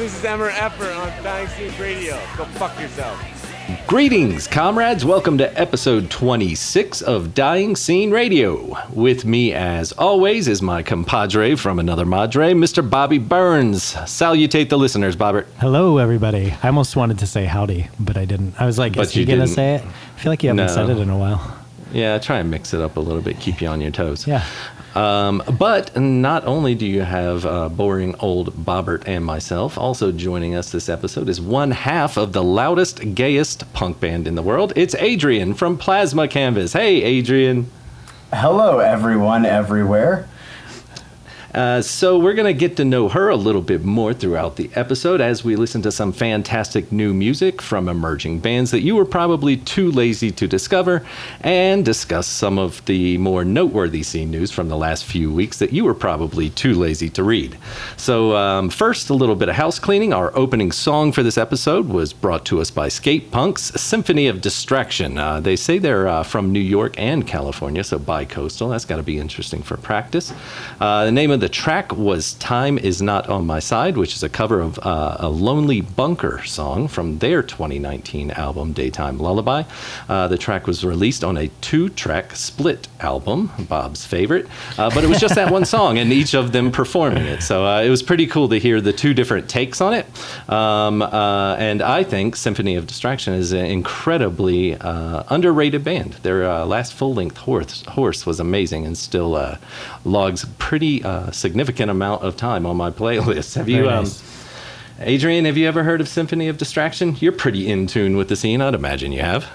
This is Emmer Effort on Dying Scene Radio. Go fuck yourself. Greetings, comrades. Welcome to episode 26 of Dying Scene Radio. With me, as always, is my compadre from another madre, Mr. Bobby Burns. Salutate the listeners, Bobbert. Hello, everybody. I almost wanted to say howdy, but I didn't. I was like, But is he you going to say it? I feel like you haven't No. said it in a while. Yeah, try and mix it up a little bit, keep you on your toes. Yeah. Um, but not only do you have uh, boring old Bobbert and myself, also joining us this episode is one half of the loudest, gayest punk band in the world. It's Adrian from Plasma Canvas. Hey, Adrian. Hello, everyone, everywhere. Uh, so we're going to get to know her a little bit more throughout the episode as we listen to some fantastic new music from emerging bands that you were probably too lazy to discover and discuss some of the more noteworthy scene news from the last few weeks that you were probably too lazy to read. So um, first, a little bit of house cleaning. Our opening song for this episode was brought to us by Skate Punk's Symphony of Distraction. Uh, they say they're uh, from New York and California, so bi-coastal. That's got to be interesting for practice. Uh, the name of the track was Time Is Not On My Side, which is a cover of uh, a Lonely Bunker song from their 2019 album, Daytime Lullaby. Uh, the track was released on a two track split album, Bob's favorite, uh, but it was just that one song and each of them performing it. So uh, it was pretty cool to hear the two different takes on it. Um, uh, and I think Symphony of Distraction is an incredibly uh, underrated band. Their uh, last full length horse, horse was amazing and still logs pretty uh, significant amount of time on my playlist. Have you, Very um, nice. Adrian, have you ever heard of Symphony of Distraction? You're pretty in tune with the scene, I'd imagine you have.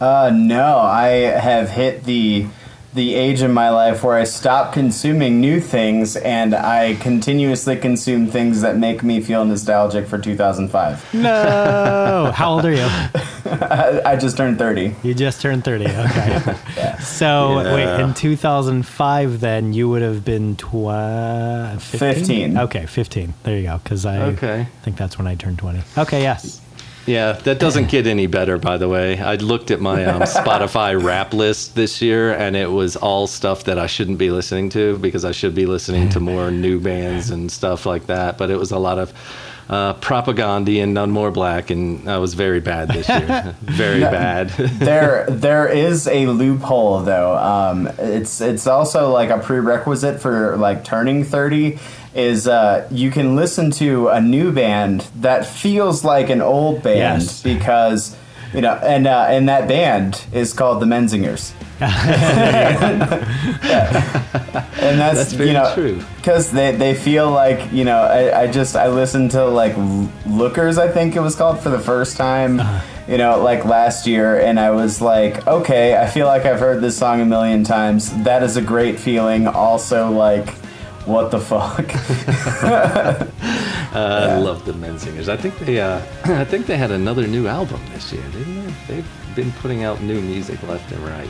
Uh, no, I have hit the the age in my life where I stop consuming new things and I continuously consume things that make me feel nostalgic for 2005. No. How old are you? I, I just turned 30. You just turned 30. Okay. So, Yeah. wait, in 2005, then you would have been tw- 15? 15. Okay, 15. There you go. Because I Okay. think that's when I turned 20. Okay, yes. Yeah, that doesn't get any better, by the way. I looked at my um, Spotify rap list this year, and it was all stuff that I shouldn't be listening to because I should be listening to more new bands and stuff like that. But it was a lot of uh, Propagandhi and None More Black, and I was very bad this year. very No. bad. there there is a loophole though. Um, it's it's also like a prerequisite for like turning 30 is uh, you can listen to a new band that feels like an old band Yes. because you know and uh, and that band is called the Menzingers. Yeah. And that's, That's very you know true. because they, they feel like you know I, I just I listened to like Lookers I think it was called for the first time you know like last year and I was like okay I feel like I've heard this song a million times that is a great feeling also like what the fuck Uh, I love the Menzingers. I think they, uh, I think they had another new album this year, didn't they? They've been putting out new music left and right.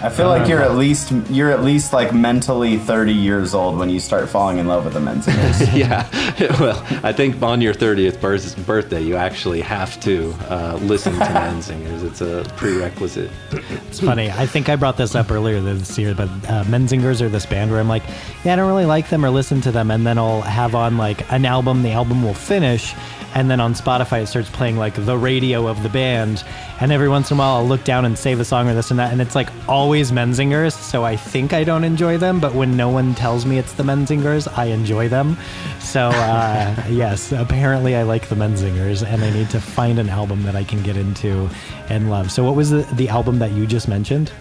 I feel like you're at least you're at least like mentally 30 years old when you start falling in love with the Menzingers yeah. Well, I think on your 30th birthday, you actually have to uh, listen to Menzingers. It's a prerequisite. It's funny. I think I brought this up earlier this year, but uh, Menzingers are this band where I'm like, yeah, I don't really like them or listen to them, and then I'll have on like an album. The album will finish, and then on Spotify it starts playing like the radio of the band, and every once in a while I'll look down and save a song or this and that, and it's like always Menzingers. So I think I don't enjoy them, but when no one tells me it's the Menzingers, I enjoy them. So uh, yes, apparently I like the Menzingers, and I need to find an album that I can get into and love. So what was the, the album that you just mentioned?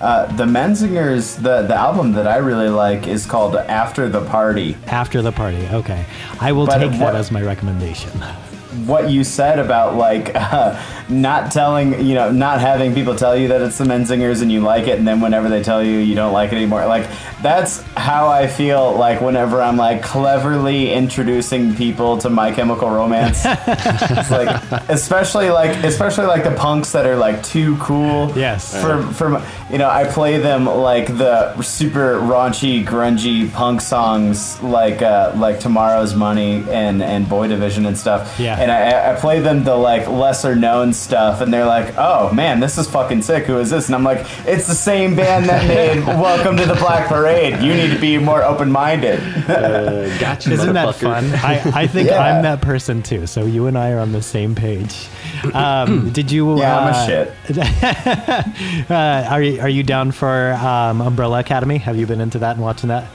Uh, the Menzingers the the album that I really like is called After the Party After the party. Okay. I will But take what- that as my recommendation. what you said about like uh, not telling you know not having people tell you that it's the Menzingers and you like it and then whenever they tell you you don't like it anymore like that's how I feel like whenever I'm like cleverly introducing people to My Chemical Romance it's like especially like especially like the punks that are like too cool Yes. for for you know I play them like the super raunchy grungy punk songs like uh, like Tomorrow's Money and and Boy Division and stuff Yeah. Yeah. And I, I play them the like lesser known stuff, and they're like, "Oh man, this is fucking sick. Who is this?" And I'm like, "It's the same band that made Welcome to the Black Parade. You need to be more open minded." Uh, gotcha, Isn't that fun? I, I think Yeah. I'm that person too. So you and I are on the same page. Um, did you? Yeah, I'm a uh, shit. Uh, are you are you down for um, Umbrella Academy? Have you been into that and watching that?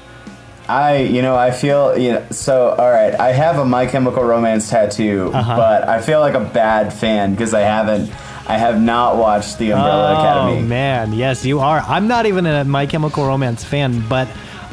I, you know, I feel, you know, so, all right, I have a My Chemical Romance tattoo, Uh-huh. but I feel like a bad fan because I haven't, I have not watched the Umbrella oh Academy. Oh man, yes, you are. I'm not even a My Chemical Romance fan, but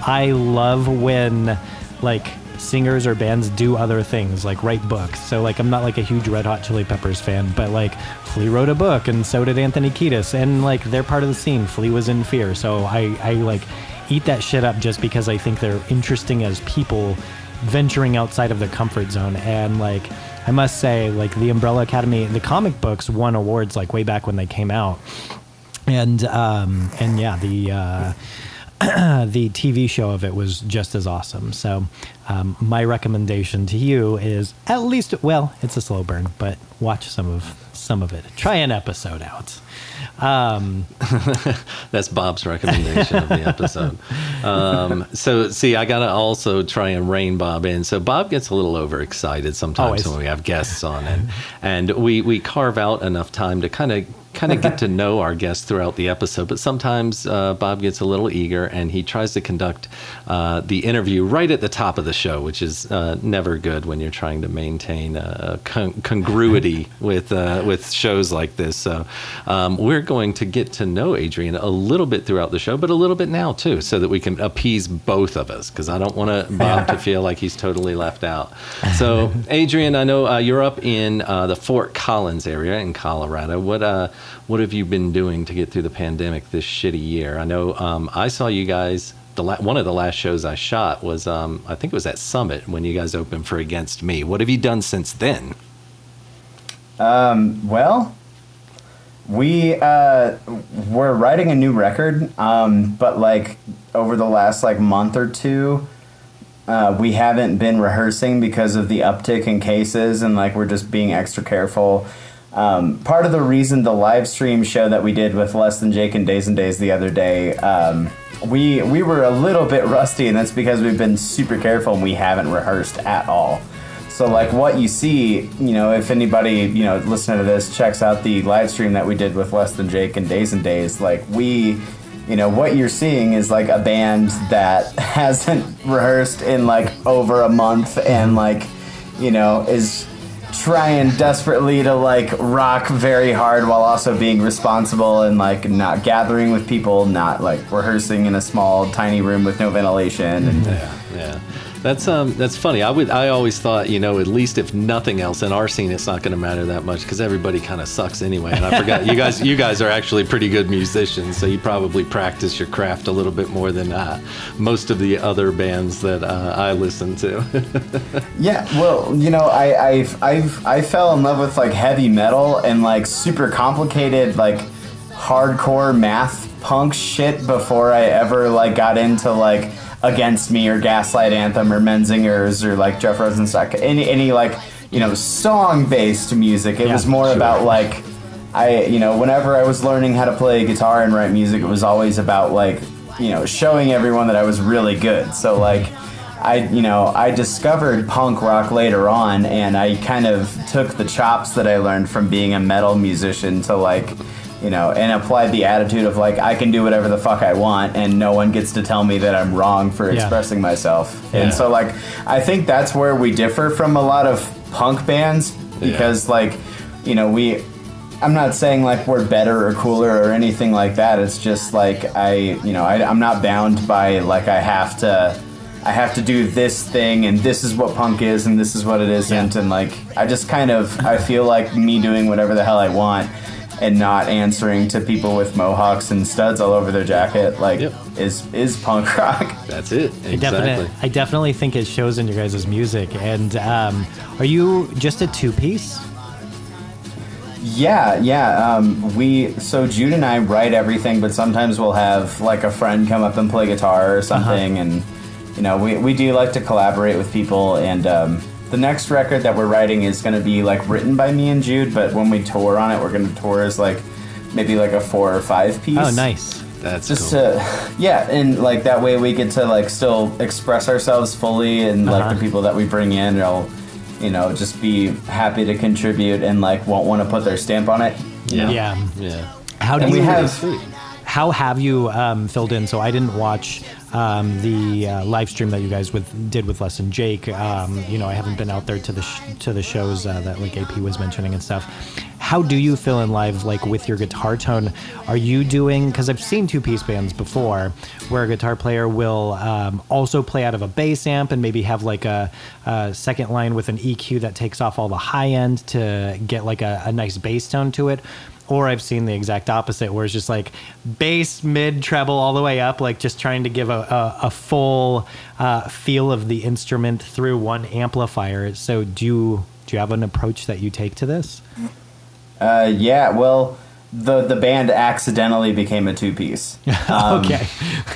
I love when like singers or bands do other things, like write books. So like I'm not like a huge Red Hot Chili Peppers fan, but like Flea wrote a book, and so did Anthony Kiedis, and like they're part of the scene. Flea was in Fear, so I I like eat that shit up just because I think they're interesting as people venturing outside of their comfort zone and like I must say like the Umbrella Academy the comic books won awards like way back when they came out and um and yeah the uh the TV show of it was just as awesome. So, um, my recommendation to you is at least, well, it's a slow burn, but watch some of some of it. Try an episode out. Um, That's Bob's recommendation of the episode. Um, so, see, I got to also try and rein Bob in. So, Bob gets a little overexcited sometimes Always. when we have guests on, and and we we carve out enough time to kind of kind of get to know our guests throughout the episode. But sometimes uh, Bob gets a little eager, and he tries to conduct uh, the interview right at the top of the show, which is uh, never good when you're trying to maintain uh, con- congruity with uh, with shows like this. So, um, we're going to get to know Adrian a little bit throughout the show, but a little bit now too, so that we can appease both of us. Because I don't want to Bob to feel like he's totally left out. So, Adrian, I know uh, you're up in uh, the Fort Collins area in Colorado. What uh, what have you been doing to get through the pandemic this shitty year? I know um, I saw you guys. The la- one of the last shows I shot was um, I think it was at Summit when you guys opened for Against Me. What have you done since then? Um, well, we uh, we're writing a new record, um, but like over the last like month or two, uh, we haven't been rehearsing because of the uptick in cases, and like we're just being extra careful. Um, part of the reason the live stream show that we did with Less Than Jake and Days and Days the other day, um, we we were a little bit rusty, and that's because we've been super careful and we haven't rehearsed at all. So like what you see, you know, if anybody, you know, listening to this checks out the live stream that we did with Less Than Jake and Days and Days, like we, you know, what you're seeing is like a band that hasn't rehearsed in like over a month and like, you know, is trying desperately to like rock very hard while also being responsible and like not gathering with people, not like rehearsing in a small tiny room with no ventilation and Yeah, yeah. That's um that's funny. I would I always thought you know at least if nothing else in our scene it's not going to matter that much because everybody kind of sucks anyway. And I forgot you guys you guys are actually pretty good musicians, so you probably practice your craft a little bit more than uh, most of the other bands that uh, I listen to. Yeah, well, you know, I I've, I've I fell in love with like heavy metal and like super complicated like hardcore math punk shit before I ever like got into like Against Me or Gaslight Anthem or Menzingers or like Jeff Rosenstock any any like you know song based music. It Yeah, was more sure. about like I you know whenever I was learning how to play guitar and write music, it was always about like you know showing everyone that I was really good. So like. I you know I discovered punk rock later on, and I kind of took the chops that I learned from being a metal musician to like, you know, and applied the attitude of like I can do whatever the fuck I want, and no one gets to tell me that I'm wrong for Yeah. expressing myself. Yeah. And so like I think that's where we differ from a lot of punk bands because like you know we I'm not saying like we're better or cooler or anything like that. It's just like I, you know, I, I'm not bound by like I have to, I have to do this thing and this is what punk is and this is what it isn't Yeah. and like I just kind of I feel like me doing whatever the hell I want and not answering to people with mohawks and studs all over their jacket like Yep. is is punk rock. That's it. I Exactly. definitely, I definitely think it shows in your guys' music. And um, are you just a two piece? Yeah, yeah. Um, we so Jude and I write everything, but sometimes we'll have like a friend come up and play guitar or something, and you know we, we do like to collaborate with people. And um, the next record that we're writing is going to be like written by me and Jude, but when we tour on it, we're going to tour as like maybe like a four or five piece. Oh, nice. That's Just cool. to, yeah, and like that way we get to like still express ourselves fully, and like Uh-huh. the people that we bring in will, you know, just be happy to contribute and like won't want to put their stamp on it. you know? Yeah. yeah. How do And we you have how have you um, filled in? So I didn't watch um, the uh, live stream that you guys with did with Less Than Jake. Um, you know, I haven't been out there to the sh- to the shows uh, that like AP was mentioning and stuff. How do you fill in live, like with your guitar tone? Are you doing? Because I've seen two piece bands before, where a guitar player will um, also play out of a bass amp and maybe have like a, a second line with an EQ that takes off all the high end to get like a, a nice bass tone to it. Or I've seen the exact opposite, where it's just like bass, mid, treble, all the way up, like just trying to give a, a, a full uh, feel of the instrument through one amplifier. So, do you do you have an approach that you take to this? Uh, yeah, well, the the band accidentally became a two piece. Um, okay,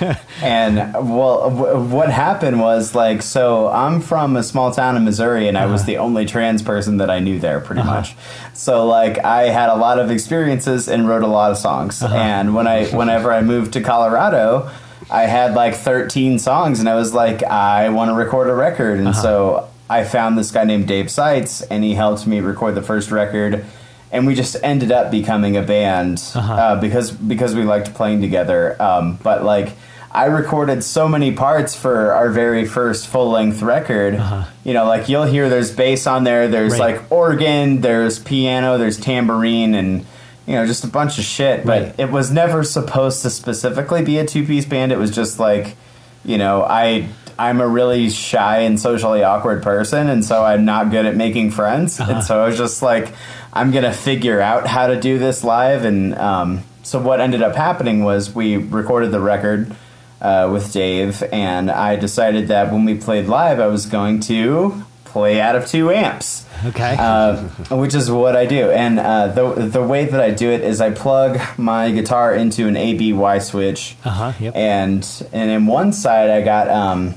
And well, w- what happened was like, so I'm from a small town in Missouri, and I was uh-huh. the only trans person that I knew there, pretty uh-huh. much. So like, I had a lot of experiences and wrote a lot of songs. Uh-huh. And when I, whenever I moved to Colorado, I had like 13 songs, and I was like, I want to record a record, and so I found this guy named Dave Seitz, and he helped me record the first record. And we just ended up becoming a band uh, because because we liked playing together. Um, but like, I recorded so many parts for our very first full length record. You know, like you'll hear there's bass on there, there's Right. like organ, there's piano, there's tambourine, and you know, just a bunch of shit. But Right. it was never supposed to specifically be a two piece band. It was just like, you know, I. I'm a really shy and socially awkward person, and so I'm not good at making friends. And so I was just like, I'm gonna figure out how to do this live. And um, so what ended up happening was we recorded the record uh, with Dave, and I decided that when we played live, I was going to play out of two amps. okay, Uh, which is what I do, and uh, the the way that I do it is I plug my guitar into an ABY switch, Uh-huh, yep. and and in one side I got um,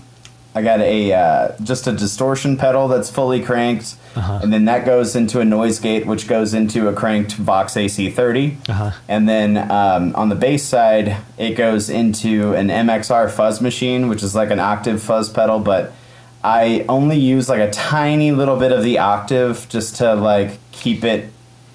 I got a uh, just a distortion pedal that's fully cranked, Uh-huh. and then that goes into a noise gate, which goes into a cranked Vox AC30, Uh-huh. and then um, on the bass side it goes into an MXR fuzz machine, which is like an octave fuzz pedal, but I only use like a tiny little bit of the octave just to like keep it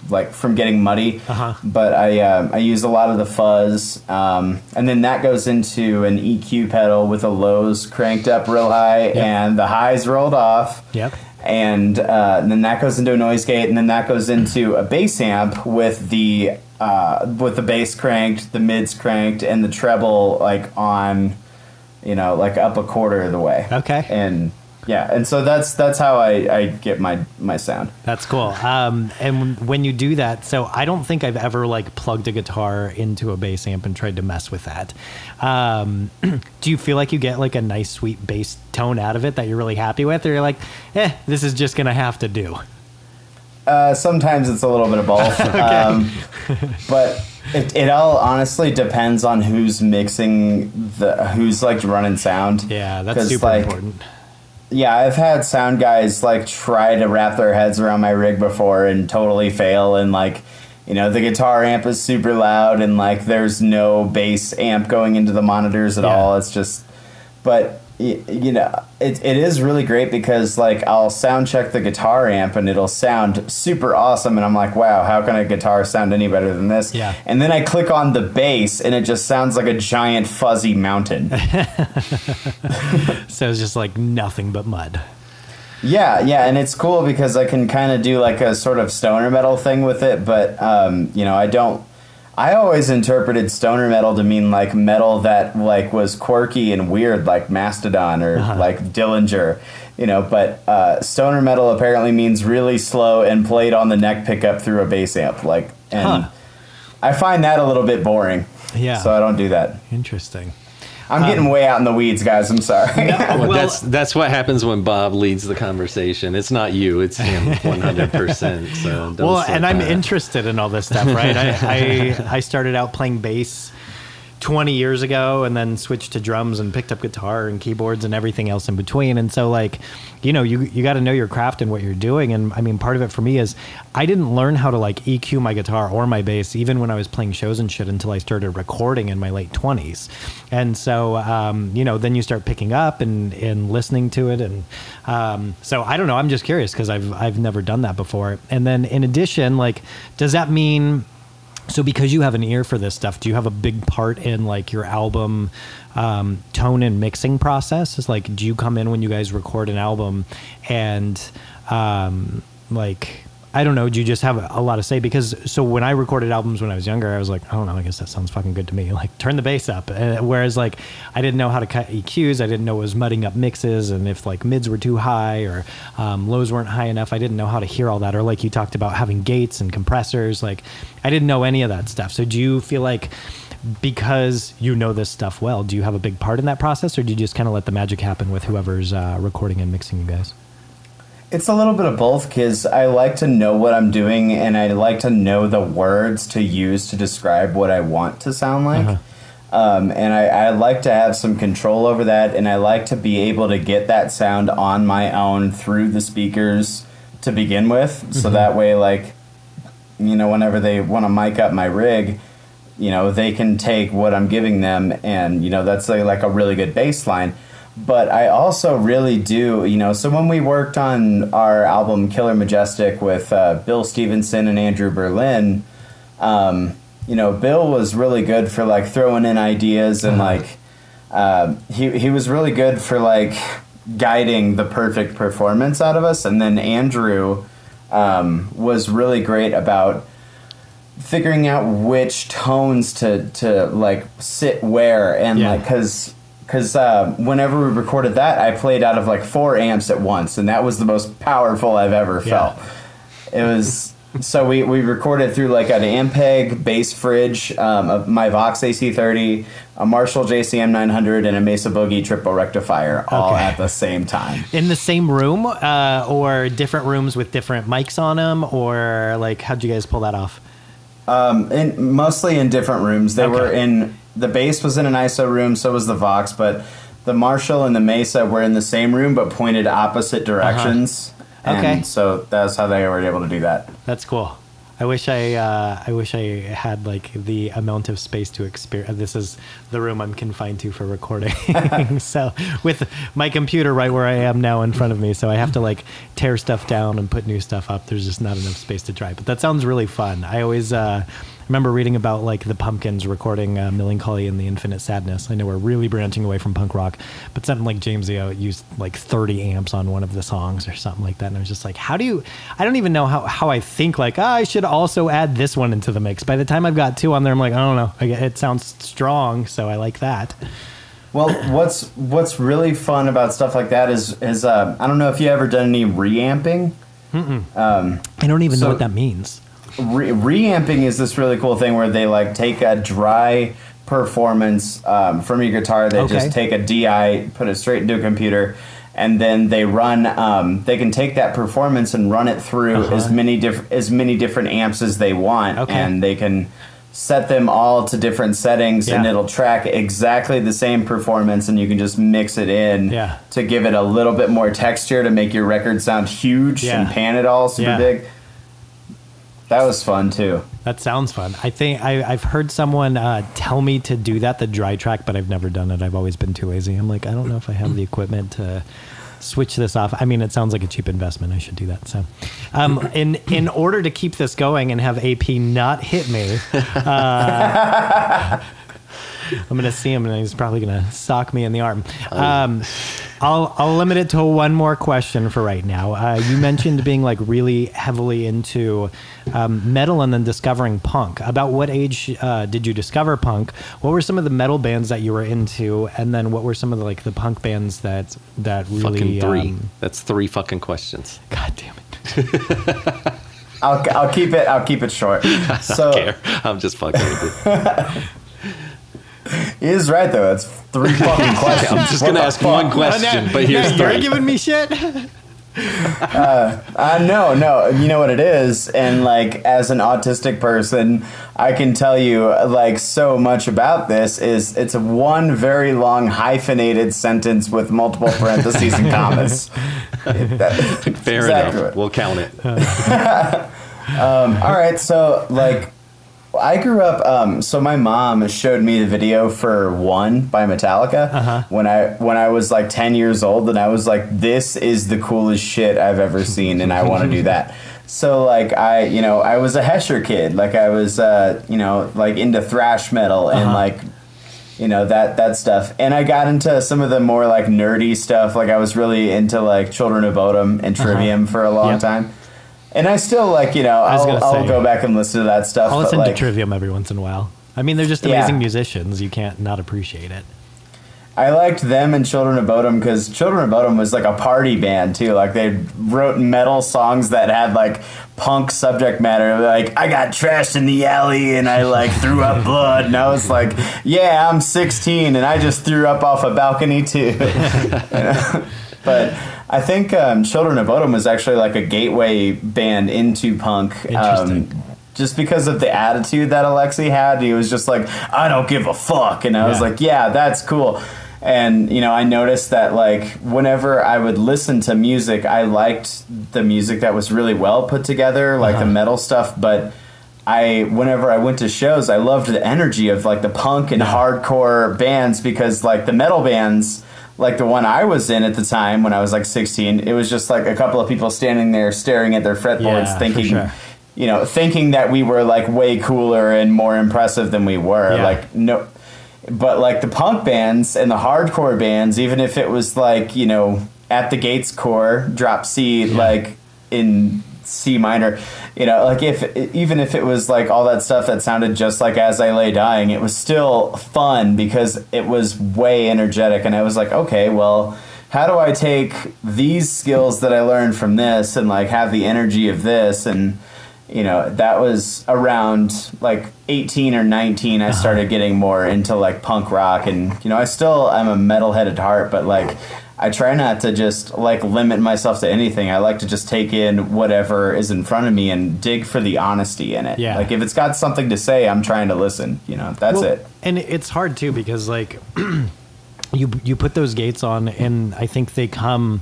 like from getting muddy. Uh-huh. But I um, I use a lot of the fuzz, um, and then that goes into an EQ pedal with the lows cranked up real high and the highs rolled off. Yep. And, uh, and then that goes into a noise gate, and then that goes into a bass amp with the uh, with the bass cranked, the mids cranked, and the treble like on, you know, like up a quarter of the way. Okay. And yeah, and so that's that's how I, I get my my sound. That's cool. Um, and when you do that, so I don't think I've ever like plugged a guitar into a bass amp and tried to mess with that. Um, do you feel like you get like a nice sweet bass tone out of it that you're really happy with, or you're like, eh, this is just gonna have to do? Uh, sometimes it's a little bit of both, um, but it, it all honestly depends on who's mixing the who's like running sound. Yeah, that's super like, important. Yeah, I've had sound guys like try to wrap their heads around my rig before and totally fail and like you know the guitar amp is super loud and like there's no bass amp going into the monitors at Yeah. all. It's just but you know it, it is really great because like I'll sound check the guitar amp and it'll sound super awesome and I'm like wow how can a guitar sound any better than this Yeah. and then I click on the bass and it just sounds like a giant fuzzy mountain So it's just like nothing but mud. Yeah, yeah, and it's cool because I can kind of do like a sort of stoner metal thing with it, but um, you know, I don't. I always interpreted stoner metal to mean like metal that like was quirky and weird, like Mastodon or like Dillinger, you know. But uh, stoner metal apparently means really slow and played on the neck pickup through a bass amp, like. And Huh. I find that a little bit boring. Yeah. So I don't do that. Interesting. I'm getting um, way out in the weeds, guys. I'm sorry. Well, Well- that's that's what happens when Bob leads the conversation. It's not you, it's him, one hundred percent. So don't well, sweat and I'm interested in all this stuff, right? I, I I started out playing bass 20 years ago and then switched to drums and picked up guitar and keyboards and everything else in between. And so like, you know, you you got to know your craft and what you're doing. And I mean, part of it for me is I didn't learn how to like EQ my guitar or my bass even when I was playing shows and shit until I started recording in my late 20s. And so um, you know, then you start picking up and and listening to it and um, so I don't know, I'm just curious cuz I've I've never done that before. And then in addition, like does that mean so because you have an ear for this stuff do you have a big part in like your album um, tone and mixing process? Is like do you come in when you guys record an album and um, like I don't know. Do you just have a lot to say? Because so when I recorded albums when I was younger, I was like, I don't know. I guess that sounds fucking good to me. Like turn the bass up. Uh, whereas like I didn't know how to cut EQs. I didn't know it was mudding up mixes and if like mids were too high or um, lows weren't high enough. I didn't know how to hear all that. Or like you talked about having gates and compressors. Like I didn't know any of that stuff. So do you feel like because you know this stuff well, do you have a big part in that process, or do you just kind of let the magic happen with whoever's uh, recording and mixing you guys? It's a little bit of both because I like to know what I'm doing and I like to know the words to use to describe what I want to sound like. Uh-huh. Um, and I, I like to have some control over that and I like to be able to get that sound on my own through the speakers to begin with. So that way, like, you know, whenever they want to mic up my rig, you know, they can take what I'm giving them and, you know, that's like, like a really good baseline but I also really do, you know. So when we worked on our album Killer Majestic with uh, Bill Stevenson and Andrew Berlin, um, you know, Bill was really good for like throwing in ideas and like uh, he he was really good for like guiding the perfect performance out of us, and then Andrew um, was really great about figuring out which tones to to like sit where and Yeah. like because because uh, whenever we recorded that, I played out of like four amps at once, and that was the most powerful I've ever Yeah. felt. It was so we, we recorded through like an Ampeg bass fridge, um, my Vox AC30, a Marshall JCM 900, and a Mesa Boogie triple rectifier all Okay. at the same time. in the same room uh, or different rooms with different mics on them or like how'd you guys pull that off Um, in, mostly in different rooms. They Okay. were in the bass was in an ISO room, so was the Vox, but the Marshall and the Mesa were in the same room but pointed opposite directions. Uh-huh. Okay. So that's how they were able to do that. that's cool i wish i uh, i wish i had like the amount of space to experience this is the room i'm confined to for recording so with my computer right where i am now in front of me so i have to like tear stuff down and put new stuff up there's just not enough space to try but that sounds really fun i always uh remember reading about like the pumpkins recording uh, Mellon Collie and the infinite sadness. I know we're really branching away from punk rock but something like james Dio used like 30 amps on one of the songs or something like that and i was just like how do you i don't even know how, how i think like ah, i should also add this one into the mix. By the time i've got two on there i'm like i don't know. It sounds strong so i like that. Well, what's what's really fun about stuff like that is is uh, I don't know if you ever done any reamping. i don't even So- know what that means Re- reamping is this really cool thing where they like take a dry performance um, from your guitar. They Okay. just take a DI, put it straight into a computer, and then they run. Um, they can take that performance and run it through Uh-huh. as many different as many different amps as they want, Okay. and they can set them all to different settings and it'll track exactly the same performance and you can just mix it in Yeah. to give it a little bit more texture to make your record sound huge Yeah. and pan it all super Yeah. big that was fun too That sounds fun. I think I, I've heard someone uh, tell me to do that, the dry track, but I've never done it. I've always been too lazy. I'm like, I don't know if I have the equipment to switch this off. I mean, it sounds like a cheap investment. I should do that. So, um, in in order to keep this going and have AP not hit me, uh, I'm gonna see him and he's probably gonna sock me in the arm. Um, I'll I'll limit it to one more question for right now. Uh, you mentioned being like really heavily into um, metal and then discovering punk. About what age uh, did you discover punk? What were some of the metal bands that you were into, and then what were some of the like the punk bands that that really fucking three. um, That's three fucking questions. God damn it! I'll, I'll keep it I'll keep it short. So Care. I'm just fucking with you. He is right though. That's three fucking questions. I'm just What gonna ask fuck? one question, but here's yeah, you're three. giving me shit. uh, uh, no, no. You know what it is, and like as an autistic person, I can tell you like so much about this. Is it's one very long hyphenated sentence with multiple parentheses and commas. That, Fair exactly enough. We'll count it. um, all right, so like I grew up. Um, so my mom showed me the video for "One" by Metallica uh-huh. when I when I was like ten years old, and I was like, "This is the coolest shit I've ever seen," and I want to do that. So like I, you know, I was a Hesher kid. Like I was, uh, you know, like into thrash metal and uh-huh. like you know that that stuff and i got into some of the more like nerdy stuff like i was really into like children of bodom and uh-huh. trivium uh-huh. for a long yep. time and I still like you know I'll, say, I'll go back and listen to that stuff. I'll listen like, to Trivium every once in a while. I mean, they're just amazing yeah. musicians. You can't not appreciate it. I liked them and Children of Bodom because Children of Bodom was like a party band too. Like they wrote metal songs that had like punk subject matter. Like I got trashed in the alley and I like threw up blood, and I was like, yeah, I'm 16 and I just threw up off a balcony too. But I think um, Children of Bodom was actually like a gateway band into punk. Interesting. Um, just because of the attitude that Alexi had, he was just like, I don't give a fuck. And I yeah. was like, yeah, that's cool. And, you know, I noticed that, like, whenever I would listen to music, I liked the music that was really well put together, like uh-huh. the metal stuff. But I, whenever I went to shows, I loved the energy of, like, the punk and yeah. hardcore bands because, like, the metal bands like the one I was in at the time when I was like 16, it was just like a couple of people standing there staring at their fretboards, yeah, thinking, sure. you know, thinking that we were like way cooler and more impressive than we were. Yeah. Like no, but like the punk bands and the hardcore bands, even if it was like you know at the Gates core, drop C, yeah. like in C minor. You know, like if even if it was like all that stuff that sounded just like As I Lay Dying, it was still fun because it was way energetic, and I was like, okay, well. How do I take these skills that I learned from this and like have the energy of this and you know that was around like 18 or 19 i uh-huh. started getting more into like punk rock and you know i still i'm a metalhead at heart but like I try not to just like limit myself to anything. I like to just take in whatever is in front of me and dig for the honesty in it. Yeah. Like if it's got something to say, I'm trying to listen. You know, that's well, it. And it's hard too because like you you put those gates on, and I think they come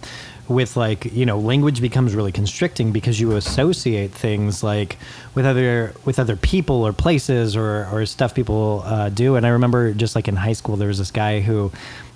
with like you know language becomes really constricting because you associate things like with other with other people or places or or stuff people uh, do and i remember just like in high school there was this guy who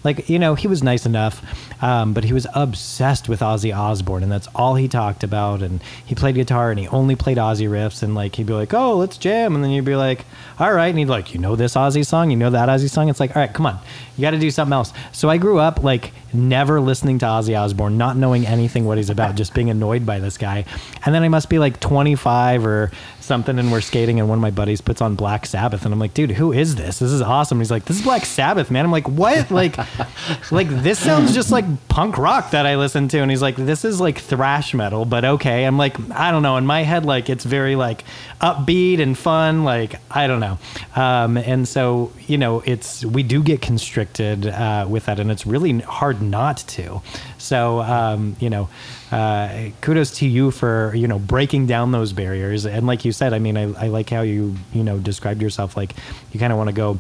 like you know he was nice enough um, but he was obsessed with ozzy osbourne and that's all he talked about and he played guitar and he only played ozzy riffs and like he'd be like oh let's jam and then you'd be like all right and he'd like you know this ozzy song? You know that ozzy song? It's like all right come on you got to do something else so i grew up like never listening to ozzy osbourne not knowing anything what he's about just being annoyed by this guy and then i must be like 25 or something and we're skating and one of my buddies puts on Black Sabbath and I'm like, dude, who is this? This is awesome. he's like, this is Black Sabbath, man. I'm like, what? Like, like this sounds just like punk rock that I listen to. And he's like, this is like thrash metal, but okay. I'm like, I don't know. In my head, like it's very like upbeat and fun. Like I don't know. Um, and so you know, it's we do get constricted uh, with that, and it's really hard not to. So um, you know, uh, kudos to you for you know breaking down those barriers. And like you said, I mean, I, I like how you you know described yourself. Like you kind of want to go.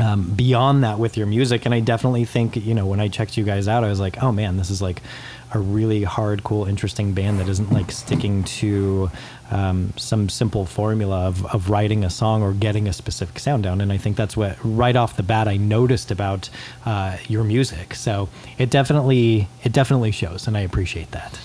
Um, beyond that with your music and i definitely think you know when i checked you guys out i was like oh man this is like a really hard, cool, interesting band that isn't like sticking to um, some simple formula of, of writing a song or getting a specific sound down. And I think that's what right off the bat I noticed about uh, your music. So it definitely it definitely shows, and I appreciate that.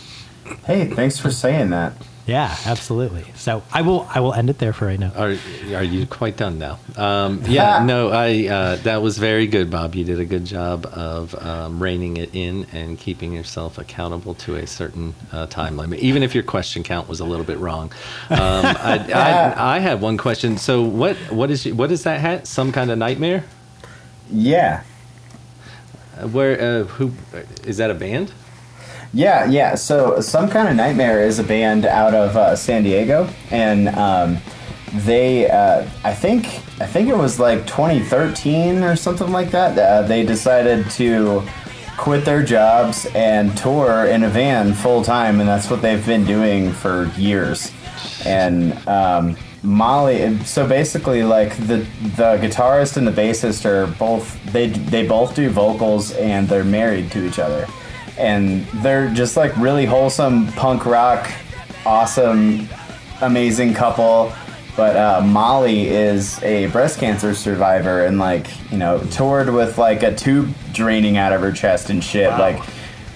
Hey, thanks for saying that. Yeah, absolutely. So I will I will end it there for right now. Are are you quite done now? Um, yeah, no, I uh, that was very good, Bob. You did a good job of um, reining it in and keeping yourself accountable to a certain uh, time limit, even if your question count was a little bit wrong. Um, I, I, I have one question. So what what is what is that hat? Some kind of nightmare? Yeah. Uh, where uh, who is that a band? Yeah, yeah. So, Some Kind of Nightmare is a band out of uh, San Diego, and um, they, uh, I think, I think it was like 2013 or something like that. Uh, they decided to quit their jobs and tour in a van full time, and that's what they've been doing for years. And um, Molly, so basically, like the the guitarist and the bassist are both they they both do vocals and they're married to each other, and they're just like really wholesome punk rock, awesome, amazing couple. But uh, Molly is a breast cancer survivor and like you know toured with like a tube draining out of her chest and shit. Like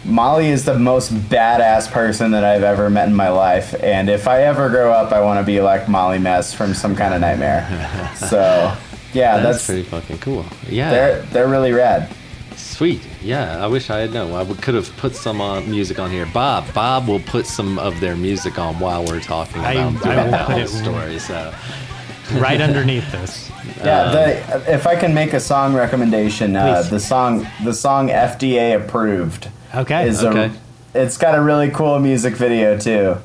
Molly is the most badass person that I've ever met in my life, and if I ever grow up, I want to be like Molly Mess from Some Kind of Nightmare. so yeah, That's, that's, pretty fucking cool. Yeah. they're they're really rad. Sweet. Yeah, I wish I had known. I would, could have put some uh, music on here. Bob, Bob will put some of their music on while we're talking about I doing will that put whole it- story. So, right underneath this. Yeah, the, if I can make a song recommendation, uh, the song the song FDA approved Okay. is Okay. a it's got a really cool music video too.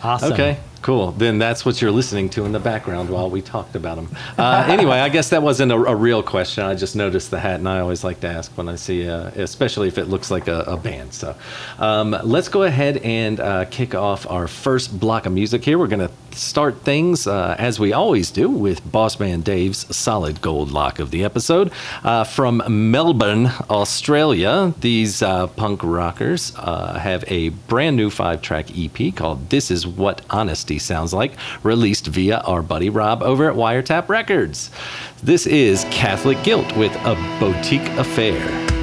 Awesome. okay, cool. Then that's what you're listening to in the background while we talked about them. Uh, anyway, I guess that wasn't a, a real question. I just noticed the hat, and I always like to ask when I see, uh, especially if it looks like a, a band. So, um, let's go ahead and uh, kick off our first block of music here. We're going to start things uh, as we always do with Boss Man Dave's solid gold lock of the episode uh, from Melbourne, Australia. These uh, punk rockers have a brand new five-track EP called "This Is What Honesty Sounds Like," released via our buddy Rob over at Wiretap Records. This is Catholic Guilt with a boutique affair.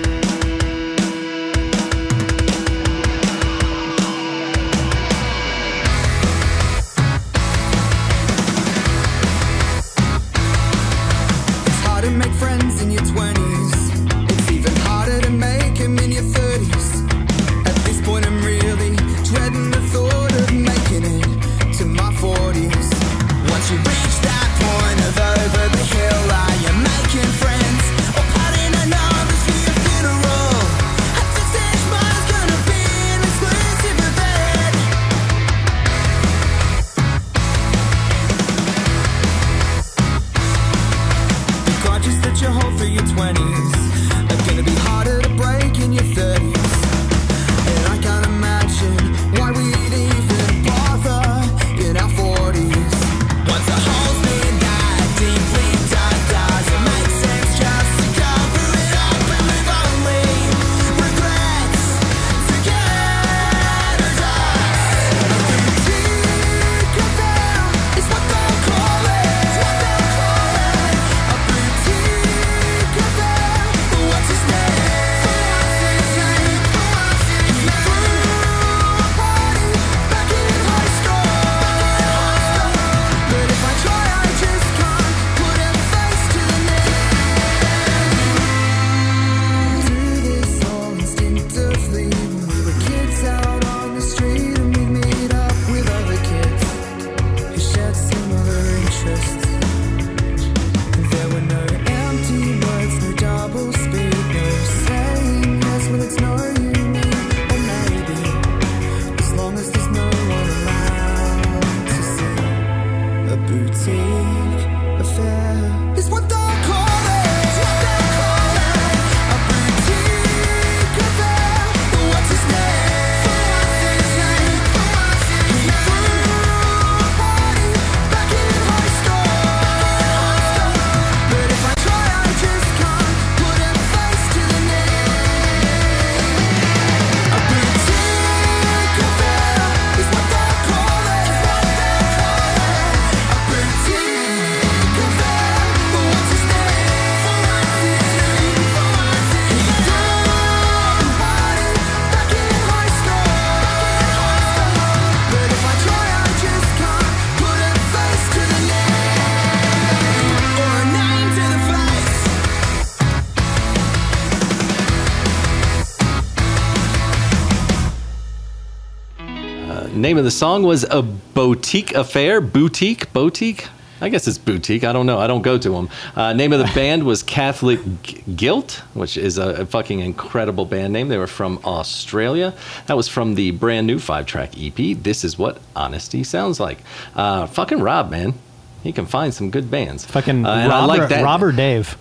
Name of the song was A Boutique Affair. Boutique? Boutique? I guess it's boutique. I don't know. I don't go to them. Uh, name of the band was Catholic G- Guilt, which is a, a fucking incredible band name. They were from Australia. That was from the brand new five track EP. This is what honesty sounds like. Uh, fucking Rob, man. He can find some good bands. Fucking Uh, Rob, like that. Rob or Dave.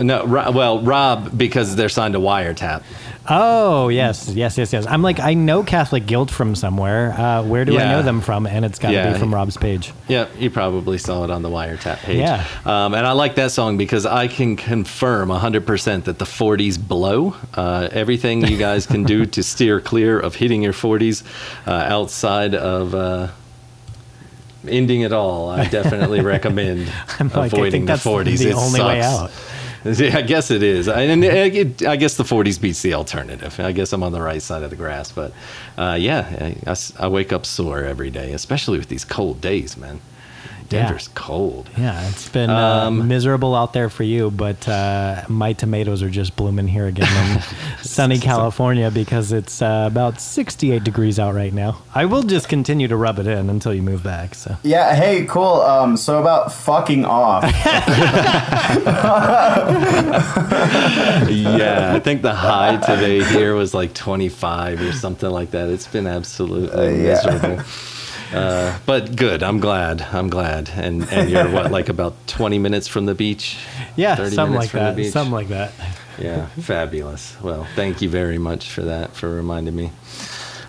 No, Ro- well, Rob because they're signed to Wiretap. Oh yes, yes, yes, yes. I'm like I know Catholic Guilt from somewhere. Uh, where do I know them from? And it's got to Yeah. be from Rob's page. Yep, you probably saw it on the Wiretap page. Yeah. Um, and I like that song because I can confirm 100% that the 40s blow. Uh, everything you guys can do to steer clear of hitting your 40s uh, outside of uh, ending it all, I definitely recommend I'm like, I avoiding think that's the 40s. the It only way sucks. out. I guess it is. I, and it, I guess the 40s beats the alternative. I guess I'm on the right side of the grass. But uh, yeah, I wake up sore every day, especially with these cold days, man. Yeah. Denver's cold. Yeah, it's been uh, Um, miserable out there for you, but uh, my tomatoes are just blooming here again in sunny California because it's uh, about 68 degrees out right now. I will just continue to rub it in until you move back. So Yeah, hey, cool. Um, so about fucking off. yeah, I think the high today here was like 25 or something like that. It's been absolutely yeah. miserable. Uh, but good. I'm glad. I'm glad. And and you're what like about 20 minutes from the beach? yeah, 30 something like that. Something like that. Yeah, fabulous. Well, thank you very much for that, for reminding me.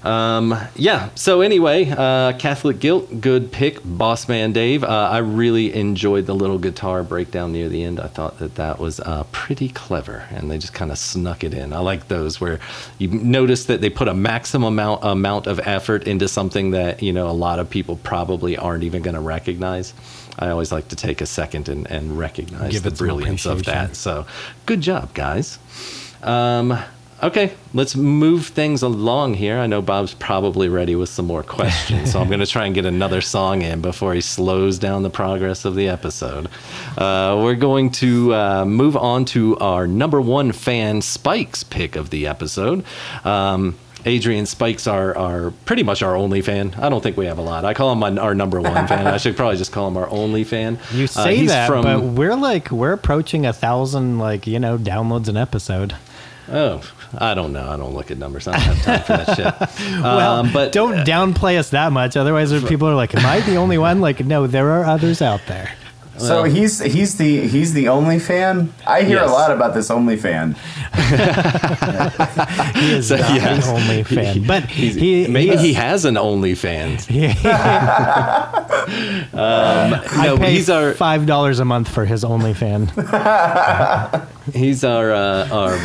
Um, yeah, so anyway, uh, Catholic Guilt, good pick, Boss Man Dave. Uh, I really enjoyed the little guitar breakdown near the end. I thought that that was uh, pretty clever, and they just kind of snuck it in. I like those where you notice that they put a maximum amount, amount of effort into something that, you know, a lot of people probably aren't even going to recognize. I always like to take a second and, and recognize Give the brilliance of that. So, good job, guys. Um, okay, let's move things along here. I know Bob's probably ready with some more questions, so I'm going to try and get another song in before he slows down the progress of the episode. Uh, we're going to uh, move on to our number one fan, Spike's pick of the episode. Um, Adrian Spikes are, are pretty much our only fan. I don't think we have a lot. I call him my, our number one fan. I should probably just call him our only fan. You Uh, say he's that, from- but we're like we're approaching a thousand like you know downloads an episode. Oh, I don't know. I don't look at numbers. I don't have time for that shit. Well, Um, but don't downplay us that much. Otherwise, people are like, "Am I the only one?" Like, no, there are others out there. so he's he's the he's the only fan. I hear Yes. a lot about this only fan. He is So, not yeah. the only fan, but he's- he maybe he he has an OnlyFans. I no, pay he's our five dollars a month for his OnlyFan. He's our uh, our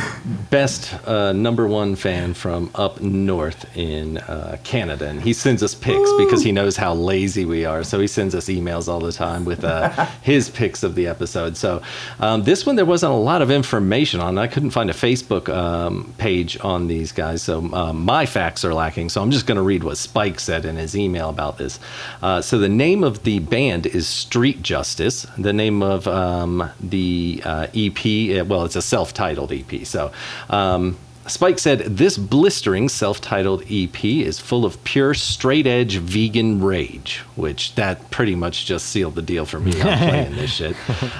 best uh, number one fan from up north in uh, Canada, and he sends us pics because he knows how lazy we are. So he sends us emails all the time with uh, his pics of the episode. So um, this one there wasn't a lot of information on. I couldn't find a Facebook um, page on these guys, so um, my facts are lacking. So I'm just going to read what Spike said in his email about this. Uh, so the name of the band is Street Justice. The name of um, the uh, EP, uh, well, it's a self-titled EP. So. Um, Spike said, This blistering self titled EP is full of pure straight edge vegan rage, which that pretty much just sealed the deal for me. I'm playing this shit.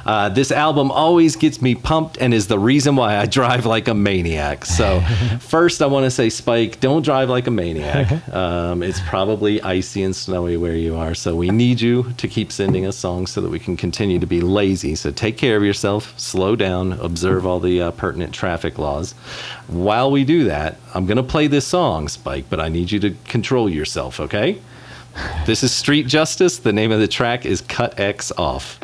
Uh, this album always gets me pumped and is the reason why I drive like a maniac. So, first, I want to say, Spike, don't drive like a maniac. Um, it's probably icy and snowy where you are. So, we need you to keep sending us songs so that we can continue to be lazy. So, take care of yourself, slow down, observe all the uh, pertinent traffic laws. While we do that, I'm going to play this song, Spike, but I need you to control yourself, okay? This is Street Justice. The name of the track is Cut X Off.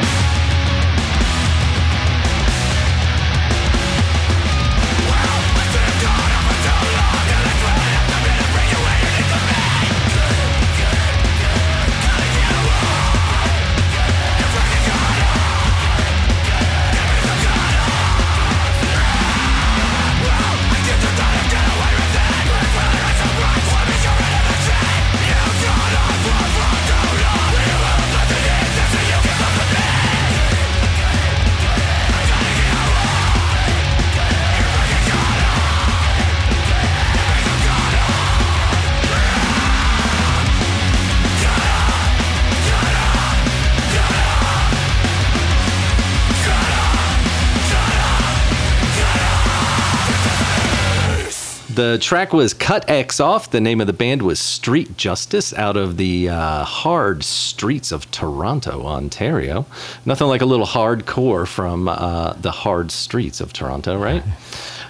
The track was Cut X Off. The name of the band was Street Justice out of the uh, hard streets of Toronto, Ontario. Nothing like a little hardcore from uh, the hard streets of Toronto, right?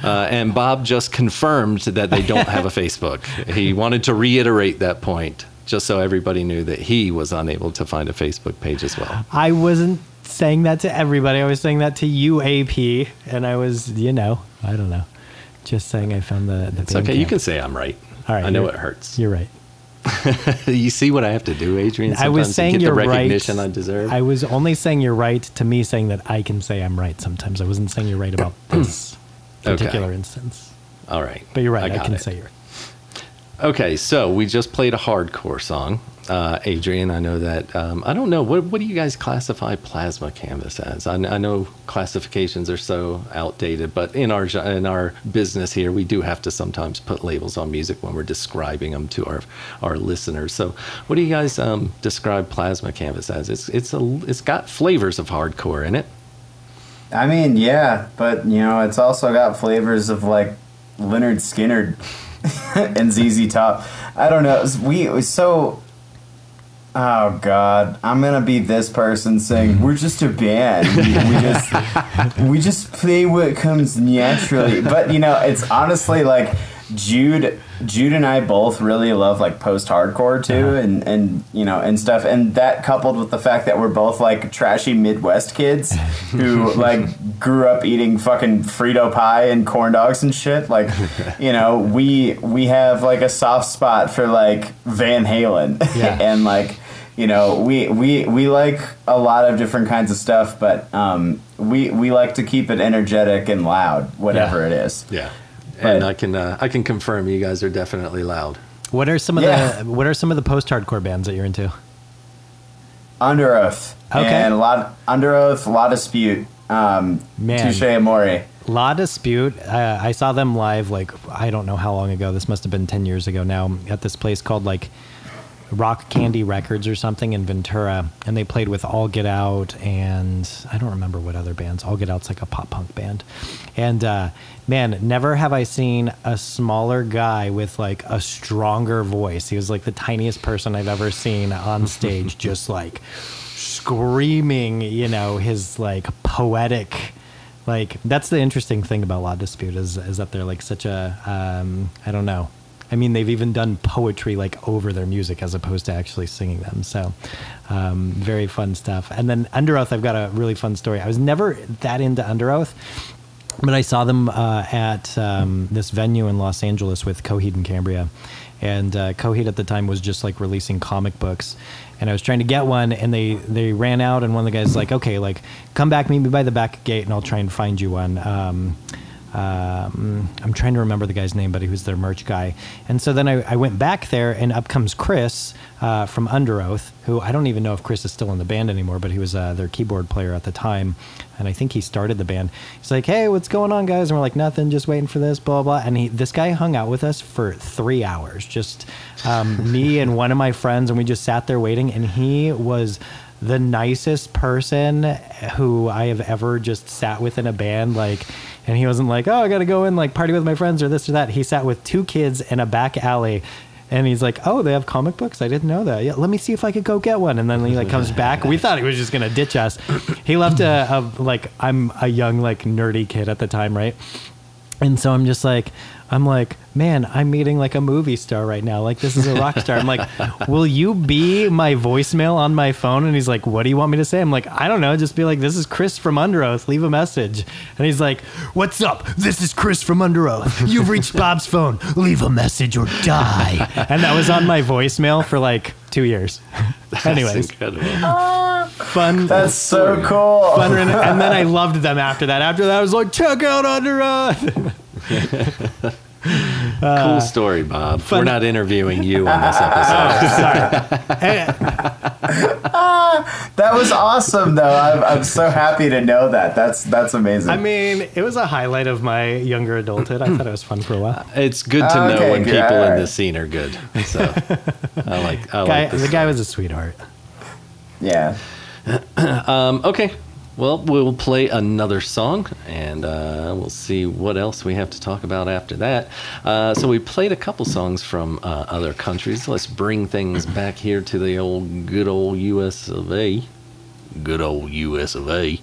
Uh, and Bob just confirmed that they don't have a Facebook. He wanted to reiterate that point just so everybody knew that he was unable to find a Facebook page as well. I wasn't saying that to everybody. I was saying that to you, AP, and I was, you know, I don't know, just saying I found the the. It's okay. You can say I'm right. All right, I know it hurts. You're right. you see what I have to do, Adrian? I was saying the recognition right. I deserve. I was only saying you're right to me saying that I can say I'm right sometimes. I wasn't saying you're right about this Okay. particular instance. All right. But you're right. I, got can it. say you're right. Okay, so we just played a hardcore song. Uh, Adrian, I know that. Um, I don't know. What, what do you guys classify plasma canvas as? I, I know classifications are so outdated, but in our, in our business here, we do have to sometimes put labels on music when we're describing them to our, our listeners. So, what do you guys um, describe plasma canvas as? It's, it's, a, it's got flavors of hardcore in it. I mean, yeah, but you know, it's also got flavors of like Lynyrd Skynyrd and ZZ Top. I don't know. We so. Oh God, I'm gonna be this person saying mm-hmm. we're just a band. We, we just we just play what comes naturally. But you know, it's honestly like Jude, Jude and I both really love like post-hardcore too, uh-huh. and and you know and stuff. And that coupled with the fact that we're both like trashy Midwest kids who like grew up eating fucking Frito pie and corn dogs and shit. Like, you know, we we have like a soft spot for like Van Halen, Yeah. and like you know we we we like a lot of different kinds of stuff but um we we like to keep it energetic and loud whatever Yeah. it is Yeah. And I can uh, I can confirm you guys are definitely loud. What are some of Yeah. the What are some of the post-hardcore bands that you're into? under oath Okay. and a lot under oath a lot of dispute um Man. touche amore La Dispute. Uh, I saw them live like I don't know how long ago. This must have been ten years ago now. At this place called like Rock Candy Records or something in Ventura, and they played with All Get Out and I don't remember what other bands. All Get Out's like a pop punk band, and uh, man, never have I seen a smaller guy with like a stronger voice. He was like the tiniest person I've ever seen on stage, just like screaming, you know, his like poetic like that's the interesting thing about La Dispute is is that they're like such a um, I don't know. I mean, they've even done poetry like over their music as opposed to actually singing them. So, um, very fun stuff. And then Under Oath, I've got a really fun story. I was never that into Under Oath, but I saw them uh, at um, this venue in Los Angeles with Coheed and Cambria. And uh, Coheed at the time was just like releasing comic books. And I was trying to get one, and they, they ran out. And one of the guys was like, okay, like, come back, meet me by the back gate, and I'll try and find you one. Um, um, I'm trying to remember the guy's name, but he was their merch guy. And so then I, I went back there, and up comes Chris uh, from Under Oath, who I don't even know if Chris is still in the band anymore, but he was uh, their keyboard player at the time, and I think he started the band. He's like, "Hey, what's going on, guys?" And we're like, "Nothing, just waiting for this, blah blah." And he, this guy hung out with us for three hours, just um, me and one of my friends, and we just sat there waiting, and he was the nicest person who I have ever just sat with in a band. Like, and he wasn't like, oh, I got to go in, like, party with my friends or this or that. He sat with two kids in a back alley. And he's like, "Oh, they have comic books. I didn't know that. Yeah, let me see if I could go get one." And then he like comes back. We thought he was just gonna ditch us. He left a, a like I'm a young like nerdy kid at the time, right? And so I'm just like, I'm like, man, I'm meeting like a movie star right now. Like this is a rock star. I'm like, will you be my voicemail on my phone? And he's like, what do you want me to say? I'm like, I don't know. Just be like, this is Chris from Under Oath. Leave a message. And he's like, what's up? This is Chris from Under Oath. You've reached Bob's phone. Leave a message or die. And that was on my voicemail for like two years. Anyways, incredible. fun. that's so cool fun. And then I loved them after that. After that, I was like, check out Under Oath. Cool uh, story, Bob. fun- We're not interviewing you on this oh, episode. that was awesome though I'm, I'm so happy to know that that's that's amazing I mean, it was a highlight of my younger adulthood. I thought it was fun for a while. Uh, it's good to ah, know Okay, when good. people in the scene are good. So I like I Guy, like this. the guy was a sweetheart. yeah Um, okay. Well, we'll play another song, and uh, we'll see what else we have to talk about after that. Uh, so we played a couple songs from uh, other countries. Let's bring things back here to the old, good old U.S. of A. Good old U.S. of A.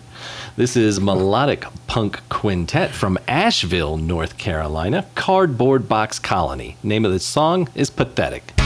This is melodic punk quintet from Asheville, North Carolina. Cardboard Box Colony. Name of the song is Pathetic.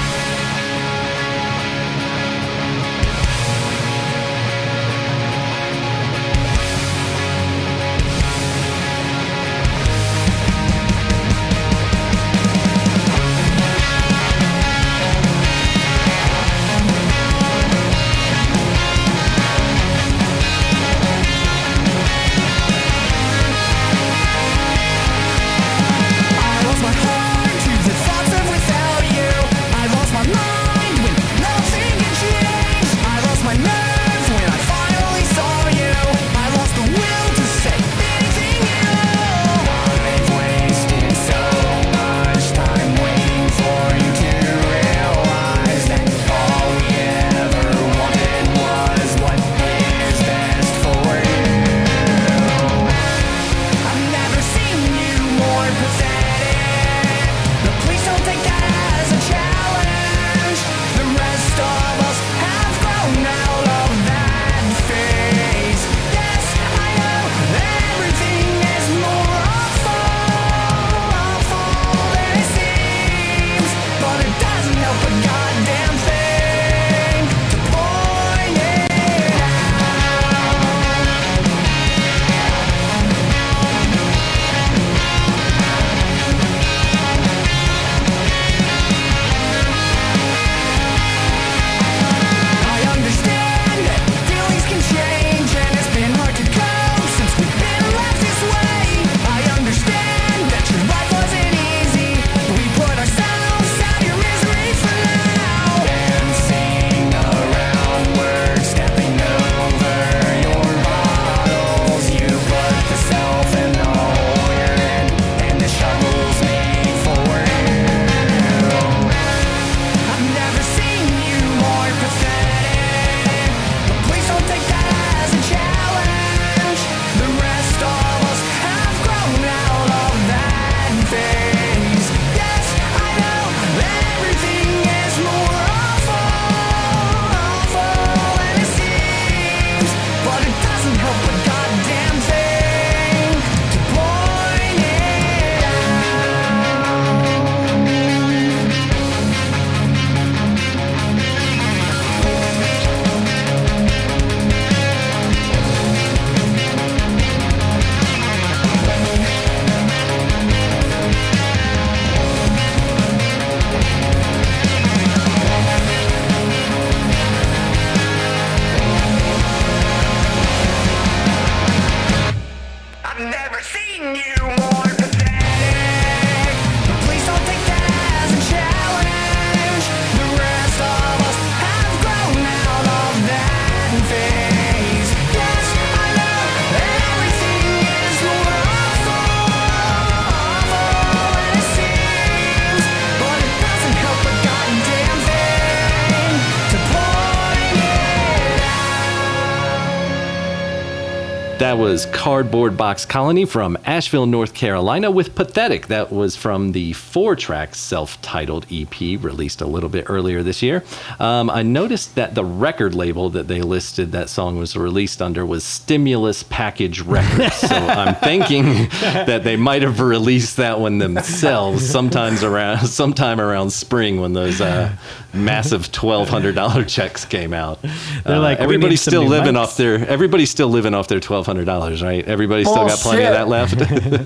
That was Cardboard Box Colony from Asheville, North Carolina, with Pathetic. That was from the four track self titled EP released a little bit earlier this year. Um, I noticed that the record label that they listed that song was released under was Stimulus Package Records. so I'm thinking that they might have released that one themselves sometimes around sometime around spring when those uh, massive $1,200 checks came out. They're Uh, like, "We everybody's still living mics." off their everybody's still living off their twelve hundred dollars, right? Everybody's still got plenty of that left.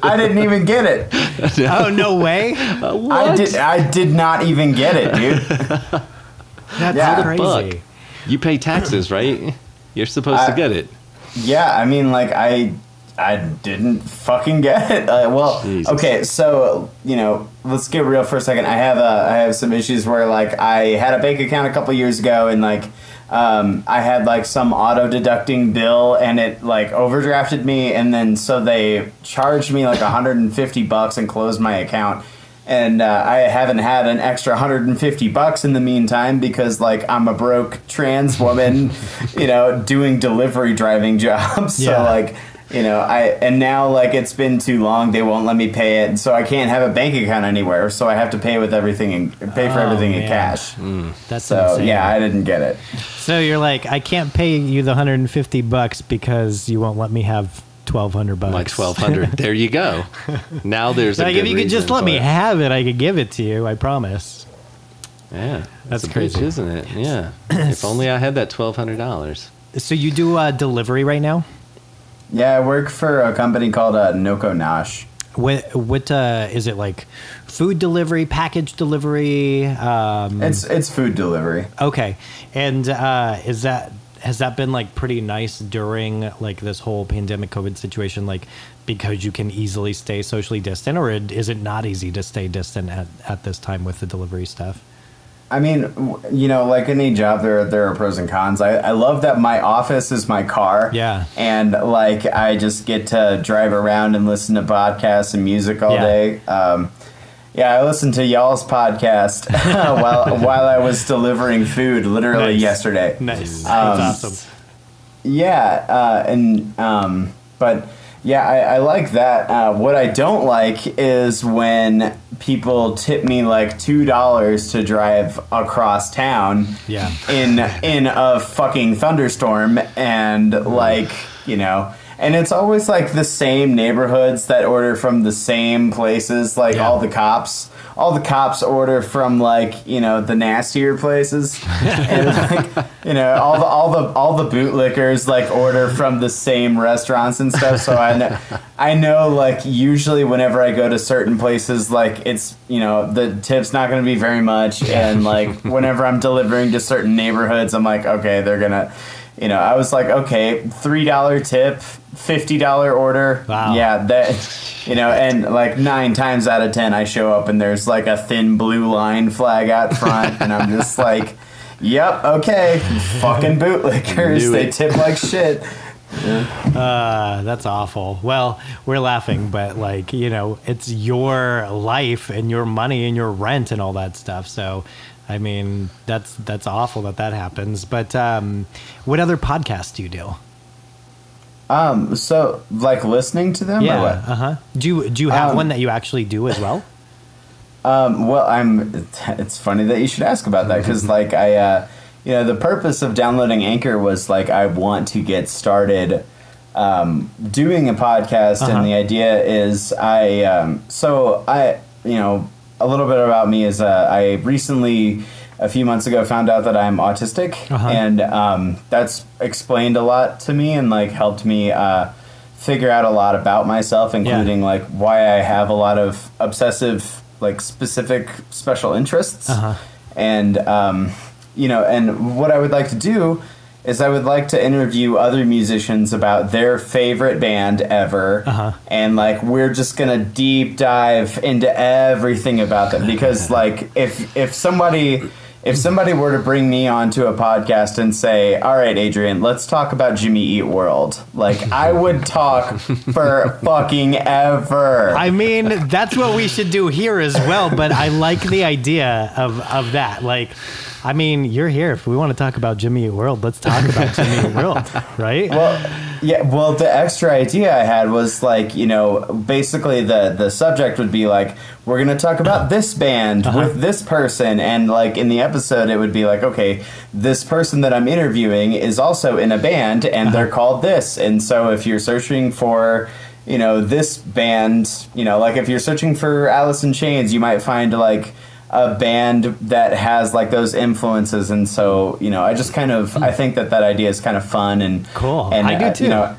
I didn't even get it. Oh no way! I did. I did not even get it, dude. That's Yeah. crazy. Buck. you pay taxes, right? You're supposed to get it. Yeah, I mean, like I, I didn't fucking get it. Uh, well, Jesus. okay, so you know, let's get real for a second. I have uh, I have some issues where like I had a bank account a couple years ago, and like um, I had like some auto deducting bill, and it like overdrafted me, and then so they charged me like 150 bucks and closed my account. and uh, I haven't had an extra 150 bucks in the meantime because like I'm a broke trans woman, you know, doing delivery driving jobs. So Yeah. like, you know, I and now like it's been too long, they won't let me pay it, so I can't have a bank account anywhere. So I have to pay with everything and pay for Oh, everything in man. cash. That's So insane. yeah, I didn't get it. So you're like, I can't pay you the 150 bucks because you won't let me have 1200 bucks. Like twelve hundred. there you go. Now there's a Like good if you could just let me it. have it, I could give it to you. I promise. Yeah, That's a bitch, crazy. isn't it? Yeah. if only I had that twelve hundred dollars. So you do uh, delivery right now? Yeah, I work for a company called uh, Noko Nash. What what uh, is it like? Food delivery, package delivery. Um, It's it's food delivery. okay, and uh, is that has that been like pretty nice during like this whole pandemic COVID situation? Like because you can easily stay socially distant, or is it not easy to stay distant at, at this time with the delivery stuff? I mean, you know, like any job, there there are pros and cons. I, I love that my office is my car. Yeah. and like I just get to drive around and listen to podcasts and music all Yeah. day. Um, yeah, I listened to y'all's podcast while while I was delivering food, literally Nice. yesterday. Nice, Um, that's awesome. Yeah, uh, and um, but yeah, I, I like that. Uh, what I don't like is when people tip me like two dollars to drive across town. Yeah. In in a fucking thunderstorm, and like you know. And it's always like the same neighborhoods that order from the same places. Like Yeah. all the cops, all the cops order from like you know the nastier places, and like you know all the all the all the bootlickers like order from the same restaurants and stuff. So I know, I know like usually whenever I go to certain places, like it's you know the tip's not going to be very much, and like whenever I'm delivering to certain neighborhoods, I'm like okay they're gonna. You know, I was like, okay, three dollar tip, fifty dollar order. Wow. Yeah, that you know, and like nine times out of ten, I show up and there's like a thin blue line flag out front, and I'm just like, "Yep, okay, fucking bootlickers, they tip like shit." Uh, that's awful. Well, we're laughing, but like, you know, it's your life and your money and your rent and all that stuff. So, I mean, that's that's awful that that happens. But um, what other podcasts do you do? Um, so like listening to them Yeah. Uh huh. Do you do you have Um, one that you actually do as well? Um, well, I'm. It's funny that you should ask about that because, like, I, uh, you know, the purpose of downloading Anchor was like I want to get started um, doing a podcast, Uh-huh. and the idea is I. Um, so I, you know, a little bit about me is uh, I recently, a few months ago, found out that I'm autistic, Uh-huh. and um, that's explained a lot to me and like helped me. Uh, figure out a lot about myself including like why i have a lot of obsessive like specific special interests Uh-huh. and um, you know and what i would like to do is i would like to interview other musicians about their favorite band ever Uh-huh. and like we're just gonna deep dive into everything about them because like if if somebody if somebody were to bring me onto a podcast and say, "All right, Adrian, let's talk about Jimmy Eat World," like I would talk for fucking ever. I mean, that's what we should do here as well. But I like the idea of of that. Like, I mean, you're here. If we want to talk about Jimmy Eat World, let's talk about Jimmy Eat World, right? well, yeah. Well, the extra idea I had was like, you know, basically the the subject would be like, we're gonna talk about this band uh-huh. with this person, and like in the episode, it would be like, okay, this person that I'm interviewing is also in a band, and uh-huh. they're called this, and so if you're searching for you know this band you know like if you're searching for alice in chains you might find like a band that has like those influences and so you know i just kind of i think that that idea is kind of fun and Cool. and I do uh, too. you know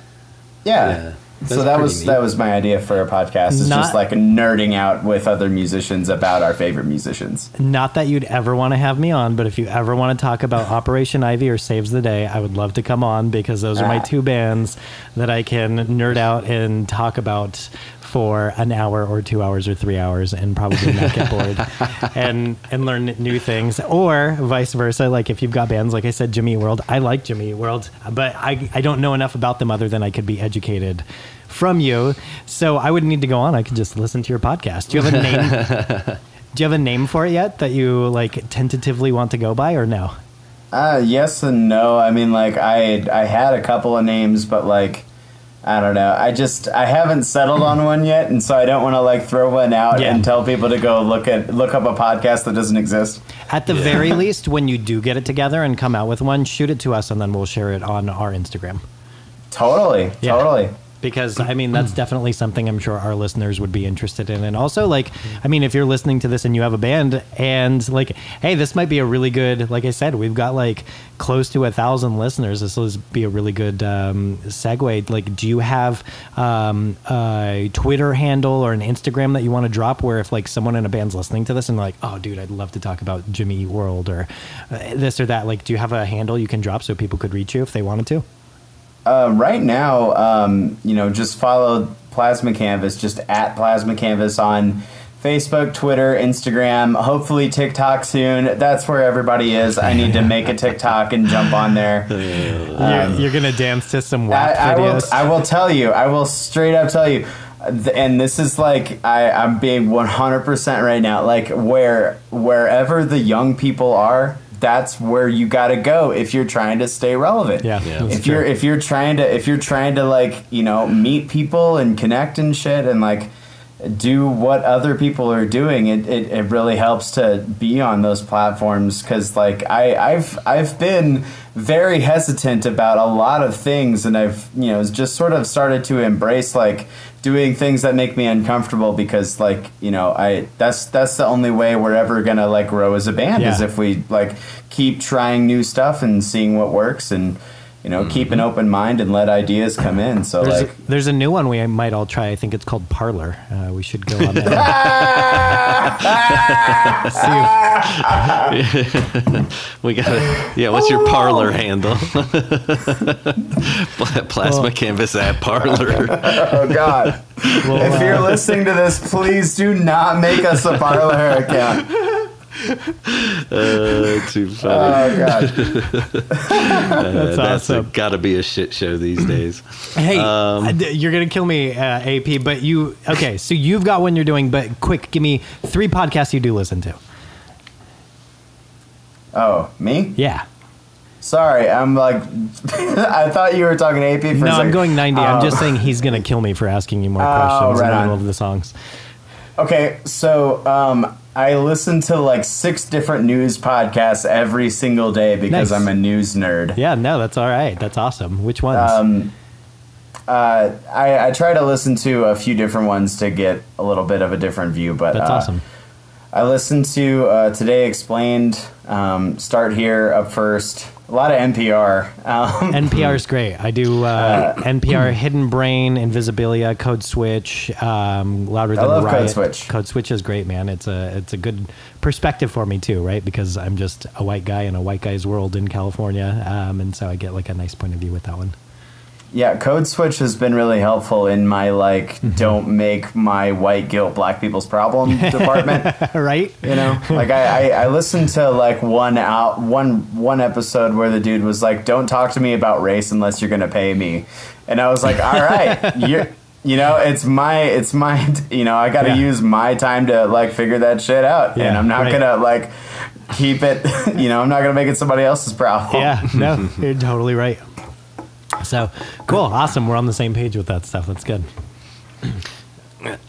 yeah, Yeah, so that was neat. that was my idea for a podcast is Not- just like nerding out with other musicians about our favorite musicians Not that you'd ever want to have me on, but if you ever want to talk about Operation Ivy or Saves the Day, I would love to come on because those are my Ah. two bands that I can nerd out and talk about for an hour or two hours or three hours and probably not get bored and and learn new things or vice versa like if you've got bands like i said jimmy world i like jimmy world but i i don't know enough about them other than i could be educated from you. So I wouldn't need to go on. I could just listen to your podcast. Do you have a name? Do you have a name for it yet that you like tentatively want to go by or no? Uh, yes and no. I mean, like I I had a couple of names, but like I don't know. I just I haven't settled on one yet, and so I don't want to like throw one out Yeah. and tell people to go look at look up a podcast that doesn't exist. At the very least, when you do get it together and come out with one, shoot it to us and then we'll share it on our Instagram. Totally, Yeah. totally. Because I mean that's definitely something I'm sure our listeners would be interested in. And also, like, I mean, if you're listening to this and you have a band, and like, hey, this might be a really good. Like I said, we've got like close to a thousand listeners. This will be a really good um, segue. Like, do you have um, a Twitter handle or an Instagram that you want to drop? Where if like someone in a band's listening to this and like, oh, dude, I'd love to talk about Jimmy World or uh, this or that. Like, do you have a handle you can drop so people could reach you if they wanted to? Uh, right now, um, you know, just follow Plasma Canvas, just at Plasma Canvas on Facebook, Twitter, Instagram, hopefully TikTok soon. That's where everybody is. I need to make a TikTok and jump on there. you're, you're gonna dance to some I, WAP I will. videos. I will tell you. I will straight up tell you. And this is like I, I'm being 100% right now. Like where wherever the young people are, that's where you got to go if you're trying to stay relevant. Yeah, Yeah. If true. you're if you're trying to if you're trying to like you know meet people and connect and shit and like do what other people are doing. It, it, it really helps to be on those platforms because like I, I've I've been very hesitant about a lot of things and I've you know just sort of started to embrace like doing things that make me uncomfortable because like you know I that's that's the only way we're ever gonna like grow as a band is if we like keep trying new stuff and seeing what works and you know keep an open mind and let ideas come in so There's, like a, there's a new one we might all try. I think it's called Parler. Uh, we should go on there. See if- We got to Yeah, what's your parler handle? Pla- Plasma canvas at parler. oh god we'll, if uh, you're listening to this please do not make us a parler account Uh, too funny. oh god that's awesome. got to be a shit show these days. Hey, Um, uh, you're gonna kill me, uh, AP. But you okay? So you've got one you're doing. But quick, give me three podcasts you do listen to. oh me Yeah. sorry i'm like i thought you were talking ap for No, I'm going 90. I'm Oh. just saying he's gonna kill me for asking you more Oh, questions in right the on. middle of the songs. Okay, so um, I listen to like six different news podcasts every single day because Nice. I'm a news nerd. Yeah, no, that's all right. That's awesome. Which ones? Um, uh, I, I try to listen to a few different ones to get a little bit of a different view, but that's uh, awesome. I listened to uh, Today Explained, um, Start Here Up First, a lot of NPR. Um, NPR is great. I do uh, NPR, Hidden Brain, Invisibilia, Code Switch, um, Louder Than love Code Switch. Code Switch is great, man. It's a it's a good perspective for me too, right? Because I'm just a white guy in a white guy's world in California, um, and so I get like a nice point of view with that one. Yeah, Code Switch has been really helpful in my like, Mm-hmm. don't make my white guilt black people's problem department. right? You know, like I, I, I listened to like one out one one episode where the dude was like, "Don't talk to me about race unless you're gonna pay me," and I was like, "All right, you're." You know, it's my, it's my, you know, I got to Yeah. use my time to like figure that shit out, and I'm not right. gonna like keep it, you know, I'm not gonna make it somebody else's problem. Yeah, no, you're totally right. So cool, awesome. We're on the same page with that stuff. That's good.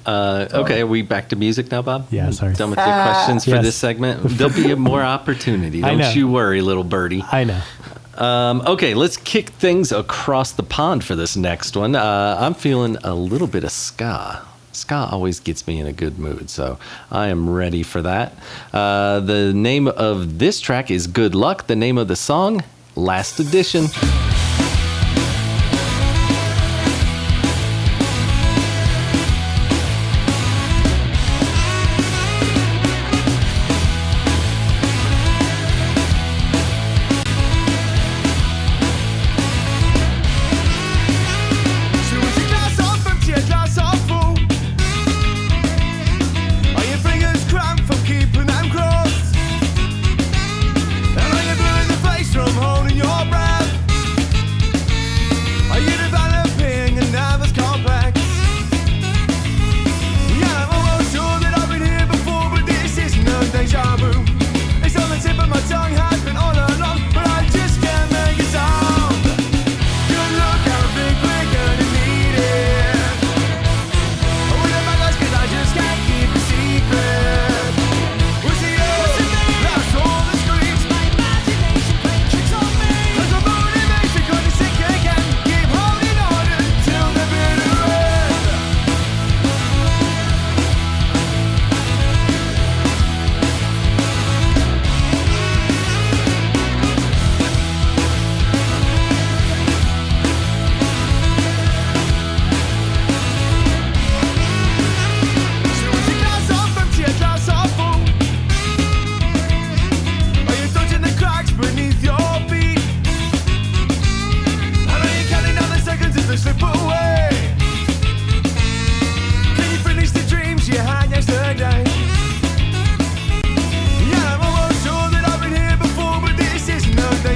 Uh, okay, are we back to music now, Bob? Yeah, sorry. Done with your questions for Yes. this segment? There'll be more opportunity. Don't you worry, little birdie. I know. Um, okay, let's kick things across the pond for this next one. Uh, I'm feeling a little bit of ska. Ska always gets me in a good mood, so I am ready for that. Uh, the name of this track is Good Luck. The name of the song, Last Edition.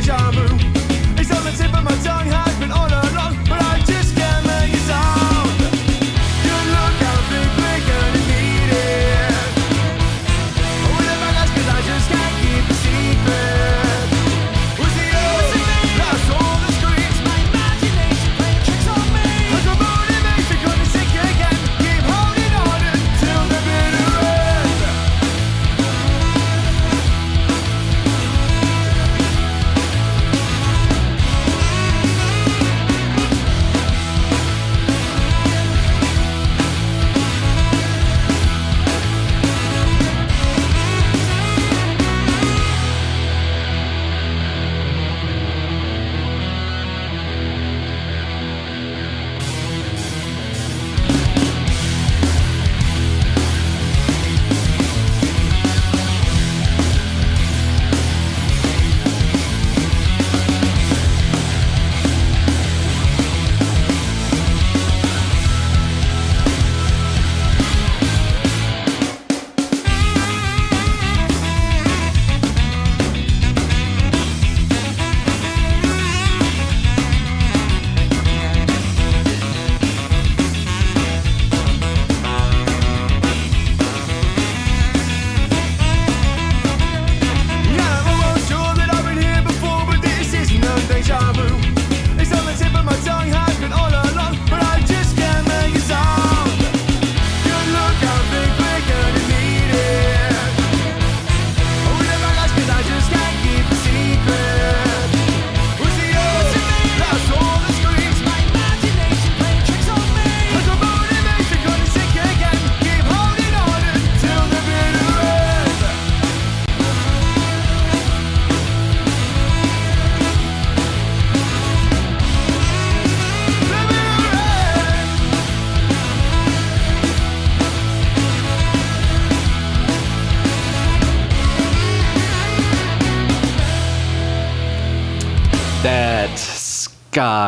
pajama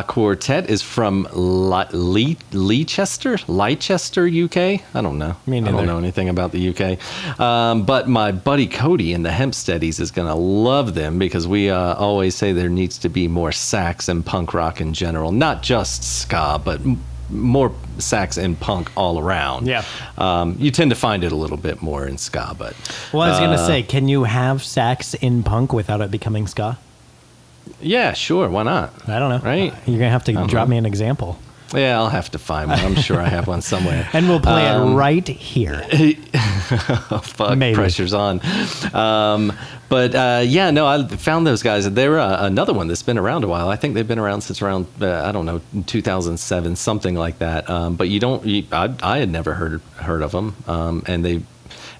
quartet is from Le- Le- Leicester, Leicester, UK. I don't know. Me I don't know anything about the UK. Um, but my buddy Cody in the Hempsteadies is going to love them because we uh, always say there needs to be more sax and punk rock in general, not just ska, but m- more sax and punk all around. Yeah. Um, you tend to find it a little bit more in ska, but Well, I was gonna uh, say, can you have sax in punk without it becoming ska? Yeah, sure, why not? I don't know. Right. You're gonna have to don't drop know. me an example, Yeah, I'll have to find one. I'm sure I have one somewhere. and we'll play Um, it right here. oh, fuck, Maybe. pressure's on. Um, but uh, yeah, no, I found those guys. They're uh, another one that's been around a while. I think they've been around since around uh, I don't know 2007, something like that. Um, but you don't, you, I, I had never heard heard of them, um, and they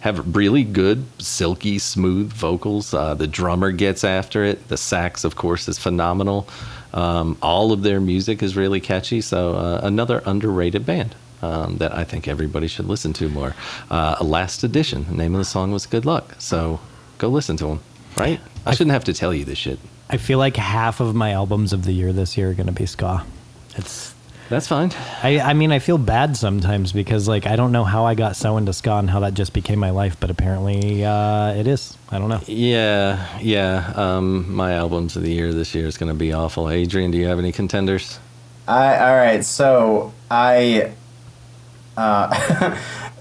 have really good, silky, smooth vocals. Uh, the drummer gets after it. The sax, of course, is phenomenal. Um, all of their music is really catchy. So uh, another underrated band um, that I think everybody should listen to more. Uh, Last Edition. The name of the song was Good Luck. So go listen to them. Right? I shouldn't have to tell you this shit. I feel like half of my albums of the year this year are gonna be ska. It's. That's fine. I, I mean, I feel bad sometimes because, like, I don't know how I got so into ska and how that just became my life, but apparently uh, it is. I don't know. Yeah, yeah. Um, my albums of the year this year is going to be awful. Adrian, do you have any contenders? I all right. So I, uh,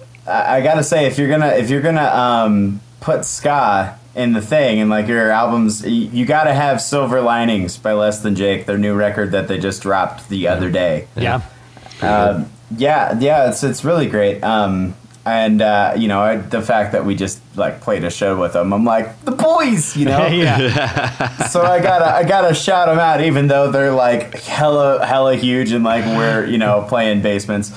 I I gotta say, if you're gonna if you're gonna um, put ska in the thing and like your albums, y- you gotta have Silver Linings by Less Than Jake, their new record that they just dropped the other day. Yeah. Um, yeah, yeah, it's it's really great. Um, and uh, you know I, the fact that we just like played a show with them, I'm like the boys, you know. yeah. so I gotta I gotta shout them out, even though they're like hella hella huge and like we're you know playing basements.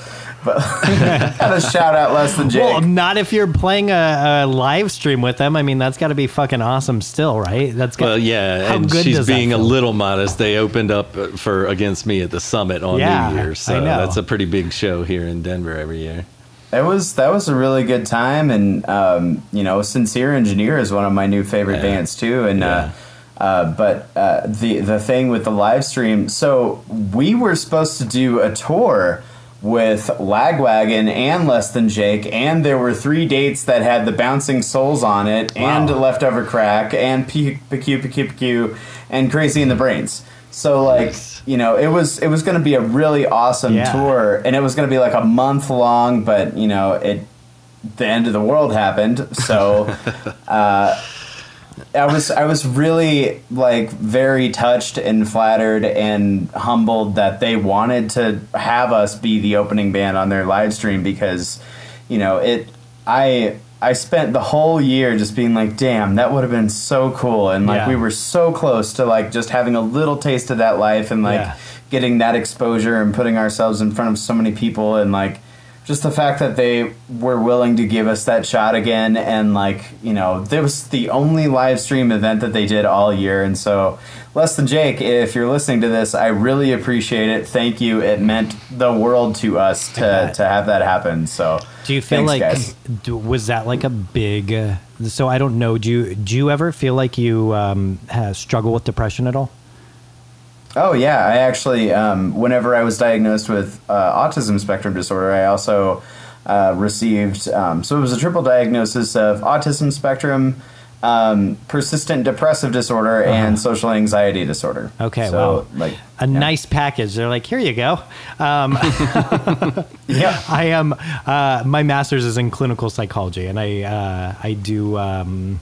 But gotta shout out less than Jake. Well, not if you're playing a, a live stream with them. I mean, that's got to be fucking awesome still, right? That's got, Well, yeah, How and good she's does that being a little modest. They opened up for against me at the summit on Yeah, New Year's, so I know. that's a pretty big show here in Denver every year. That was that was a really good time, and um, you know, Sincere Engineer is one of my new favorite Yeah. bands too. And uh, uh, but uh, the the thing with the live stream, so we were supposed to do a tour with Lagwagon and Less Than Jake, and there were three dates that had the Bouncing Souls on it, and Leftover Crack, and PQ PQ PQ PQ, and Crazy in the Brains. So like. Nice. You know, it was it was going to be a really awesome Yeah. tour, and it was going to be like a month long. But you know, it the end of the world happened. So uh, I was I was really like very touched and flattered and humbled that they wanted to have us be the opening band on their live stream because you know it I I spent the whole year just being like damn that would have been so cool and like Yeah. we were so close to like just having a little taste of that life and like Yeah. getting that exposure and putting ourselves in front of so many people and like just the fact that they were willing to give us that shot again and like you know this was the only live stream event that they did all year and so less than jake if you're listening to this i really appreciate it thank you it meant the world to us to, to have that happen so Do you feel thanks, like was that like a big? Uh, so I don't know. Do you do you ever feel like you um, struggle with depression at all? Oh yeah, I actually, um, whenever I was diagnosed with uh, autism spectrum disorder, I also uh, received. Um, so it was a triple diagnosis of autism spectrum, um, persistent depressive disorder, and social anxiety disorder. Uh-huh. Okay, so, wow. Like A yeah. nice package. They're like, here you go. Um, Yeah. I am. Uh, my master's is in clinical psychology, and I uh, I do um,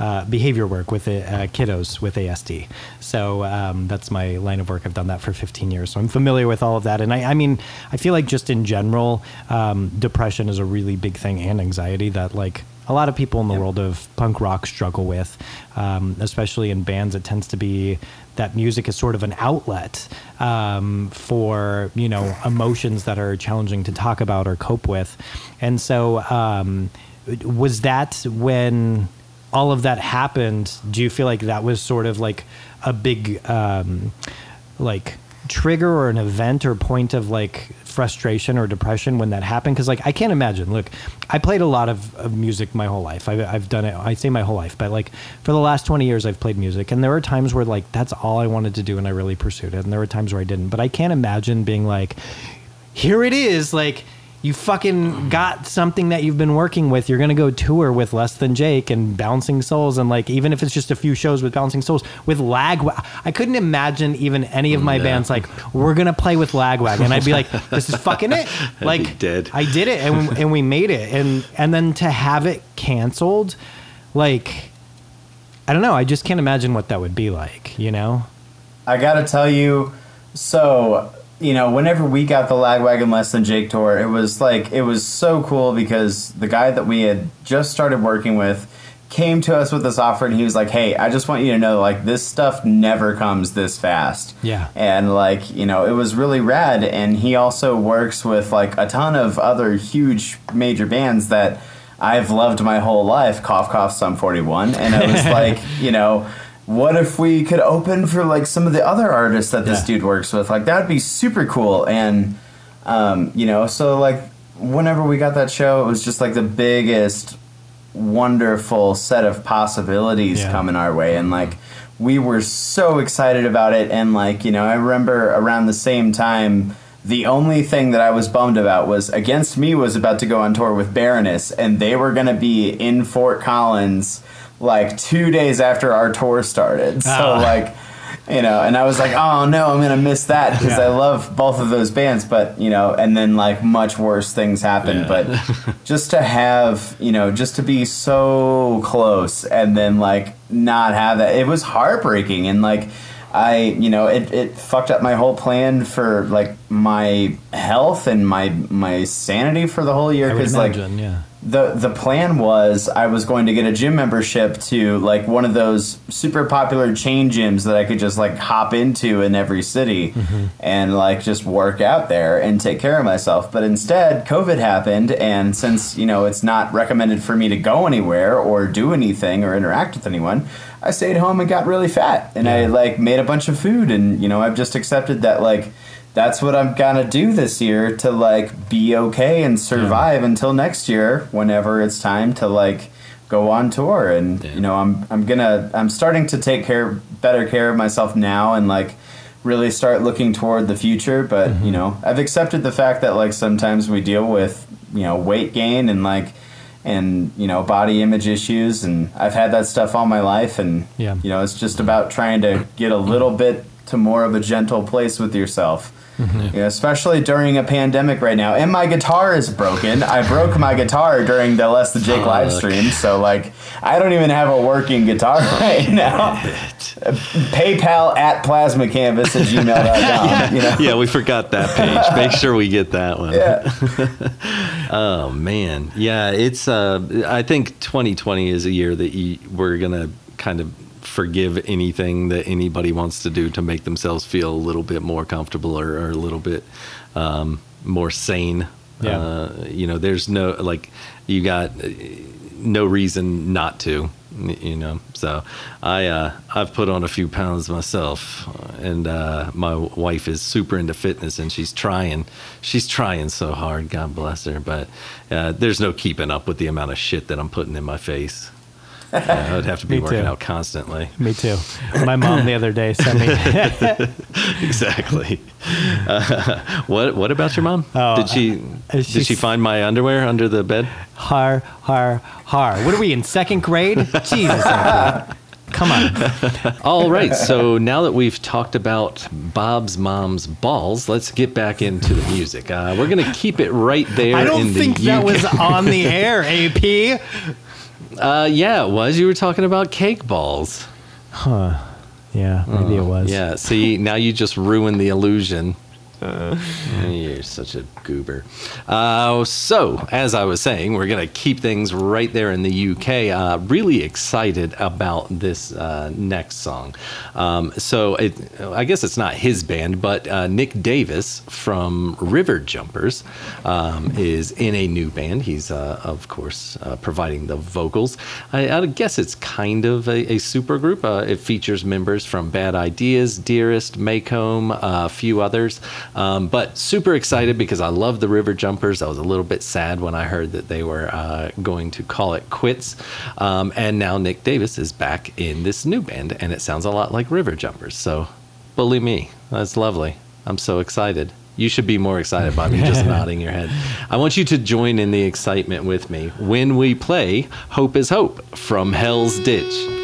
uh, behavior work with uh, kiddos with ASD. So um, that's my line of work. I've done that for 15 years, so I'm familiar with all of that. And I, I mean, I feel like just in general, um, depression is a really big thing, and anxiety that like a lot of people in the world of punk rock struggle with, um, especially in bands. It tends to be that music is sort of an outlet um, for you know emotions that are challenging to talk about or cope with, and so um, was that when all of that happened? Do you feel like that was sort of like a big um, like trigger or an event or point of like frustration or depression when that happened? Because like I can't imagine. Look, I played a lot of, of music my whole life. I've, I've done it. I say my whole life, but like for the last twenty years, I've played music, and there were times where like that's all I wanted to do, and I really pursued it, and there were times where I didn't. But I can't imagine being like, here it is, like. You fucking got something that you've been working with. You're gonna go tour with Less Than Jake and Bouncing Souls, and like even if it's just a few shows with Bouncing Souls with Lagwag. I couldn't imagine even any of my No. bands like we're gonna play with Lagwag, and I'd be like, this is fucking it. Like be dead. I did it, and and we made it, and and then to have it canceled, like I don't know. I just can't imagine what that would be like. You know? I gotta tell you, so you know, whenever we got the Lagwagon Less Than Jake tour, it was like it was so cool because the guy that we had just started working with came to us with this offer and he was like, "Hey, I just want you to know like this stuff never comes this fast." Yeah. And like, you know, it was really rad and he also works with like a ton of other huge major bands that I've loved my whole life, cough cough Sum 41, and it was like, you know, what if we could open for like some of the other artists that this Yeah. dude works with? Like that'd be super cool. And um, you know, so like whenever we got that show, it was just like the biggest wonderful set of possibilities Yeah. coming our way and like we were so excited about it and like you know i remember around the same time the only thing that i was bummed about was against me was about to go on tour with baroness and they were going to be in fort collins like two days after our tour started so Ah. like you know and i was like oh no i'm gonna miss that because i love both of those bands but you know and then like much worse things happened Yeah. but just to have you know just to be so close and then like not have that it was heartbreaking and like i you know it, it fucked up my whole plan for like my health and my my sanity for the whole year because like yeah. The the plan was I was going to get a gym membership to like one of those super popular chain gyms that I could just like hop into in every city mm-hmm. and like just work out there and take care of myself. But instead, COVID happened, and since you know it's not recommended for me to go anywhere or do anything or interact with anyone, I stayed home and got really fat, and I like made a bunch of food, and you know I've just accepted that like that's what I'm gonna do this year to like be okay and survive until next year whenever it's time to like go on tour. And Yeah. you know I'm I'm gonna I'm starting to take care better care of myself now and like really start looking toward the future. But mm-hmm. you know I've accepted the fact that like sometimes we deal with you know weight gain and like and you know body image issues. And I've had that stuff all my life. And Yeah. you know it's just about trying to get a little bit to more of a gentle place with yourself you know, especially during a pandemic right now. And my guitar is broken. I broke my guitar during the Less Than Jake live stream, so like I don't even have a working guitar right now. PayPal at plasmacanvas at gmail.com. You know? yeah, we forgot that page. Make sure we get that one. Yeah. Oh man, yeah. It's. Uh, I think 2020 is a year that you, we're gonna kind of forgive anything that anybody wants to do to make themselves feel a little bit more comfortable or, or a little bit um, more sane. Yeah. Uh, you know, there's no like you got no reason not to. You know, so I uh, I've put on a few pounds myself, and uh, my wife is super into fitness, and she's trying she's trying so hard. God bless her, but uh, there's no keeping up with the amount of shit that I'm putting in my face. Uh, I would have to be working too. out constantly. Me too. My mom the other day sent me. exactly. Uh, what What about your mom? Oh, did she uh, Did she find my underwear under the bed? har har har. What are we in second grade? Jesus. Come on. All right. So now that we've talked about Bob's mom's balls, let's get back into the music. Uh, we're gonna keep it right there. I don't think that was on the air, AP. Uh, yeah, it was. You were talking about cake balls. Huh. Yeah, maybe it was. Yeah. See, now you just ruined the illusion. You're such a goober. Uh, so, as I was saying, we're going to keep things right there in the UK. Uh, really excited about this uh, next song. Um, so, it, I guess it's not his band, but uh, Nick Davis from River Jumpers um, is in a new band. He's, uh, of course, uh, providing the vocals. I, I guess it's kind of a, a super group. It features members from Bad Ideas, Dearest, Maycomb, a few others. Um, but super excited because I love the River Jumpers. I was a little bit sad when I heard that they were uh, going to call it quits. Um, and now Nick Davis is back in this new band, and it sounds a lot like River Jumpers. So, believe me, that's lovely. I'm so excited. You should be more excited by me just nodding your head. I want you to join in the excitement with me when we play Hope is Hope from Hell's Ditch.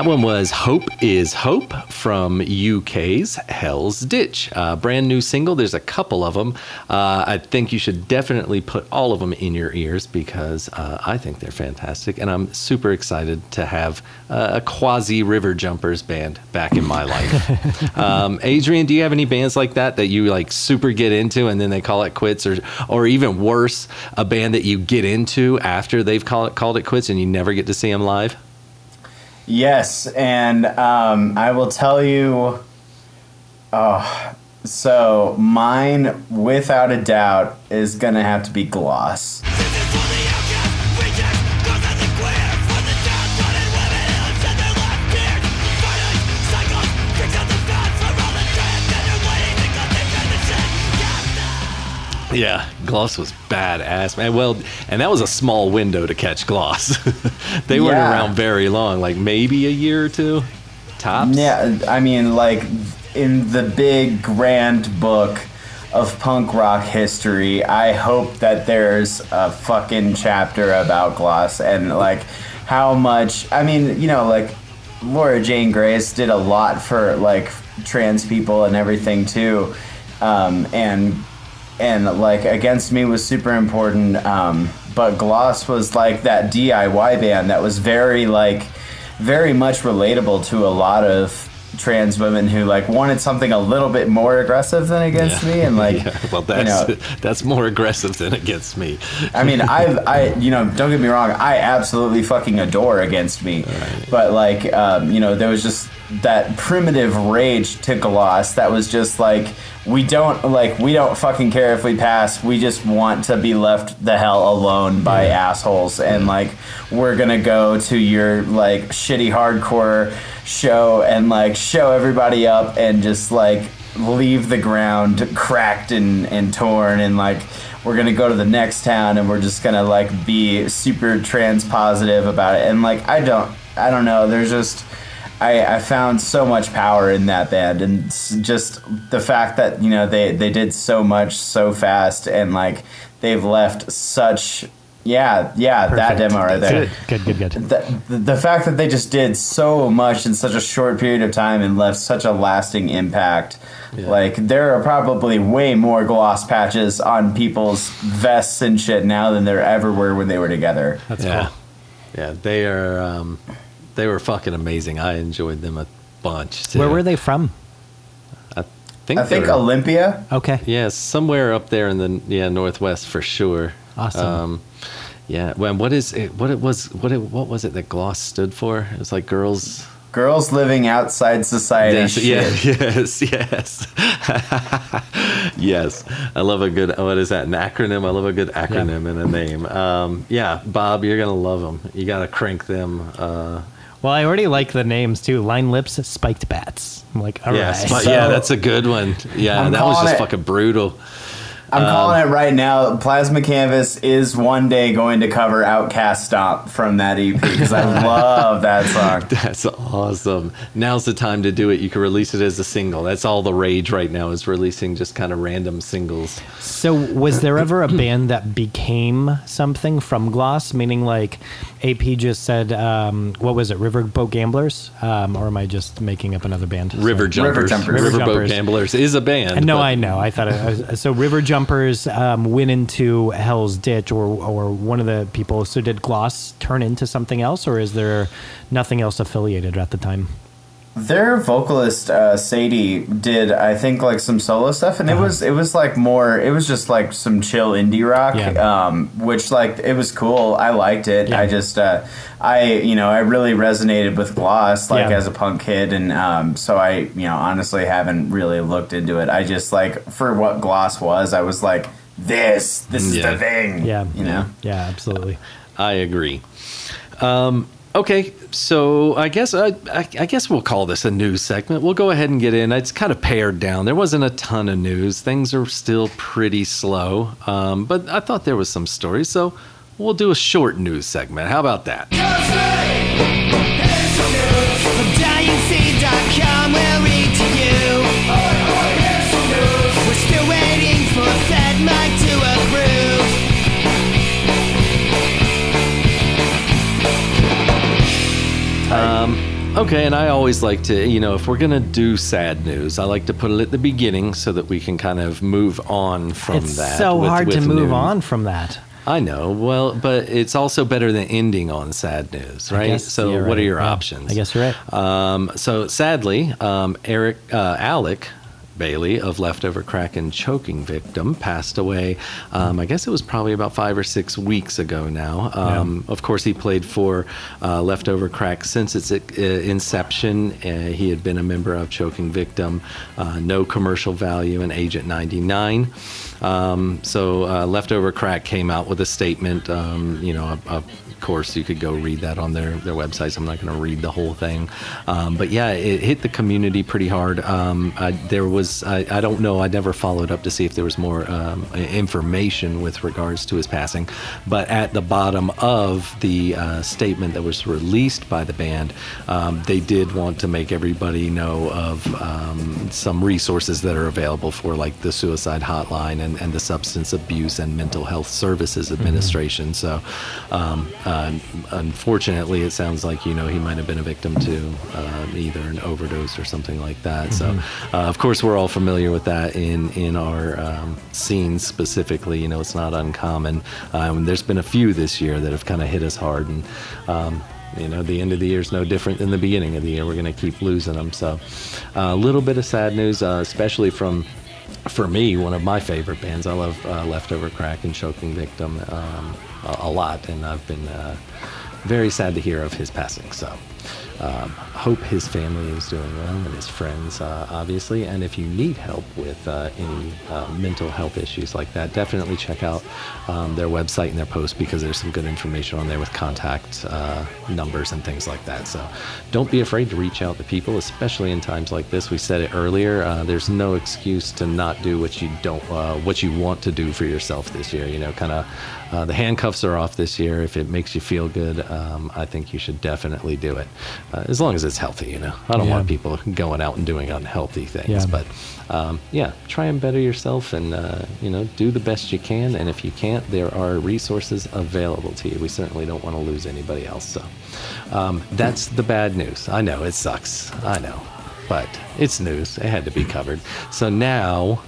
That one was Hope is Hope from UK's Hell's Ditch. Uh, brand new single. There's a couple of them. Uh, I think you should definitely put all of them in your ears because uh, I think they're fantastic. And I'm super excited to have uh, a quasi River Jumpers band back in my life. um, Adrian, do you have any bands like that that you like super get into and then they call it quits? Or, or even worse, a band that you get into after they've call it, called it quits and you never get to see them live? Yes, and um, I will tell you. Oh, so mine, without a doubt, is gonna have to be Gloss. Yeah, Gloss was badass, man. Well, and that was a small window to catch Gloss. they weren't around very long, like maybe a year or two, tops. Yeah, I mean, like in the big grand book of punk rock history, I hope that there's a fucking chapter about Gloss and like how much. I mean, you know, like Laura Jane Grace did a lot for like trans people and everything too, um, and and like Against Me was super important. Um, but Gloss was like that DIY band that was very like very much relatable to a lot of trans women who like wanted something a little bit more aggressive than Against Me and like Yeah, well, you that's know, that's more aggressive than against me. I mean, I've I, you know, don't get me wrong. I absolutely fucking adore Against Me, but like, um, you know, there was just that primitive rage to Gloss that was just like, we don't like, we don't fucking care if we pass. We just want to be left the hell alone by assholes, and like, we're gonna go to your like shitty hardcore show and like show everybody up and just like leave the ground cracked and, and torn. And like we're gonna go to the next town and we're just gonna like be super trans positive about it. And like i don't i don't know. There's just i i found so much power in that band and just the fact that you know they they did so much so fast and like they've left such yeah yeah that demo right there Good, good, good. good. the, the the fact that they just did so much in such a short period of time and left such a lasting impact like there are probably way more gloss patches on people's vests and shit now than there ever were when they were together That's yeah, cool. yeah, they are. Um, they were fucking amazing. I enjoyed them a bunch. Too. Where were they from? I think. i think were- olympia Okay. Yeah, somewhere up there in the yeah northwest for sure. Awesome. Um, yeah. Well, what is it? What it was? What it? What was it that Gloss stood for? It was like girls. girls living outside society Yes, shit. yeah, yes, yes, yes. I love a good. What is that? An acronym? I love a good acronym and a name. Um, yeah, Bob, you're gonna love them. You gotta crank them. Uh, Well, I already like the names too. Line lips, spiked bats. I'm like, all right. yeah, sp- So- yeah, that's a good one. Yeah, I'm that was just it- fucking brutal. I'm Um, calling it right now plasma canvas is one day going to cover outcast stomp from that ep because i love that song That's awesome. Now's the time to do it. You can release it as a single. That's all the rage right now is releasing just kind of random singles. So, was there ever a band that became something from Gloss? Meaning, like AP just said, um, what was it, Riverboat Gamblers? Um, or am I just making up another band? River Jumpers. Jumpers. River Riverboat Gamblers is a band. No, but- I know. I thought it, so. River Jumpers um, went into Hell's Ditch, or or one of the people. So did Gloss turn into something else, or is there nothing else affiliated at the time? Their vocalist uh, Sadie did, I think, like some solo stuff, and it was it was like more. It was just like some chill indie rock, Yeah. um, which like it was cool. I liked it. Yeah. I just, uh, I you know, I really resonated with Gloss like Yeah. as a punk kid, and um, so I you know honestly haven't really looked into it. I just like for what Gloss was, I was like, this, this is the thing. Yeah, you know. yeah, absolutely. I agree. Um, okay, so I guess I, I, I guess we'll call this a news segment. We'll go ahead and get in. It's kind of pared down. There wasn't a ton of news. Things are still pretty slow, um, but I thought there was some stories. So we'll do a short news segment. How about that? Okay, and I always like to, you know, if we're going to do sad news, I like to put it at the beginning so that we can kind of move on from It's that. so with- hard to move new- on from that. I know. Well, but it's also better than ending on sad news, right? guess so, you're what are your yeah. options? I guess you're right. Um, so, sadly, um, Eric uh, Alec Baillie of Leftover Crack and Choking Victim passed away. Um, I guess it was probably about five or six weeks ago now. Um, Of course, he played for uh, Leftover Crack since its uh, inception. Uh, he had been a member of Choking Victim, uh, No Commercial Value, and Agent 99. Um, so, uh, Leftover Crack came out with a statement, um, you know, a, a course, you could go read that on their, their websites. I'm not going to read the whole thing. Um, but yeah, it hit the community pretty hard. Um, I, there was, I, I don't know, I never followed up to see if there was more um, information with regards to his passing. But at the bottom of the uh, statement that was released by the band, um, they did want to make everybody know of um, some resources that are available for like the suicide hotline and, and the substance abuse and mental health services administration. So, um, uh, unfortunately, it sounds like you know he might have been a victim to um, either an overdose or something like that. So, uh, of course, we're all familiar with that in in our um, scene specifically. You know, it's not uncommon. Um, there's been a few this year that have kind of hit us hard, and um, you know, the end of the year is no different than the beginning of the year. We're going to keep losing them. So, uh, a little bit of sad news, uh, especially from for me, one of my favorite bands. I love uh, Leftover Crack and Choking Victim um, a, a lot, and I've been uh, very sad to hear of his passing. So, um, hope his family is doing well and his friends, uh, obviously. And if you need help with uh, any uh, mental health issues like that, definitely check out um, their website and their post because there's some good information on there with contact uh, numbers and things like that. So don't be afraid to reach out to people, especially in times like this. We said it earlier. Uh, there's no excuse to not do what you don't, uh, what you want to do for yourself this year. You know, kind of. Uh, the handcuffs are off this year. If it makes you feel good, um, I think you should definitely do it, uh, as long as it's healthy. You know, I don't Yeah. want people going out and doing unhealthy things, Yeah. but um, yeah, try and better yourself, and uh, you know, do the best you can. And if you can't, there are resources available to you. We certainly don't want to lose anybody else. So um, that's the bad news. I know it sucks. I know, but it's news. It had to be covered. So now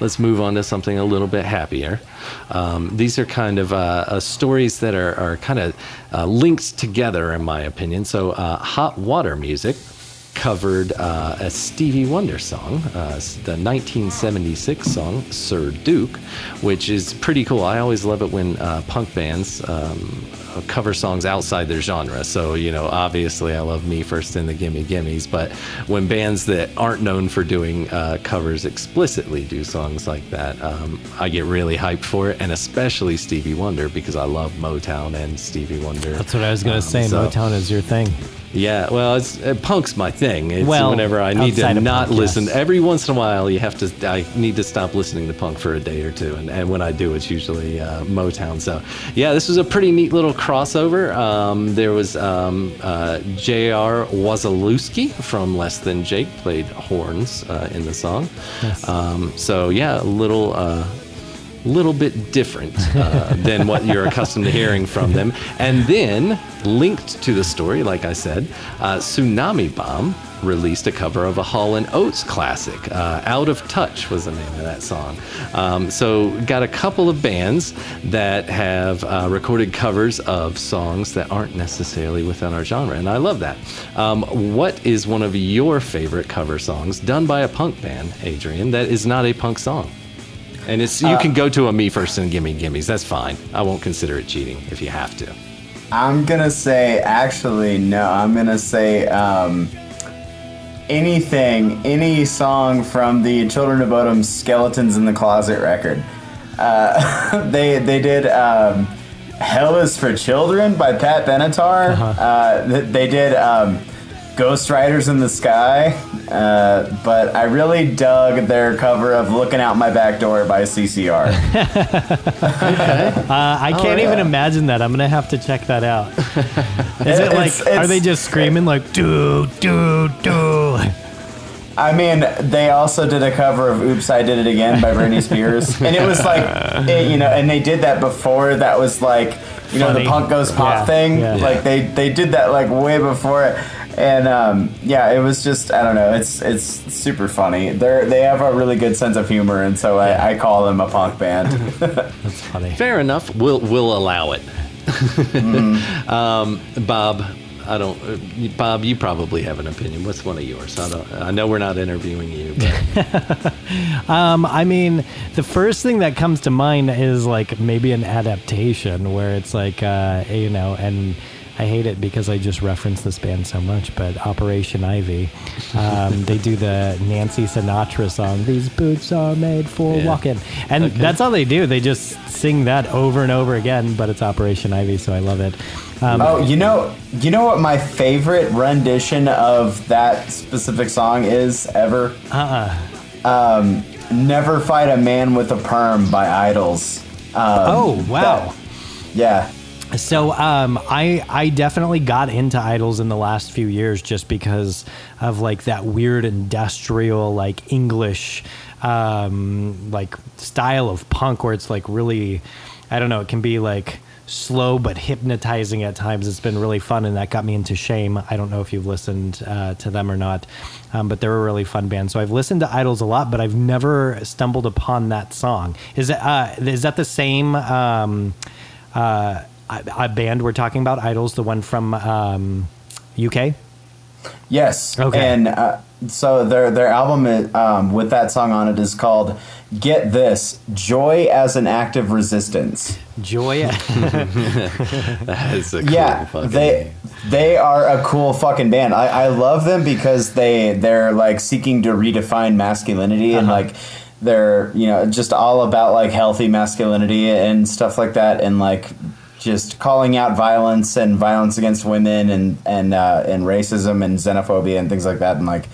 let's move on to something a little bit happier. Um, these are kind of uh, uh, stories that are, are kind of uh, linked together, in my opinion. So, uh, Hot Water Music covered uh, a Stevie Wonder song, uh, the 1976 song Sir Duke, which is pretty cool. I always love it when punk bands um, cover songs outside their genre. So, you know, obviously I love Me First and the Gimme Gimmes, but when bands that aren't known for doing uh, covers explicitly do songs like that, um, I get really hyped for it, and especially Stevie Wonder because I love Motown and Stevie Wonder. That's what I was gonna Um, say. so- Motown is your thing. yeah, well, it's uh, punk's my thing. It's Well, whenever I need to not punk, listen. yes. Every once in a while, you have to. I need to stop listening to punk for a day or two, and, and when I do, it's usually uh, Motown. So, yeah, this was a pretty neat little crossover. Um, there was um, uh, J.R. Wasilewski from Less Than Jake played horns uh, in the song. Um, so yeah, a little. Uh, little bit different uh, than what you're accustomed to hearing from them. And then, linked to the story, like I said, uh, Tsunami Bomb released a cover of a Hall and Oates classic. Uh, Out of Touch was the name of that song. Um, so, got a couple of bands that have uh, recorded covers of songs that aren't necessarily within our genre, and I love that. Um, what is one of your favorite cover songs done by a punk band, Adrian, that is not a punk song? And it's you can go to a me first and gimme gimmes. That's fine. I won't consider it cheating if you have to. I'm gonna say actually no. I'm gonna say um, anything, any song from the Children of Bodom "Skeletons in the Closet" record. Uh, they they did um, "Hell Is for Children" by Pat Benatar. uh th- they did um, "Ghost Riders in the Sky," uh, but I really dug their cover of "Looking Out My Back Door" by CCR. Uh, I can't yeah. even imagine that. I'm gonna have to check that out. Is it like? It's- are they just screaming like do do do? I mean, they also did a cover of "Oops, I Did It Again" by Britney Spears, and it was like, it, you know, and they did that before. That was like, you know, the punk goes pop Yeah, thing. yeah. Like they they did that like way before it, and um, yeah, it was just I don't know. It's it's super funny. They're they have a really good sense of humor, and so I, I call them a punk band. That's funny. Fair enough. We'll we'll allow it. um, Bob, I don't. Uh, Bob, you probably have an opinion. What's one of yours? I don't. I know we're not interviewing you, but Um, I mean, the first thing that comes to mind is like maybe an adaptation where it's like, uh, you know, and I hate it because I just reference this band so much. But Operation Ivy, um, they do the Nancy Sinatra song. These boots are made for Yeah. walking, and that's all they do. They just sing that over and over again. But it's Operation Ivy, so I love it. Um, Oh, you know, you know what my favorite rendition of that specific song is ever? uh-uh. Um, "Never Fight a Man with a Perm" by Idles. Um, Oh wow. that- yeah. So um, I I definitely got into idles in the last few years just because of like that weird industrial like English um, like style of punk where it's like really I don't know it can be like slow but hypnotizing at times. It's been really fun and that got me into Shame. I don't know if you've listened uh, to them or not, um, but they're a really fun band. So I've listened to Idles a lot, but I've never stumbled upon that song. Is it uh, is that the same? Um, uh, a a band we're talking about, Idles, the one from um, UK. Yes. Okay. And uh, so their their album is, um, with that song on it is called "Get This: Joy as an Act of Resistance." Joy. That's a cool yeah, fucking they name. they are a cool fucking band. I, I love them because they they're like seeking to redefine masculinity and Uh-huh. like they're you know just all about like healthy masculinity and stuff like that and like just calling out violence and violence against women and and uh, and racism and xenophobia and things like that. And like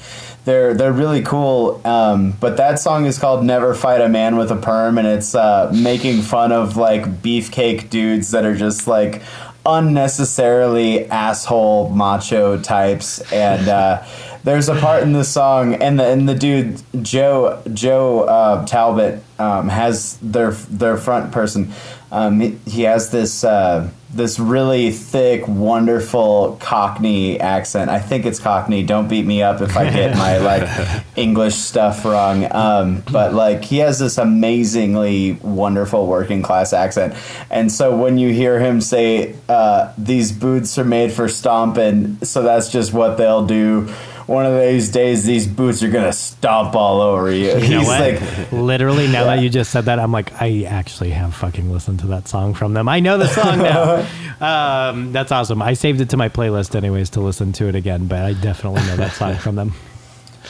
they're they're really cool. Um, but that song is called "Never Fight a Man with a Perm" and it's uh, making fun of like beefcake dudes that are just like unnecessarily asshole macho types. And uh, there's a part in the song and the and the dude Joe Joe uh, Talbot um, has their their front person um, he, has this uh, this really thick wonderful Cockney accent. I think it's Cockney. Don't beat me up if I get my like English stuff wrong. Um, but like he has this amazingly wonderful working class accent. And so when you hear him say uh, these boots are made for stomping so that's just what they'll do one of these days these boots are gonna stomp all over you You know he's what? like Literally, now that you just said that, I'm like, I actually have fucking listened to that song from them. I know the song now. um, that's awesome. I saved it to my playlist anyways to listen to it again, but I definitely know that song from them.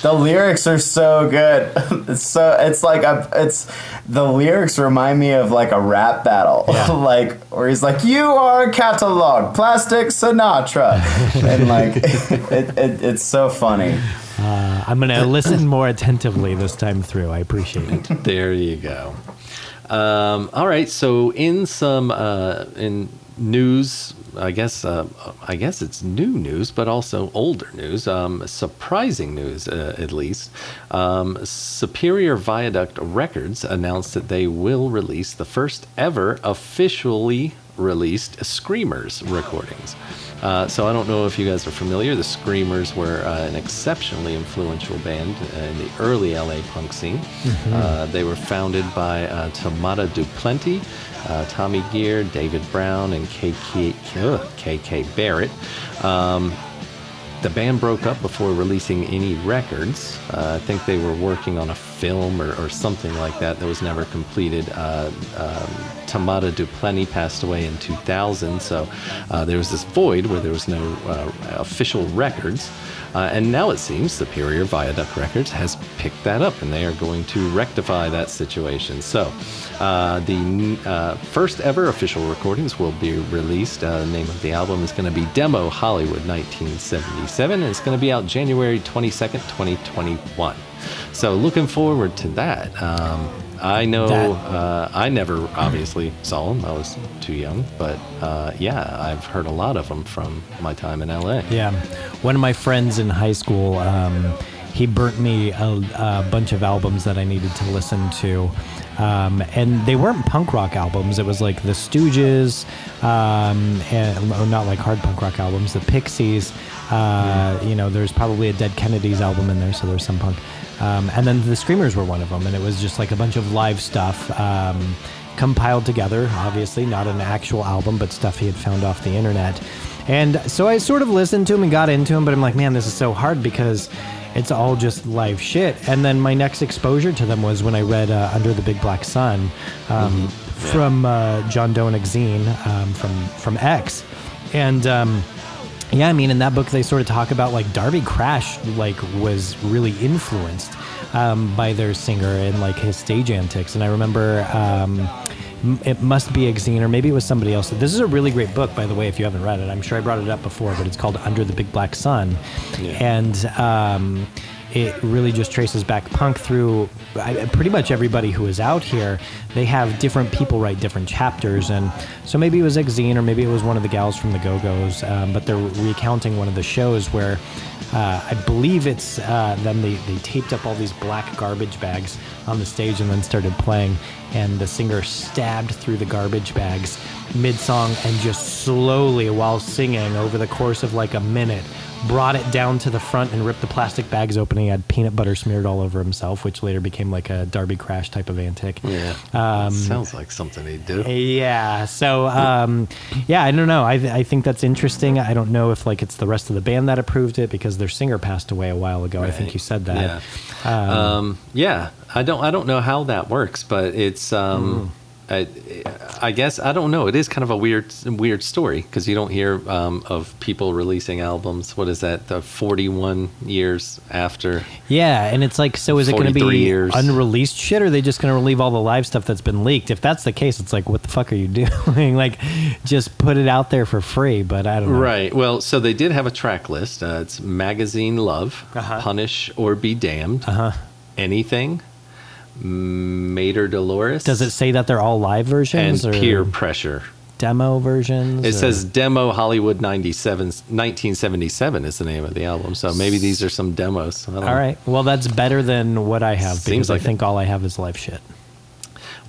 The lyrics are so good it's so it's like a it's the lyrics remind me of like a rap battle Yeah. like where he's like you are a catalog plastic sinatra and like it, it, it's so funny Uh, I'm gonna listen more attentively this time through. I appreciate it. There you go. Um, all right. So in some uh, in news, I guess uh, I guess it's new news, but also older news. Um, surprising news, uh, at least. Um, Superior Viaduct Records announced that they will release the first ever officially released Screamers recordings. Uh, so I don't know if you guys are familiar. The Screamers were uh, an exceptionally influential band in the early LA punk scene. Uh, they were founded by uh, Tomata du Plenty, uh, Tommy Gear, David Brown, and KK, KK Barrett. Um, the band broke up before releasing any records. Uh, I think they were working on a film or, or something like that that was never completed. Uh, um, Tomata du Plenty passed away in 2000, so uh, there was this void where there was no uh, official records. Uh, and now it seems Superior Viaduct Records has picked that up and they are going to rectify that situation. So, uh, the uh, first ever official recordings will be released. Uh, the name of the album is going to be Demo Hollywood 1977, and it's going to be out January 22nd, 2021. So, looking forward to that. Um, I know uh, I never obviously saw them. I was too young, but uh, yeah, I've heard a lot of them from my time in LA. Yeah, one of my friends in high school, um, he burnt me a, a bunch of albums that I needed to listen to, um, and they weren't punk rock albums. It was like the Stooges, um, and or not like hard punk rock albums. The Pixies. Uh, you know, there's probably a Dead Kennedys album in there, so there's some punk. Um, and then the Screamers were one of them, and it was just like a bunch of live stuff. Um, compiled together, obviously, not an actual album, but stuff he had found off the internet. And so I sort of listened to him and got into him, but I'm like, man, this is so hard because it's all just live shit. And then my next exposure to them was when I read uh, Under the Big Black Sun um, from uh, John Doenig zine um, from, from X. And um, yeah, I mean, in that book, they sort of talk about like Darby Crash, like was really influenced um, by their singer and like his stage antics. And I remember. Um, it must be Exene, or maybe it was somebody else. This is a really great book, by the way, if you haven't read it. I'm sure I brought it up before, but it's called Under the Big Black Sun. And um, it really just traces back punk through pretty much everybody who is out here. They have different people write different chapters, and so maybe it was Exene or maybe it was one of the gals from the Go Go's, um, but they're recounting one of the shows where uh, I believe it's uh, them. They, they taped up all these black garbage bags on the stage and then started playing, and the singer stabbed through the garbage bags mid song and just slowly, while singing over the course of like a minute, brought it down to the front and ripped the plastic bags open. He had peanut butter smeared all over himself, which later became like a Darby Crash type of antic. Yeah. Um, Sounds like something he'd do. Yeah. So, um, yeah, I don't know. I, I think that's interesting. I don't know if like it's the rest of the band that approved it because their singer passed away a while ago. I think you said that. Yeah. Um, yeah. I don't. I don't know how that works, but it's. Um, I, I guess I don't know. It is kind of a weird, weird story because you don't hear um, of people releasing albums. What is that? The forty-one years after. Yeah, and it's like, so is it going to 43 be years. unreleased shit, or are they just going to leave all the live stuff that's been leaked? If that's the case, it's like, what the fuck are you doing? like, just put it out there for free. But I don't know. Right. Well, so they did have a track list. Uh, it's Magazine Love, Uh-huh. Punish or Be Damned, Uh huh. Anything, Mater Dolores. Does it say that they're all live and versions or Peer Pressure. demo versions? It or- says Demo Hollywood 97, 1977 is the name of the album. So maybe these are some demos. All right. Well, that's better than what I have Seems because like I it. think all I have is live shit.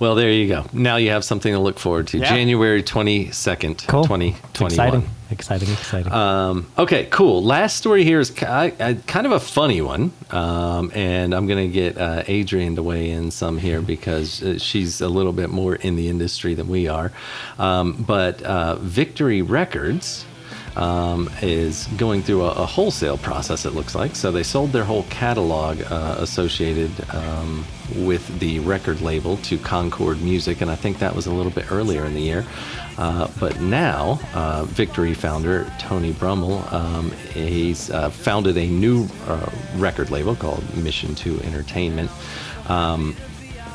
Well, there you go. Now you have something to look forward to. Yeah. January 22nd, Cool. 2021. Exciting. Exciting. Exciting. Um, okay, cool. Last story here is kind of a funny one, um, and I'm going to get uh, Adrienne to weigh in some here because uh, she's a little bit more in the industry than we are. Um, but uh, Victory Records um, is going through a, a wholesale process. It looks like so they sold their whole catalog uh, associated um, with the record label to Concord Music, and I think that was a little bit earlier in the year. Uh, but now, uh, Victory founder Tony Brummel, um, he's uh, founded a new uh, record label called Mission Two Entertainment. Um,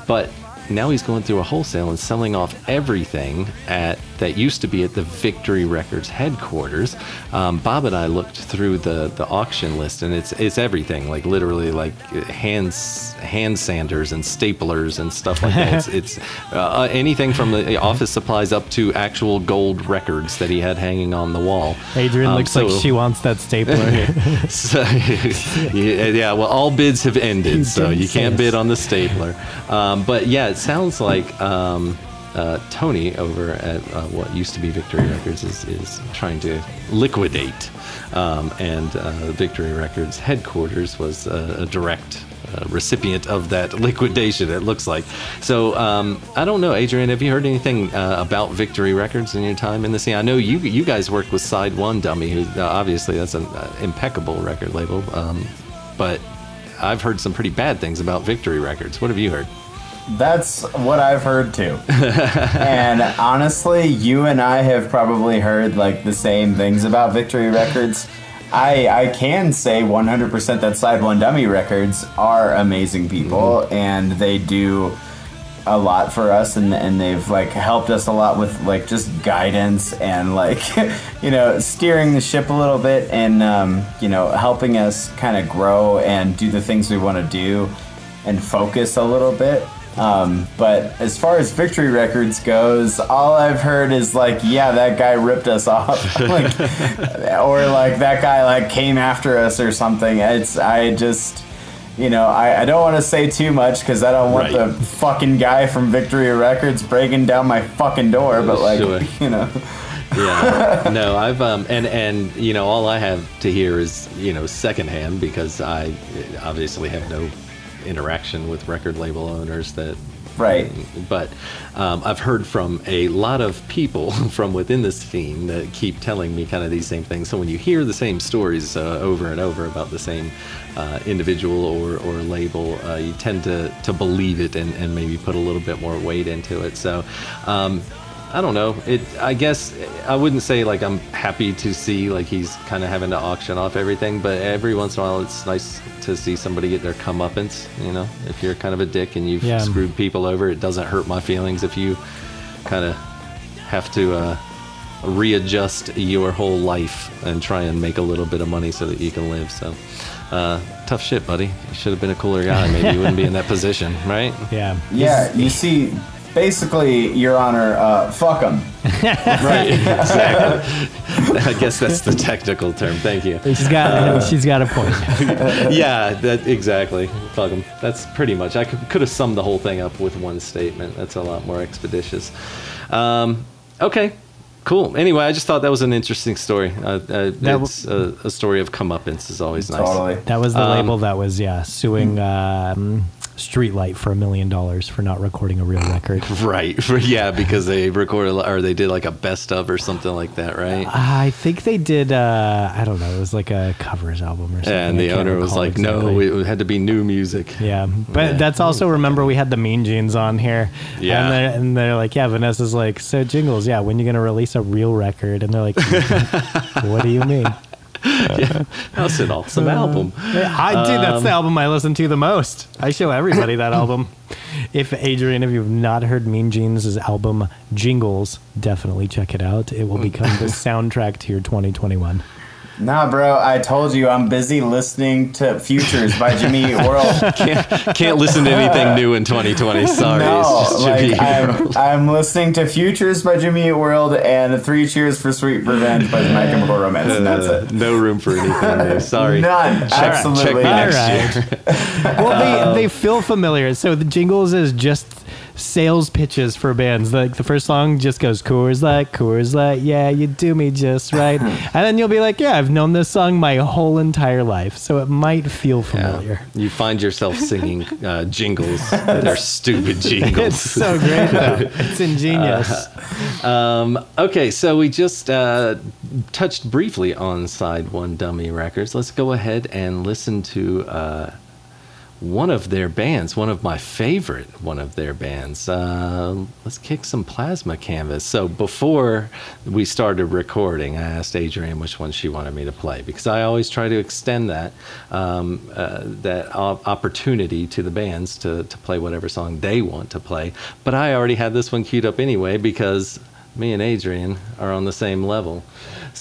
but now he's going through a wholesale and selling off everything at that used to be at the Victory Records headquarters. Um, Bob and I looked through the the auction list, and it's it's everything, like literally like hands hand sanders and staplers and stuff like that. it's it's uh, anything from the office supplies up to actual gold records that he had hanging on the wall. Adrienne Um, looks like she wants that stapler. so, yeah, yeah, well, all bids have ended, You so you can't bid on the stapler. Um, but yeah, it sounds like um, uh, Tony over at uh, what used to be Victory Records is, is trying to liquidate. Um, and uh, Victory Records headquarters was a, a direct uh, recipient of that liquidation, it looks like. So um, I don't know, Adrienne, have you heard anything uh, about Victory Records in your time in the scene? I know you you guys worked with Side One Dummy, who uh, obviously that's an uh, impeccable record label, um, but I've heard some pretty bad things about Victory Records. What have you heard? That's what I've heard too. and honestly, you and I have probably heard like the same things about Victory Records. I I can say 100% that Side One Dummy Records are amazing people and they do a lot for us and and they've like helped us a lot with like just guidance and like you know steering the ship a little bit and um, you know helping us kind of grow and do the things we want to do and focus a little bit um, but as far as victory records goes all i've heard is like yeah that guy ripped us off like or like that guy like came after us or something it's i just you know, I, I don't want to say too much because I don't want Right. the fucking guy from Victory Records breaking down my fucking door. But like, Sure. you know, yeah no i've um and and you know all i have to hear is you know secondhand because i obviously have no interaction with record label owners that right? but um, I've heard from a lot of people from within the scene that keep telling me kind of these same things. So when you hear the same stories uh, over and over about the same uh, individual or, or label, uh, you tend to, to believe it and, and maybe put a little bit more weight into it. So um, I don't know. It. I guess I wouldn't say like I'm happy to see like he's kind of having to auction off everything, but every once in a while it's nice to see somebody get their comeuppance. You know, if you're kind of a dick and you've Yeah. screwed people over, it doesn't hurt my feelings if you kind of have to uh, readjust your whole life and try and make a little bit of money so that you can live. So. Uh, tough shit, buddy. You should have been a cooler guy. Maybe you wouldn't be in that position, right? Yeah. Yeah, you see, basically, Your Honor, uh, fuck them. Right. Exactly. I guess that's the technical term. Thank you. She's got she's got a point. Yeah, that exactly. them. That's pretty much. I could, could have summed the whole thing up with one statement. That's a lot more expeditious. Um, okay, cool. Anyway, I just thought that was an interesting story. Uh, uh, That it's a, a story of comeuppance is always nice. Totally. That was the Um, label that was yeah suing um, Streetlight for a million dollars for not recording a real record. Right. yeah, because they recorded or they did like a best of or something like that, right? I think they did. Uh, I don't know. It was like a covers album or something. and the owner was like, "No, it had to be new music." Yeah, but Yeah. that's also remember we had the Mean Jeans on here. Yeah. and they're, and they're like, yeah, Vanessa's like, so Jingles, yeah, when you gonna release a real record? And they're like, what do you mean? That's an awesome album. I dude, that's the um, album I listen to the most. I show everybody that album. If Adrienne, if you've not heard Mean Jeans' album Jingles, definitely check it out. It will become the soundtrack to your 2021. Nah, bro, I told you I'm busy listening to Futures by Jimmy Eat World. Can't, can't listen to anything new in 2020. Sorry, no, it's just Jimmy like I'm, I'm listening to Futures by Jimmy Eat World and Three Cheers for Sweet Revenge by My Chemical Romance, and that's Uh, it. no room for anything new. Sorry. None. Check, check Absolutely me none. next All year. Well, they, they feel familiar. So the Jingles is just sales pitches for bands. Like the first song just goes Coors Light, Coors Light, yeah, you do me just right. and then you'll be like, yeah, I've known this song my whole entire life, so it might feel familiar. Yeah. You find yourself singing uh, jingles that are stupid jingles. It's so great though. It's ingenious. Um, okay, so we just uh, touched briefly on Side One Dummy Records. Let's go ahead and listen to uh, one of their bands, one of my favorite one of their bands. Uh, let's kick some Plasma Canvas. So before we started recording, I asked Adrienne which one she wanted me to play because I always try to extend that um, uh, that op- opportunity to the bands to, to play whatever song they want to play. But I already had this one queued up anyway because me and Adrienne are on the same level.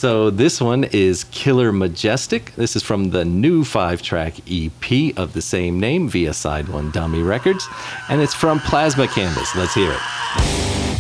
So this one is Killer Majestic. This is from the new five track EP of the same name via Side One Dummy Records. And it's from Plasma Canvas. Let's hear it.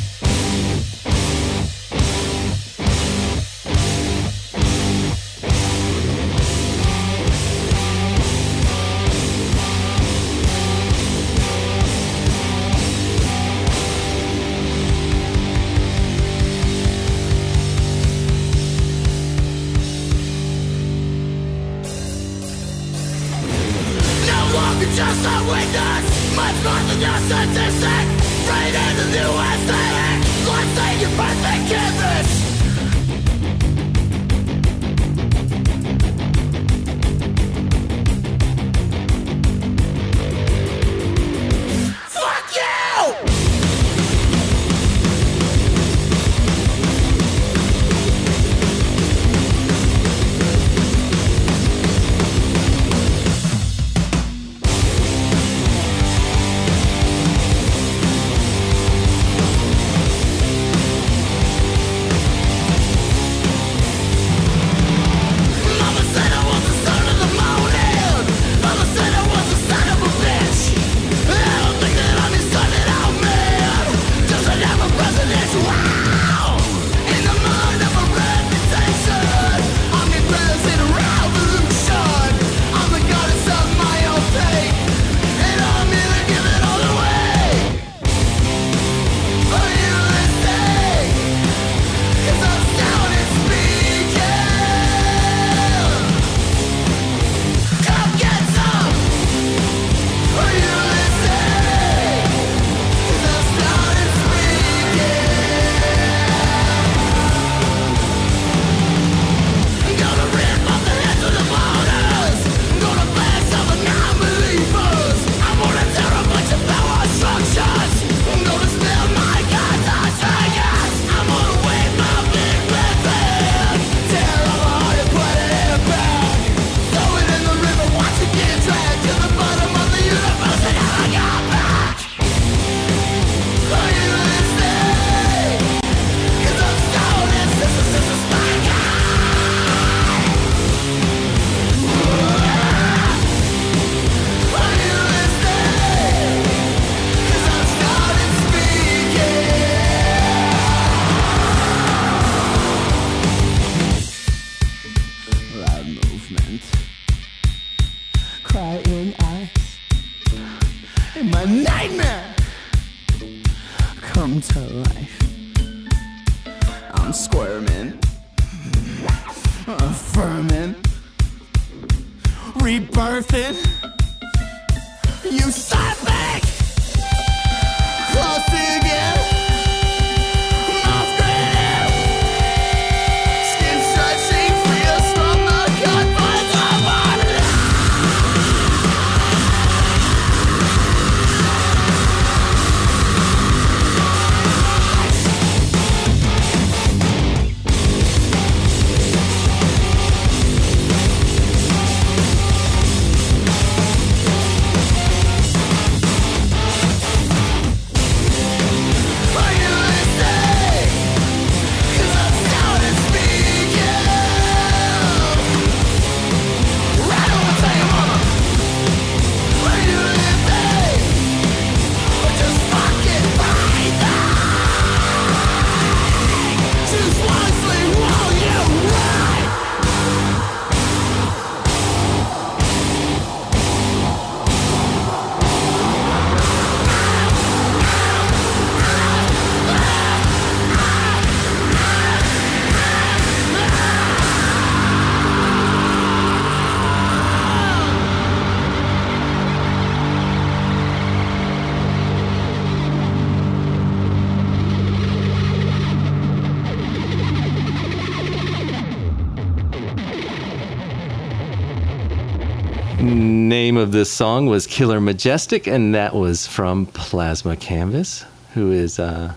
This song was Killer Majestic, and that was from Plasma Canvas, who is uh,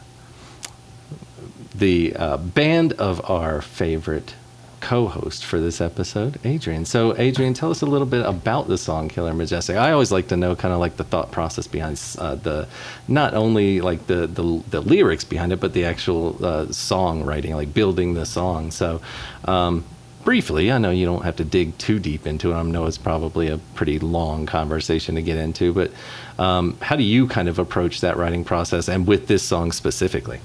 the uh, band of our favorite co-host for this episode, Adrienne. So, Adrienne, tell us a little bit about the song "Killer Majestic." I always like to know kind of like the thought process behind uh, the, not only like the, the the lyrics behind it, but the actual uh, songwriting, like building the song. So. Um, briefly, I know you don't have to dig too deep into it. I know it's probably a pretty long conversation to get into, but um, how do you kind of approach that writing process and with this song specifically?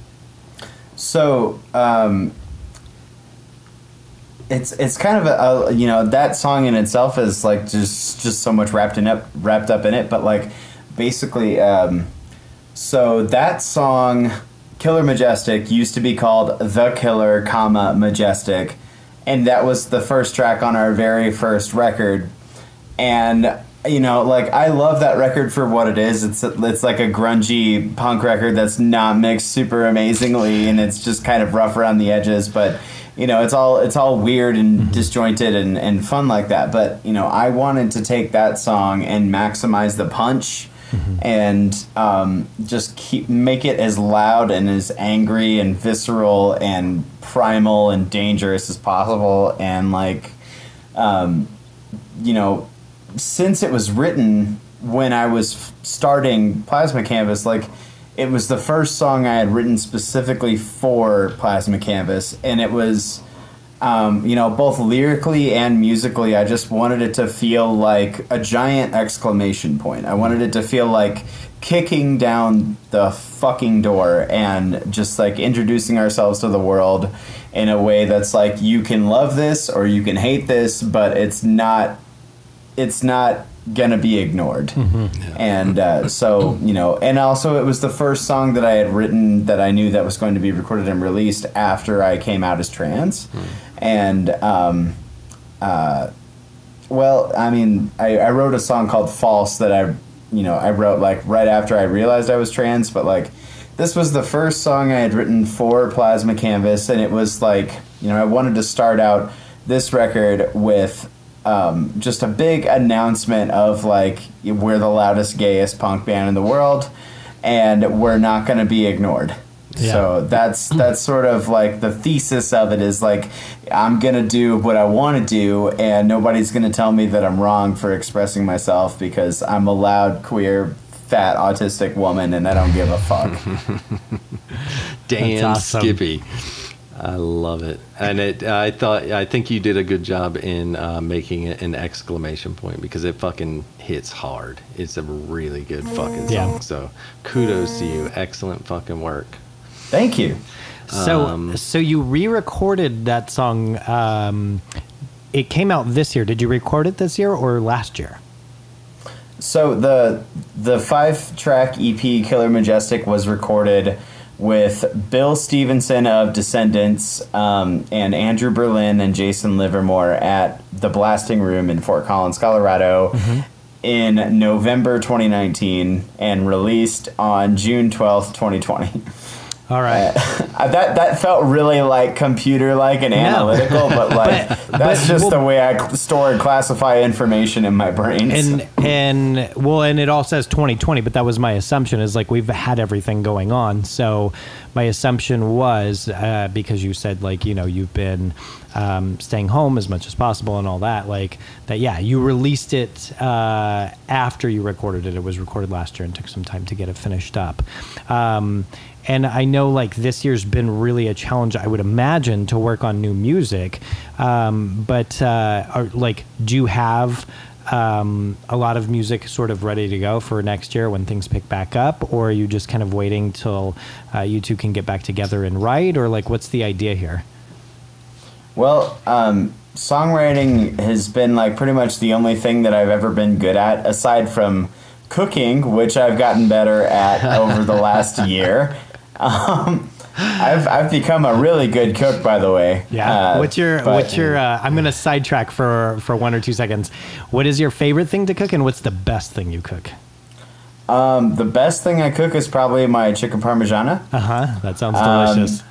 So um, it's it's kind of a, a you know that song in itself is like just just so much wrapped in up wrapped up in it, but like basically, um, so that song Killer Majestic used to be called The Killer, comma Majestic, and that was the first track on our very first record, and you know like I love that record for what it is. It's it's like a grungy punk record that's not mixed super amazingly, and it's just kind of rough around the edges, but you know it's all it's all weird and mm-hmm. disjointed and, and fun like that. But you know i wanted to take that song and maximize the punch and um, just keep make it as loud and as angry and visceral and primal and dangerous as possible. And like um, you know since it was written when I was starting Plasma Canvas, like it was the first song I had written specifically for Plasma Canvas, and it was, um, you know, both lyrically and musically. I just wanted it to feel like a giant exclamation point. I wanted it to feel like kicking down the fucking door and just like introducing ourselves to the world in a way that's like you can love this or you can hate this, but it's not it's not gonna be ignored and uh, so you know and also it was the first song that i had written that i knew that was going to be recorded and released after i came out as trans and um, uh, well i mean I, I wrote a song called false that i you know i wrote like right after i realized i was trans but like this was the first song i had written for plasma canvas and it was like you know i wanted to start out this record with um, just a big announcement of like we're the loudest gayest punk band in the world and we're not going to be ignored Yeah. so that's that's sort of like the thesis of it is like i'm going to do what i want to do and nobody's going to tell me that i'm wrong for expressing myself because i'm a loud queer fat autistic woman and i don't give a fuck Damn awesome. Skippy. I love it, and it. I thought. I think you did a good job in uh, making it an exclamation point because it fucking hits hard. It's a really good fucking song. Yeah. So kudos to you. Excellent fucking work. Thank you So, Um, so you re-recorded that song. Um, it came out this year. Did you record it this year or last year? So the the five track EP Killer Majestic was recorded with Bill Stevenson of Descendants um, and Andrew Berlin and Jason Livermore at the Blasting Room in Fort Collins, Colorado. In November 2019 and released on June 12th, 2020. All right. Uh, that that felt really like computer like and analytical, but like that's but- just well- the way I store and classify information in my brain. and and well and it all says 2020 but that was my assumption is like we've had everything going on so my assumption was uh, because you said like you know you've been um, staying home as much as possible and all that like that yeah you released it uh, after you recorded it it was recorded last year and took some time to get it finished up um, and I know like this year's been really a challenge. I would imagine to work on new music, um, but uh, are, like, do you have um, a lot of music sort of ready to go for next year when things pick back up, or are you just kind of waiting till uh, you two can get back together and write, or like, what's the idea here? Well, um, songwriting has been like pretty much the only thing that I've ever been good at, aside from cooking, which I've gotten better at over the last year. Um, I've I've become a really good cook, by the way. Yeah. Uh, what's your but- what's your? Uh, I'm gonna sidetrack for for one or two seconds. What is your favorite thing to cook, and what's the best thing you cook? um, the best thing I cook is probably my chicken parmigiana. Uh huh. That sounds Um, delicious.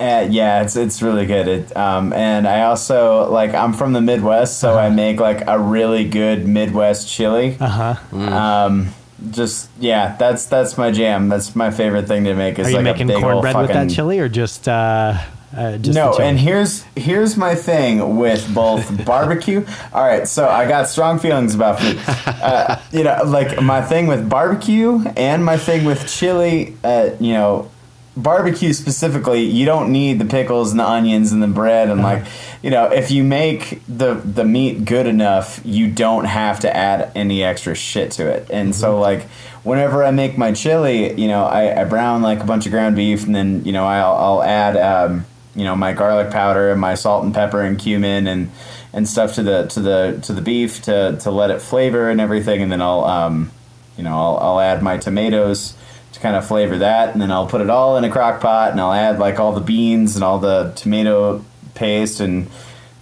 Uh, yeah, it's it's really good. It, um, and I also like I'm from the Midwest, so I make like a really good Midwest chili. uh huh. Um, just yeah, that's that's my jam. That's my favorite thing to make. Is Are you like making a big old cornbread with that chili, or just uh, uh just no, and here's here's my thing with both barbecue. All right, so I got strong feelings about food. Uh, you know, like my thing with barbecue and my thing with chili. Uh, you know, barbecue specifically, you don't need the pickles and the onions and the bread and like, you know, if you make the the meat good enough, you don't have to add any extra shit to it. And so like whenever I make my chili, you know, I, I brown like a bunch of ground beef and then, you know, I'll I'll add um, you know, my garlic powder and my salt and pepper and cumin and and stuff to the to the to the beef to to let it flavor and everything. And then I'll um you know, I'll I'll add my tomatoes to kind of flavor that, and then I'll put it all in a crock pot, and I'll add like all the beans and all the tomato paste and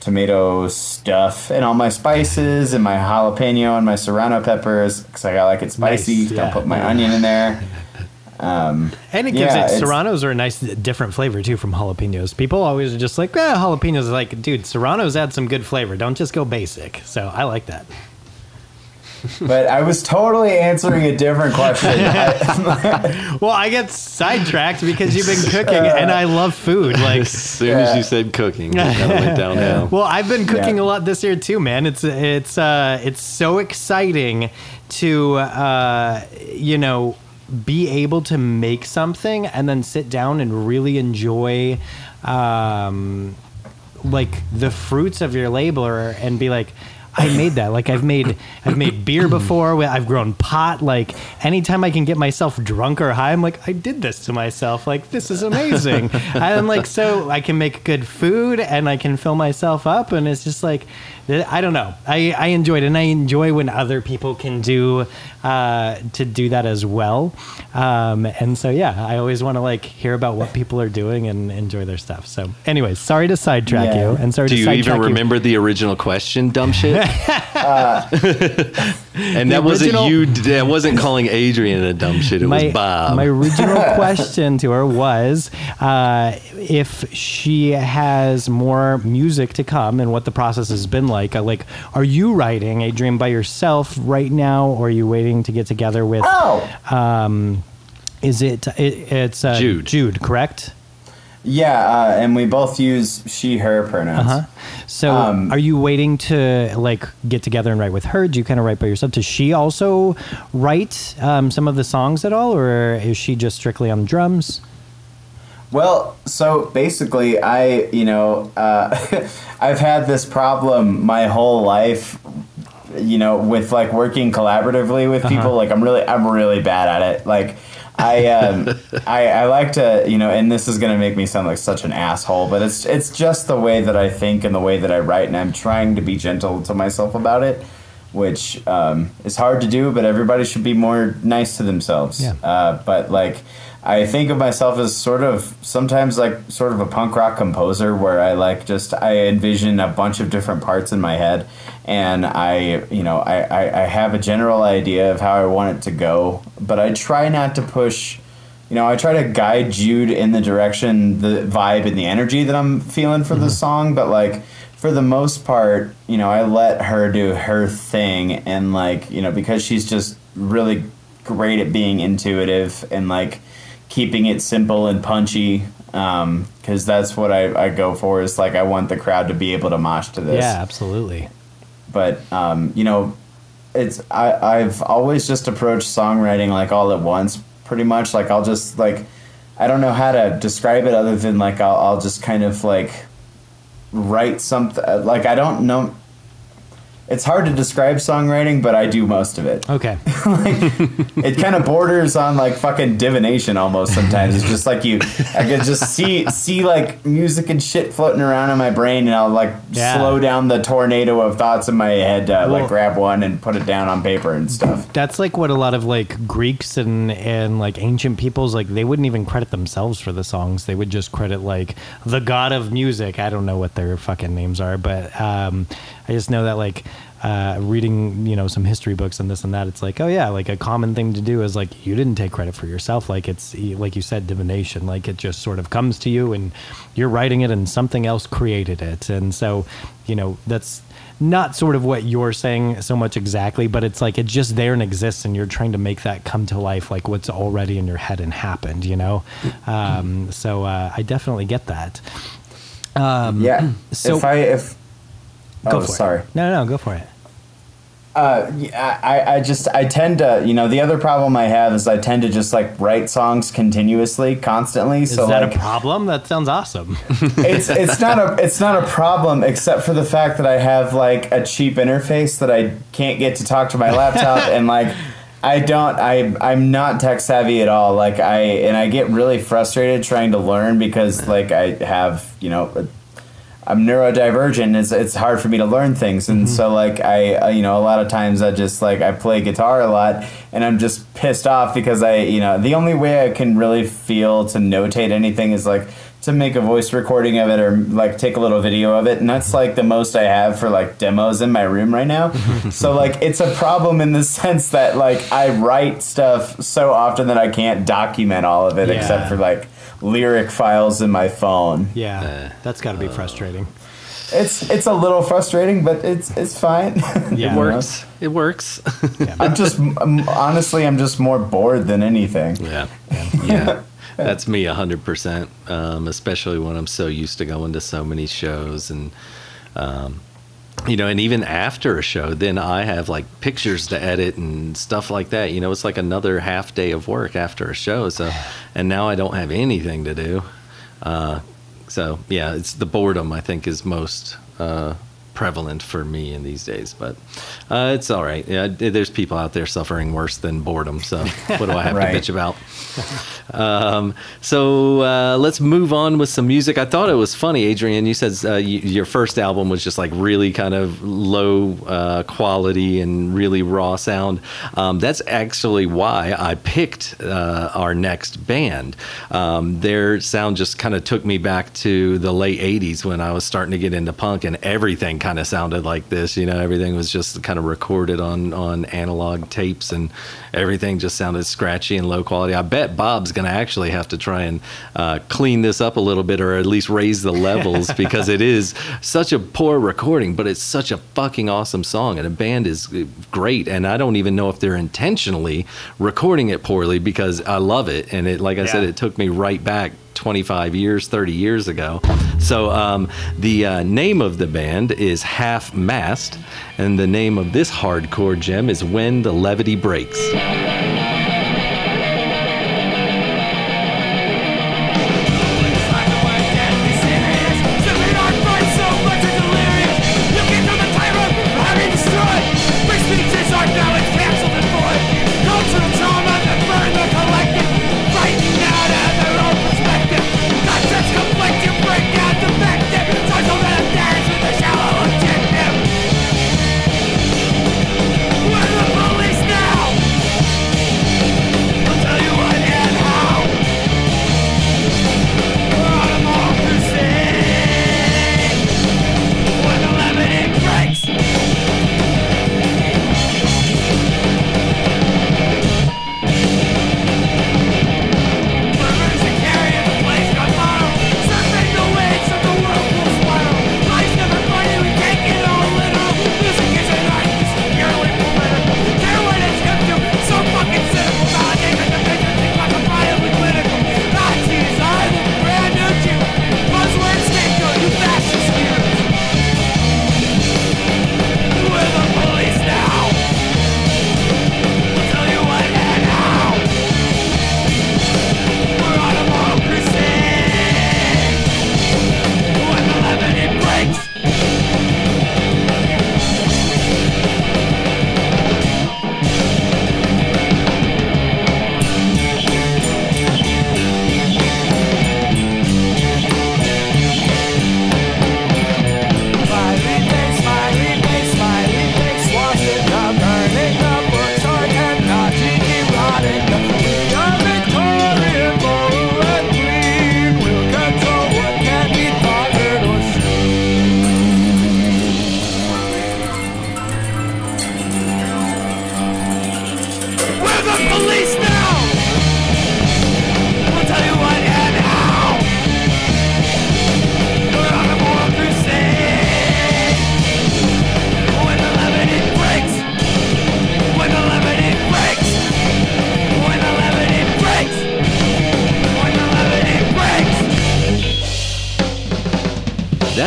tomato stuff, and all my spices and my jalapeno and my serrano peppers because I got like it spicy. Nice, yeah. I'll put my onion in there. Um, And it gives Yeah, it serranos are a nice different flavor too from jalapenos. People always are just like, eh, jalapenos. Like, dude, serranos add some good flavor. Don't just go basic. So I like that. But I was totally answering a different question. Well, I get sidetracked because you've been cooking, and I love food. Like, As soon as you said cooking, it kind of went downhill. well, I've been cooking Yeah. a lot this year too, man. It's it's uh, it's so exciting to uh, you know be able to make something and then sit down and really enjoy um, like the fruits of your labor and be like I made that. Like I've made I've made beer before. I've grown pot. Like anytime I can get myself drunk or high, I'm like I did this to myself. Like this is amazing. I'm like so I can make good food and I can fill myself up and it's just like I don't know. I I enjoy it and I enjoy when other people can do uh, to do that as well. Um, and so yeah, I always want to like hear about what people are doing and enjoy their stuff. So anyways, sorry to sidetrack Yeah. you and sorry Do to you sidetrack even you. remember the original question, dumb shit? and that wasn't you. That wasn't calling Adrienne a dumb shit. It my, was Bob. my original question to her was uh, if she has more music to come and what the process has been like. Uh, like, are you writing a dream by yourself right now, or are you waiting to get together with? oh, Um, is it, it it's uh, Jude. Jude, correct? yeah, uh, and we both use she/her pronouns. Uh-huh. So, Um, are you waiting to like get together and write with her? Do you kind of write by yourself? Does she also write um, some of the songs at all, or is she just strictly on drums? Well, so basically, I, you know, uh, I've had this problem my whole life, you know, with like working collaboratively with people. Like, I'm really, I'm really bad at it. Like, I, um, I, I like to, you know, and this is gonna make me sound like such an asshole, but it's, it's just the way that I think and the way that I write, and I'm trying to be gentle to myself about it. Which um, is hard to do, but everybody should be more nice to themselves. Yeah. Uh, but like, I think of myself as sort of sometimes like sort of a punk rock composer where I like just I envision a bunch of different parts in my head and I you know I, I, I have a general idea of how I want it to go but I try not to push you know I try to guide Jude in the direction the vibe and the energy that I'm feeling for the mm-hmm. song but like for the most part you know I let her do her thing and like you know because she's just really great at being intuitive and like keeping it simple and punchy because that's what I, I go for. Is like I want the crowd to be able to mosh to this. Yeah, absolutely. but um, you know it's I, I've always just approached songwriting like all at once pretty much. Like I'll just like I don't know how to describe it other than like I'll, I'll just kind of like write something like I don't know it's hard to describe songwriting but I do most of it Okay. it kind of borders on like fucking divination almost sometimes. It's just like you, I could just see see like music and shit floating around in my brain, and I'll like Yeah. slow down the tornado of thoughts in my head, uh, Well- like grab one and put it down on paper and stuff. That's like what a lot of like Greeks and and like ancient peoples like they wouldn't even credit themselves for the songs. They would just credit like the god of music. I don't know what their fucking names are, but um, I just know that like uh, reading you know some history books and this and that. It's like oh yeah, like a common thing to do is like you didn't take credit for yourself. Like it's like you said divination. Like it just sort of comes to you and you're writing it and something else created it. And so you know that's not sort of what you're saying so much exactly, but it's like it's just there and exists, and you're trying to make that come to life, like what's already in your head and happened, you know. Um, so uh, I definitely get that. yeah. so- if I if Go oh for sorry. it. No, no, no, go for it. Uh, I, I just I tend to you know the other problem I have is I tend to just like write songs continuously constantly Is so that like a problem? That sounds awesome. it's it's not a it's not a problem except for the fact that I have like a cheap interface that I can't get to talk to my laptop and like I don't I I'm not tech savvy at all like I and I get really frustrated trying to learn because like I have you know a, I'm neurodivergent. It's it's hard for me to learn things, and so like I uh, you know a lot of times I just like I play guitar a lot, and I'm just pissed off because I you know the only way I can really feel to notate anything is like to make a voice recording of it or like take a little video of it, and that's like the most I have for like demos in my room right now. so like it's a problem in the sense that like I write stuff so often that I can't document all of it Yeah. except for like lyric files in my phone. Yeah, that's got to be frustrating. It's it's a little frustrating, but it's it's fine. Yeah. It works. It works. I'm just I'm, honestly, I'm just more bored than anything. Yeah. Yeah. That's me 100%, um, especially when I'm so used to going to so many shows and, um, you know, and even after a show, then I have like pictures to edit and stuff like that. You know, it's like another half day of work after a show. So, and now I don't have anything to do. Uh, so, yeah, it's the boredom I think is most uh, prevalent for me in these days. But uh, it's all right. Yeah, there's people out there suffering worse than boredom. So, what do I have Right. to bitch about? Um, so uh, let's move on with some music. I thought it was funny, Adrienne. You said uh, you, your first album was just like really kind of low uh, quality and really raw sound. Um, that's actually why I picked uh, our next band. Um, their sound just kind of took me back to the late '80s when I was starting to get into punk, and everything kind of sounded like this. You know, everything was just kind of recorded on on analog tapes, and everything just sounded scratchy and low quality. I bet Bob's going to actually have to try and uh, clean this up a little bit, or at least raise the levels, because it is such a poor recording, but it's such a fucking awesome song, and the band is great. And I don't even know if they're intentionally recording it poorly because I love it, and it, like I said, it took me right back 25 years, 30 years ago. So um, the uh, name of the band is Half Mast, and the name of this hardcore gem is When the Levity Breaks.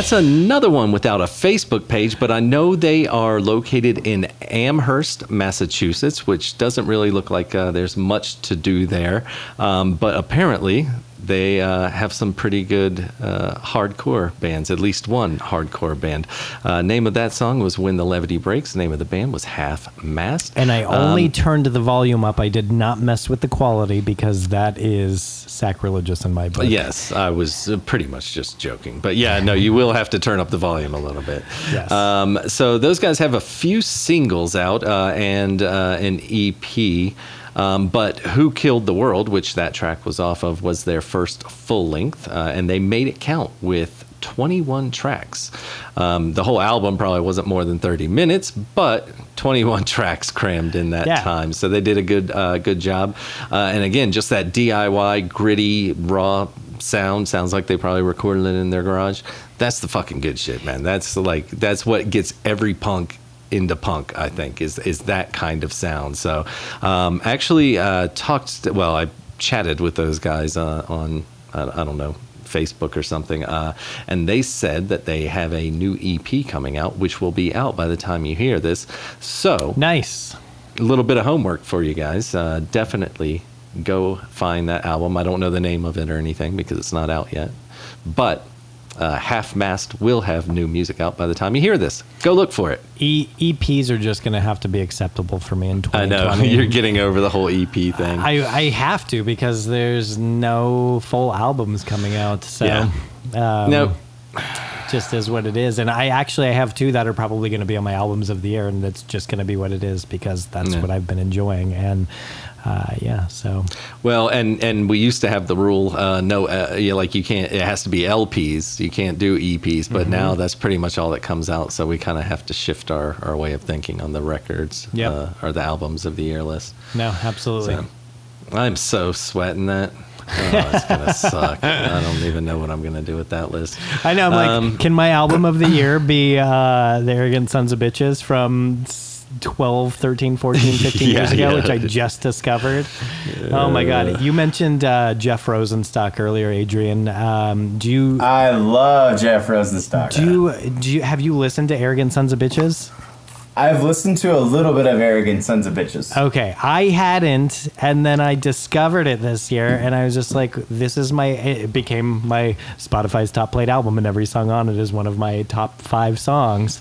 That's another one without a Facebook page, but I know they are located in Amherst, Massachusetts, which doesn't really look like uh, there's much to do there. Um, but apparently, they uh, have some pretty good uh, hardcore bands, at least one hardcore band. Uh, name of that song was When the Levity Breaks. The name of the band was Half Mast. And I only Um, turned the volume up. I did not mess with the quality because that is sacrilegious in my book. Yes, I was uh, pretty much just joking. But yeah, no, you will have to turn up the volume a little bit. Yes. Um, so those guys have a few singles out uh, and uh, an EP. Um, but Who Killed the World, which that track was off of, was their first full length. Uh, and they made it count with 21 tracks. Um, the whole album probably wasn't more than 30 minutes, but 21 tracks crammed in that Yeah. time. So they did a good uh, good job. Uh, and again, just that DIY, gritty, raw sound sounds like they probably recorded it in their garage. That's the fucking good shit, man. That's like that's what gets every punk into punk. I think is is that kind of sound. So um, actually uh, talked. Well, I chatted with those guys uh, on I, I don't know. Facebook or something, uh, and they said that they have a new EP coming out, which will be out by the time you hear this. So, Nice. a little bit of homework for you guys. Uh, definitely go find that album. I don't know the name of it or anything because it's not out yet. But uh, Half Mast will have new music out by the time you hear this. Go look for it. E- EPs are just going to have to be acceptable for me in I 2020. know you're getting over the whole EP thing. I, I have to because there's no full albums coming out. So Yeah. um, no, just is what it is. And I actually I have two that are probably going to be on my albums of the year, and it's just going to be what it is because that's Yeah. what I've been enjoying. And uh, yeah, so well, and and we used to have the rule, uh, no, uh, yeah, like you can't. It has to be LPs. You can't do EPs. But now Mm-hmm. that's pretty much all that comes out. So we kind of have to shift our, our way of thinking on the records Yep. uh, or the albums of the year list. no, absolutely. So, I'm so sweating that. Oh, it's gonna suck. I don't even know what I'm gonna do with that list. I know. I'm like, Um, can my album of the year be uh, The Arrogant Sons of Bitches from 12, 13, 14, 15 years ago, yeah. which I just discovered? Oh my God. You mentioned uh, Jeff Rosenstock earlier, Adrienne. Um, do you. I love Jeff Rosenstock. do you do you have you listened to Arrogant Sons of Bitches? I've listened to a little bit of Arrogant Sons of Bitches. Okay, I hadn't, and then I discovered it this year, and I was just like, "This is my." It became my Spotify's top played album, and every song on it is one of my top five songs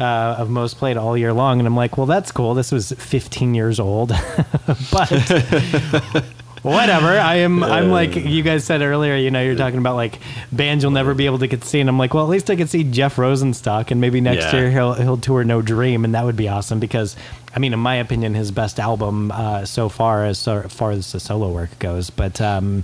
uh, of most played all year long. And I'm like, "Well, that's cool. This was 15 years old, but." Whatever. I am. I'm like you guys said earlier. You know, you're talking about like bands you'll never be able to get see, and I'm like, well, at least I could see Jeff Rosenstock, and maybe next Yeah. year he'll he'll tour No Dream, and that would be awesome because, I mean, in my opinion, his best album uh, so far as so far as the solo work goes. But um,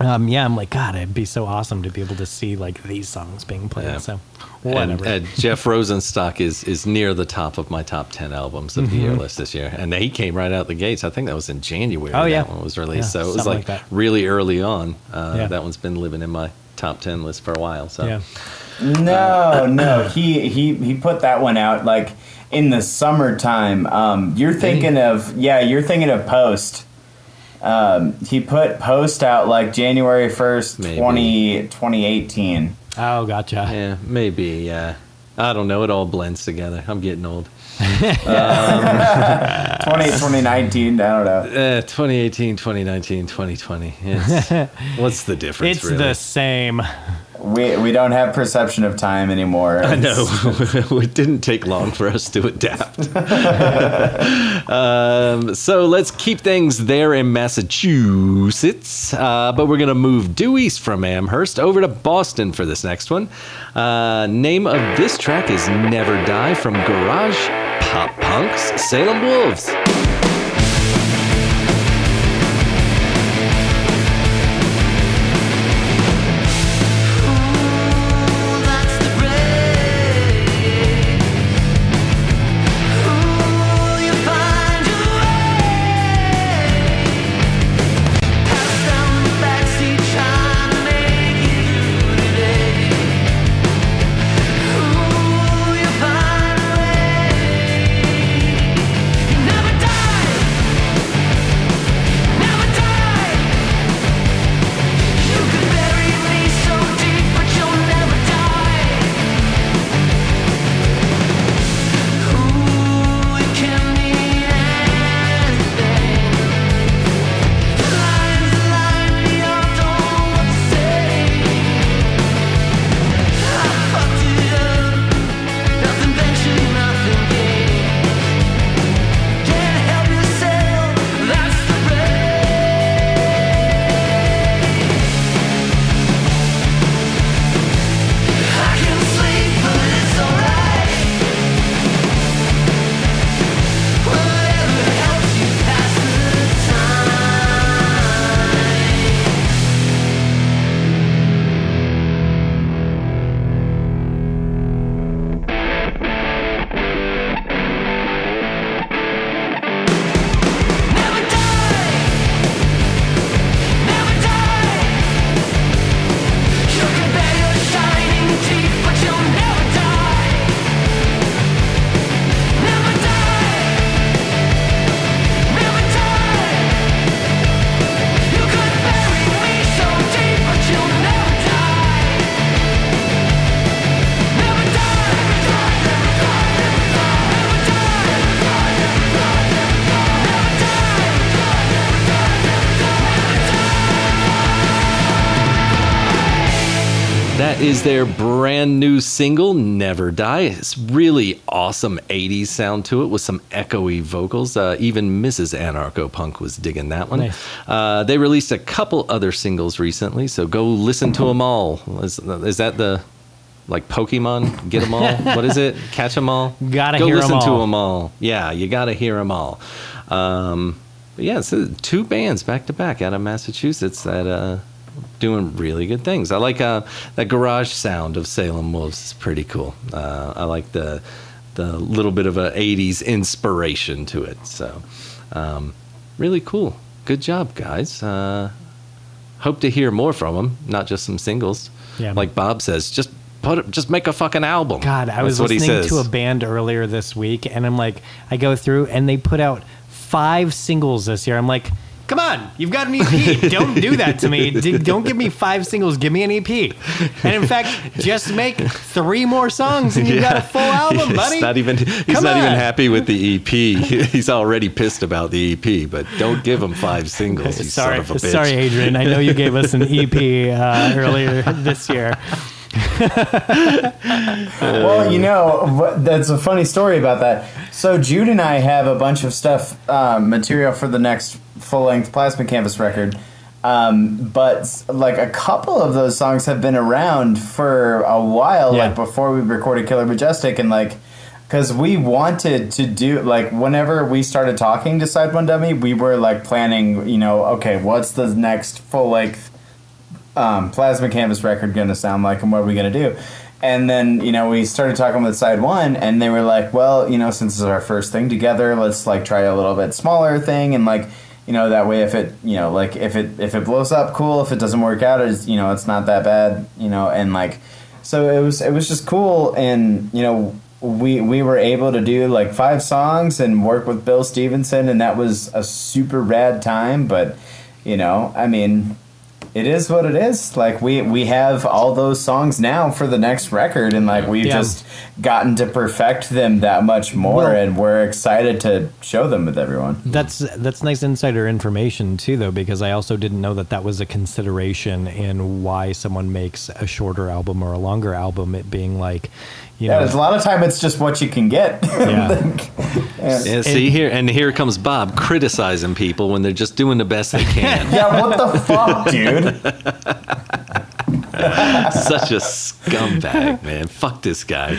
um, yeah, I'm like, God, it'd be so awesome to be able to see like these songs being played. Yeah. So And, whatever. uh, Jeff Rosenstock is is near the top of my top ten albums of the year list this year, and he came right out the gates. I think that was in January. Mm-hmm. Oh, yeah. that one was released, Yeah, so it was like, like really early on. Uh, Yeah. That one's been living in my top ten list for a while. So yeah. No, no, he he he put that one out like in the summertime. Um, you're thinking of yeah, you're thinking of Post. Um, he put Post out like January first, Maybe. 20, 2018. Oh, gotcha. yeah, maybe. Yeah, I don't know. It all blends together. I'm getting old. 20, 2019, I don't know. Uh, 2018, 2019, 2020. It's, what's the difference? It's really? the same. We we don't have perception of time anymore. I know. it didn't take long for us to adapt. um, so let's keep things there in Massachusetts, uh, but we're going to move due east from Amherst over to Boston for this next one. Uh, name of this track is Never Die from Garage Pop Punks Salem Wolves. That is their brand new single, Never Die. It's really awesome 80s sound to it with some echoey vocals. Uh, even Mrs. Anarcho Punk was digging that one. Nice. Uh, they released a couple other singles recently, so go listen to them all. Is, is that the like Pokemon? Get them all? what is it? Catch them all? Gotta go hear listen to all. them all. Yeah, you gotta hear them all. Um, but yeah, so two bands back to back out of Massachusetts that uh, doing really good things. I like uh, that garage sound of Salem Wolves. It's pretty cool. Uh, I like the the little bit of a '80s inspiration to it. So um, really cool. Good job, guys. Uh, hope to hear more from them, not just some singles. Yeah. Like Bob says, just put just make a fucking album. God, I was listening to a band earlier this week, and I'm like, I go through, and they put out five singles this year. I'm like, come on, you've got an EP. don't do that to me. Don't give me five singles. Give me an EP. And in fact, just make three more songs, and you've got a full album, He's buddy. not even he's Come not even happy with the EP. He's already pissed about the EP, but don't give him five singles. Sorry, son of a bitch. sorry, Adrienne. I know you gave us an EP uh, earlier this year. Well, you know, that's a funny story about that. So Jude and I have a bunch of stuff, um, material for the next full-length Plasma Canvas record. Um, but like a couple of those songs have been around for a while, Yeah. like before we recorded Killer Majestic, and like because we wanted to do like whenever we started talking to Side One Dummy, we were like planning, you know, okay, what's the next full length um, plasma canvas record going to sound like and what are we going to do? And then you know we started talking with side one and they were like well you know since this is our first thing together let's like try a little bit smaller thing and like you know that way if it you know like if it if it blows up cool. If it doesn't work out it's you know it's not that bad you know and like so it was it was just cool. And you know we we were able to do like five songs and work with Bill Stevenson and that was a super rad time but you know I mean it is what it is. Like we we have all those songs now for the next record, and like we've Yeah. just gotten to perfect them that much more, Well- and we're excited to show them with everyone. That's that's nice insider information too, though, because I also didn't know that that was a consideration in why someone makes a shorter album or a longer album. It being like, you Yeah, know, a lot of time it's just what you can get. Yeah. Yeah, see here, and here comes Bob criticizing people when they're just doing the best they can. yeah, what the fuck, dude? Such a scumbag, man. Fuck this guy.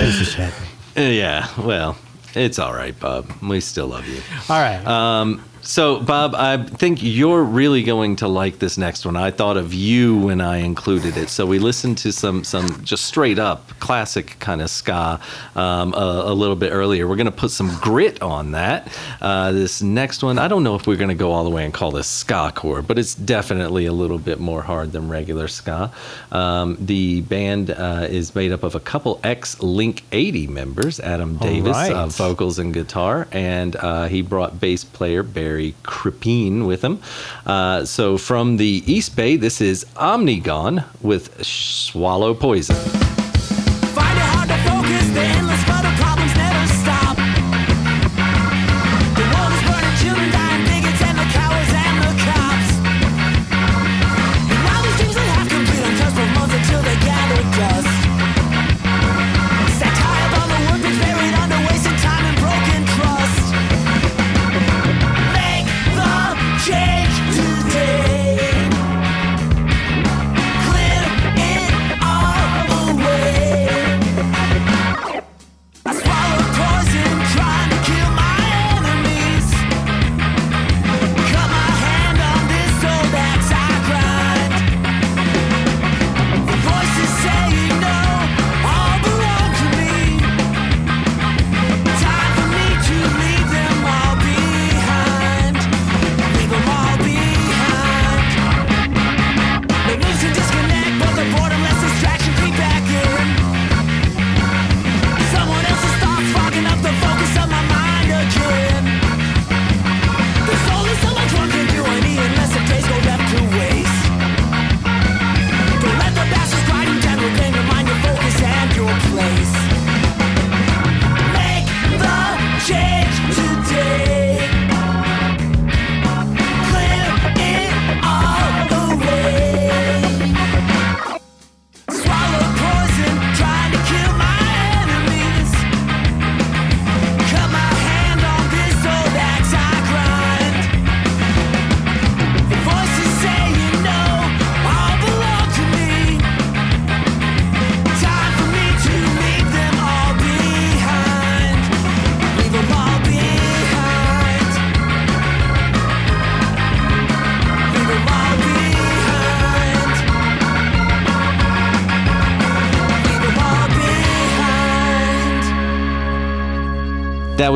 piece of shit. Uh, Yeah, well, it's all right, Bob. We still love you. All right. Um, so, Bob, I think you're really going to like this next one. I thought of you when I included it. So we listened to some some just straight up classic kind of ska um, a, a little bit earlier. We're going to put some grit on that. Uh, this next one, I don't know if we're going to go all the way and call this ska core, but it's definitely a little bit more hard than regular ska. Um, the band uh, is made up of a couple ex Link 80 members, Adam Davis, right. uh, vocals and guitar, and uh, he brought bass player Barry Kripine with him. Uh, so from the East Bay, this is Omnigon with Swallow Poison.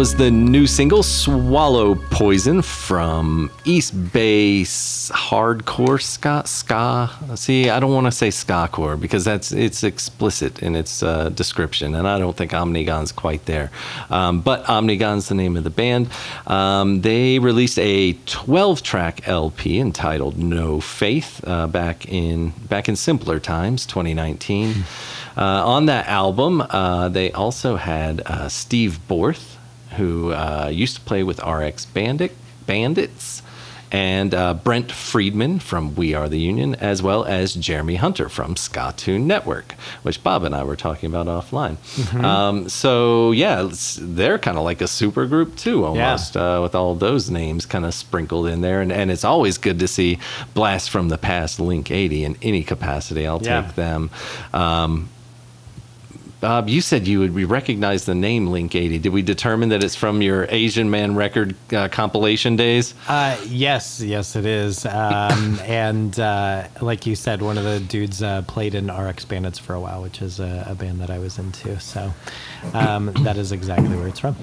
Was the new single "Swallow Poison" from East Bay hardcore ska. Ska. See, I don't want to say ska-core because that's it's explicit in its uh, description, and I don't think Omnigon's quite there. Um, but Omnigon's the name of the band. Um, they released a 12-track LP entitled "No Faith" uh, back in back in simpler times, 2019. Uh, on that album, uh, they also had uh, Steve Borth, who uh, used to play with RX Bandit, Bandits, and uh, Brent Friedman from We Are the Union, as well as Jeremy Hunter from Skatune Network, which Bob and I were talking about offline. Um, so, yeah, they're kind of like a super group too, almost, uh, with all those names kind of sprinkled in there. And, and it's always good to see Blast from the Past Link 80 in any capacity. I'll Yeah. take them. Um, Bob, you said you would recognize the name Link 80. Did we determine that it's from your Asian Man record uh, compilation days? Uh, yes, yes, it is. Um, and uh, like you said, one of the dudes uh, played in RX Bandits for a while, which is a, a band that I was into. So um, that is exactly where it's from.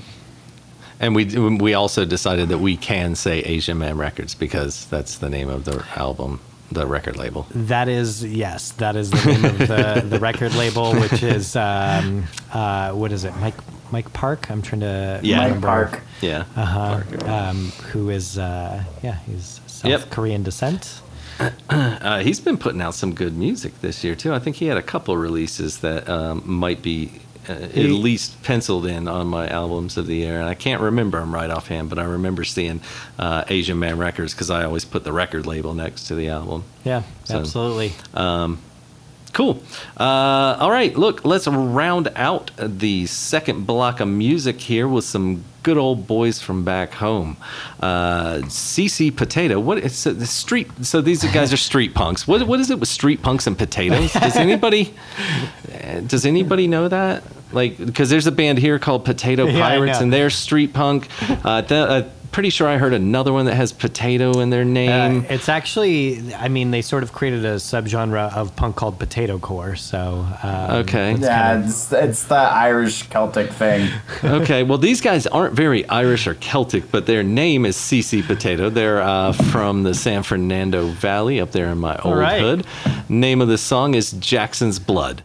And we we also decided that we can say Asian Man Records because that's the name of the album, the record label. That is yes, that is the name of the, the record label, which is um, uh, what is it, Mike Mike Park? I'm trying to Yeah. Mike. Park. Yeah. Uh-huh. Um, who is uh, yeah, he's South Yep. Korean descent. Uh, he's been putting out some good music this year too. I think he had a couple releases that um, might be uh, at least penciled in on my albums of the year. And I can't remember them right offhand, but I remember seeing uh, Asian Man Records because I always put the record label next to the album. Yeah, So- absolutely. Cool. Uh, all right, look, let's round out the second block of music here with some good old boys from back home. Uh, CC Potato. What is so the street? So these guys are street punks. What what is it with street punks and potatoes? Does anybody uh, does anybody know that? Like, because there's a band here called Potato Yeah, Pirates, know. and they're street punk. Uh, th- uh, pretty sure I heard another one that has potato in their name. Uh, it's actually, I mean, they sort of created a subgenre of punk called potato core. So um, Okay. it's Yeah, kind of- it's, it's the Irish Celtic thing. okay, well, these guys aren't very Irish or Celtic, but their name is CC Potato. They're uh, from the San Fernando Valley up there in my old right. hood. Name of the song is Jackson's Blood.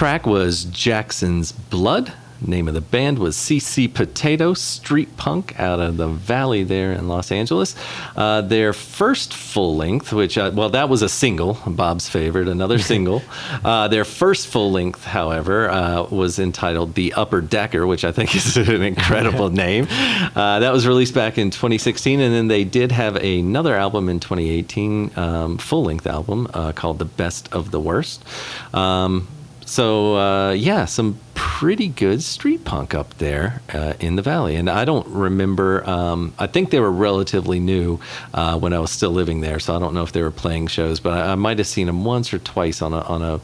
Track was Jackson's Blood. Name of the band was CC Potato Street Punk out of the Valley there in Los Angeles. Uh, their first full length, which, uh, well, that was a single, Bob's favorite, another single. Uh, their first full length, however, uh, was entitled The Upper Decker, which I think is an incredible name. Uh, that was released back in 2016, and then they did have another album in 2018, um, full length album uh, called The Best of the Worst. Um, so uh, yeah, some pretty good street punk up there uh, in the valley. And I don't remember. Um, I think they were relatively new uh, when I was still living there, so I don't know if they were playing shows. But I, I might have seen them once or twice on a on a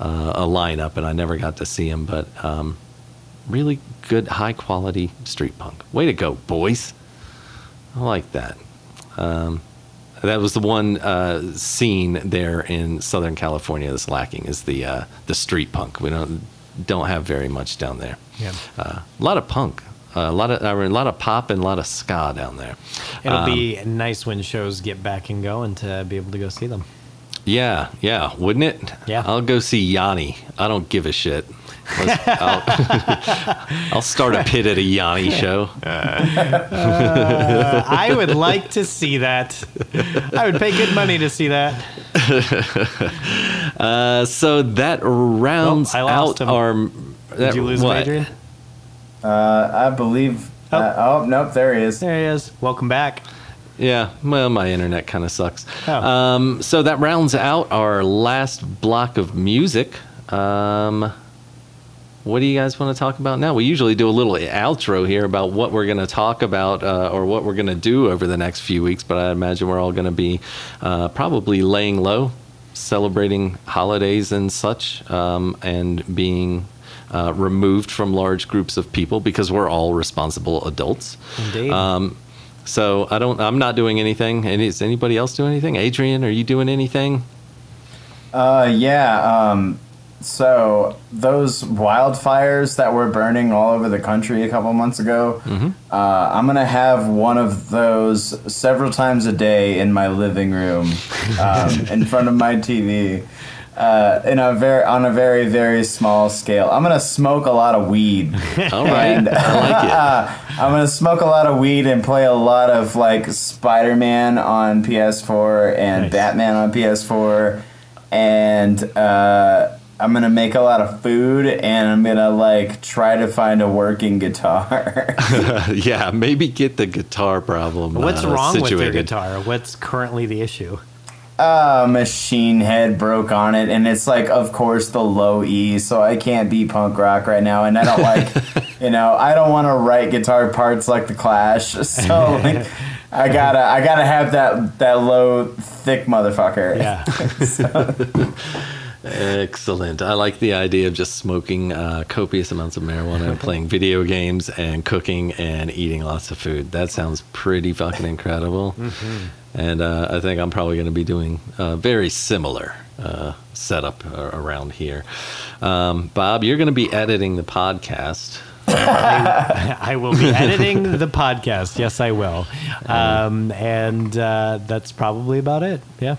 uh, a lineup, and I never got to see them. But um, really good, high quality street punk. Way to go, boys! I like that. Um, that was the one uh, scene there in Southern California that's lacking is the uh, the street punk. We don't don't have very much down there. Yeah. Uh, a lot of punk, uh, a lot of I mean, a lot of pop and a lot of ska down there. It'll Um, be nice when shows get back and going to be able to go see them. Yeah, yeah, wouldn't it? Yeah. I'll go see Yanni. I don't give a shit. Let's- I'll, I'll start a pit at a Yanni show. Uh, I would like to see that. I would pay good money to see that. Uh, so that rounds I lost out him. our. Did you lose him. Adrienne? Uh, I believe. Oh. Uh, oh nope, there he is. There he is. Welcome back. Yeah, well, my internet kind of sucks. Oh. Um, so that rounds out our last block of music. Um, what do you guys want to talk about now? We usually do a little outro here about what we're going to talk about uh, or what we're going to do over the next few weeks, but I imagine we're all going to be uh, probably laying low, celebrating holidays and such, um, and being. Uh, removed from large groups of people because we're all responsible adults. Indeed. Um, so I don't. I'm not doing anything. And is anybody else doing anything? Adrienne, are you doing anything? Uh, yeah. Um, so those wildfires that were burning all over the country a couple months ago, uh, I'm gonna have one of those several times a day in my living room, um, in front of my TV. Uh, in a very on a very very small scale. I'm gonna smoke a lot of weed. All right, And- I like I'm gonna smoke a lot of weed and play a lot of like Spider-Man on PS4 and Nice. Batman on PS4, and uh, I'm gonna make a lot of food and I'm gonna like try to find a working guitar. yeah, maybe get the guitar problem. What's uh, wrong with your guitar? What's currently the issue? uh, machine head broke on it, and it's like, of course, the low E, so I can't be punk rock right now, and I don't like, you know, I don't want to write guitar parts like the Clash, so like, I gotta, I gotta have that that low, thick motherfucker. Yeah. Excellent. I like the idea of just smoking uh, copious amounts of marijuana, playing video games, and cooking and eating lots of food. That sounds pretty fucking incredible. And uh, I think I'm probably going to be doing a very similar uh, setup uh, around here. Um, Bob, you're going to be editing the podcast. I will be editing the podcast. Yes, I will. Um, and uh, that's probably about it. Yeah.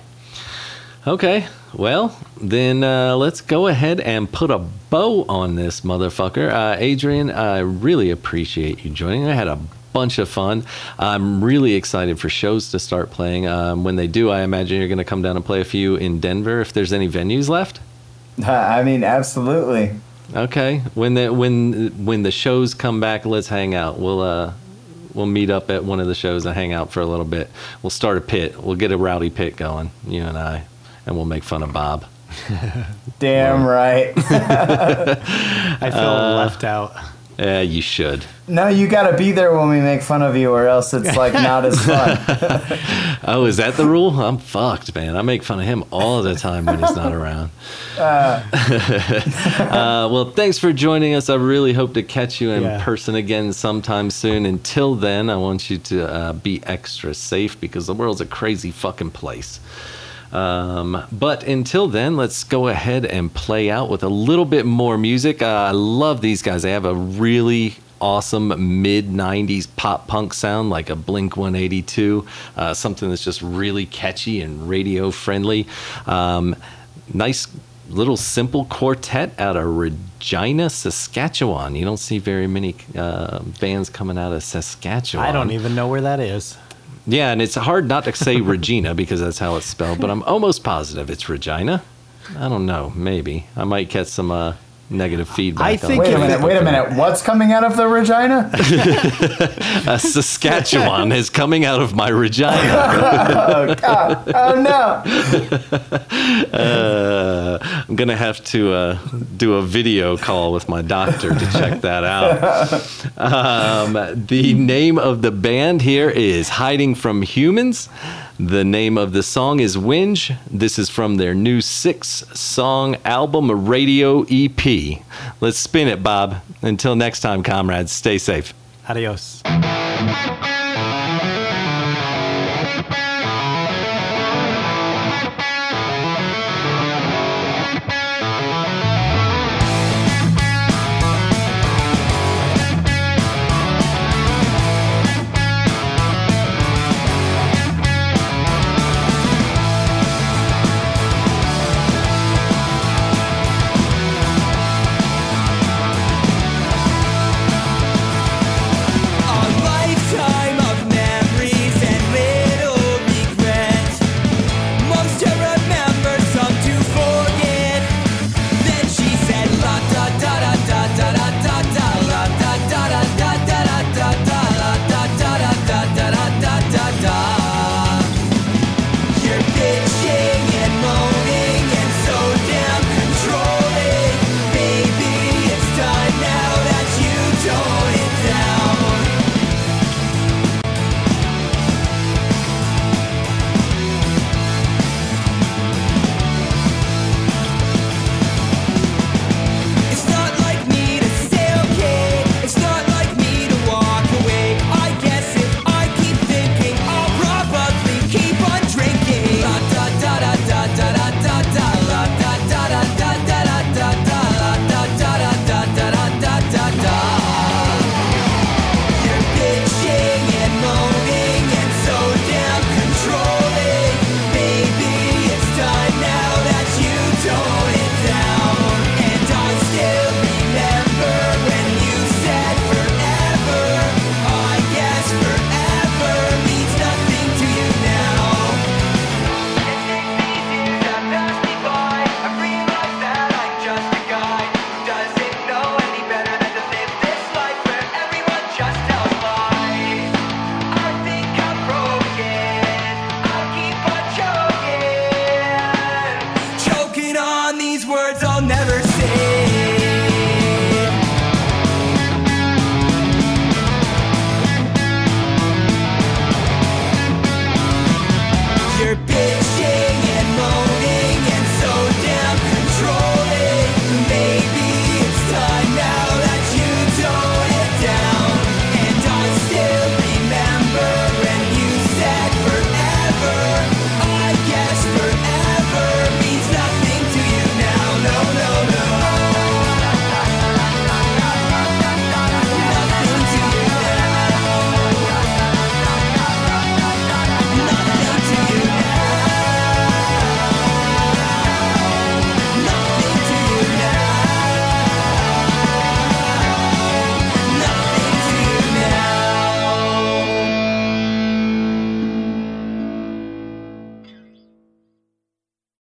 Okay, well, then uh, let's go ahead and put a bow on this motherfucker. Uh, Adrienne, I really appreciate you joining. I had a bunch of fun. I'm really excited for shows to start playing. Um, when they do, I imagine you're going to come down and play a few in Denver if there's any venues left. I mean, absolutely. Okay, when the when when the shows come back, let's hang out. We'll uh we'll meet up at one of the shows and hang out for a little bit. We'll start a pit. We'll get a rowdy pit going, you and I, and we'll make fun of Bob. Damn right. I feel left out. Yeah, you should. no, you gotta be there when we make fun of you, or else it's like not as fun. Oh, is that the rule? I'm fucked, man. I make fun of him all the time when he's not around. Uh, well, thanks for joining us. I really hope to catch you in Yeah. person again sometime soon. Until then, I want you to uh, be extra safe because the world's a crazy fucking place. Um, but until then, let's go ahead and play out with a little bit more music. Uh, I love these guys. They have a really awesome mid 90s pop punk sound like a Blink 182, uh, something that's just really catchy and radio friendly. Um, nice little simple quartet out of Regina, Saskatchewan. You don't see very many uh, bands coming out of Saskatchewan. I don't even know where that is. Yeah, and it's hard not to say Regina because that's how it's spelled, but I'm almost positive it's Regina. I don't know, maybe. I might catch some uh, negative feedback. I think. Wait a minute, wait a minute. What's coming out of the Regina? Uh, Saskatchewan is coming out of my Regina. oh, God. oh no. Uh, I'm gonna have to uh, do a video call with my doctor to check that out. Um, the name of the band here is Hiding from Humans. The name of the song is Winge. This is from their new six-song album, Radio EP. Let's spin it, Bob. Until next time, comrades. Stay safe. Adios.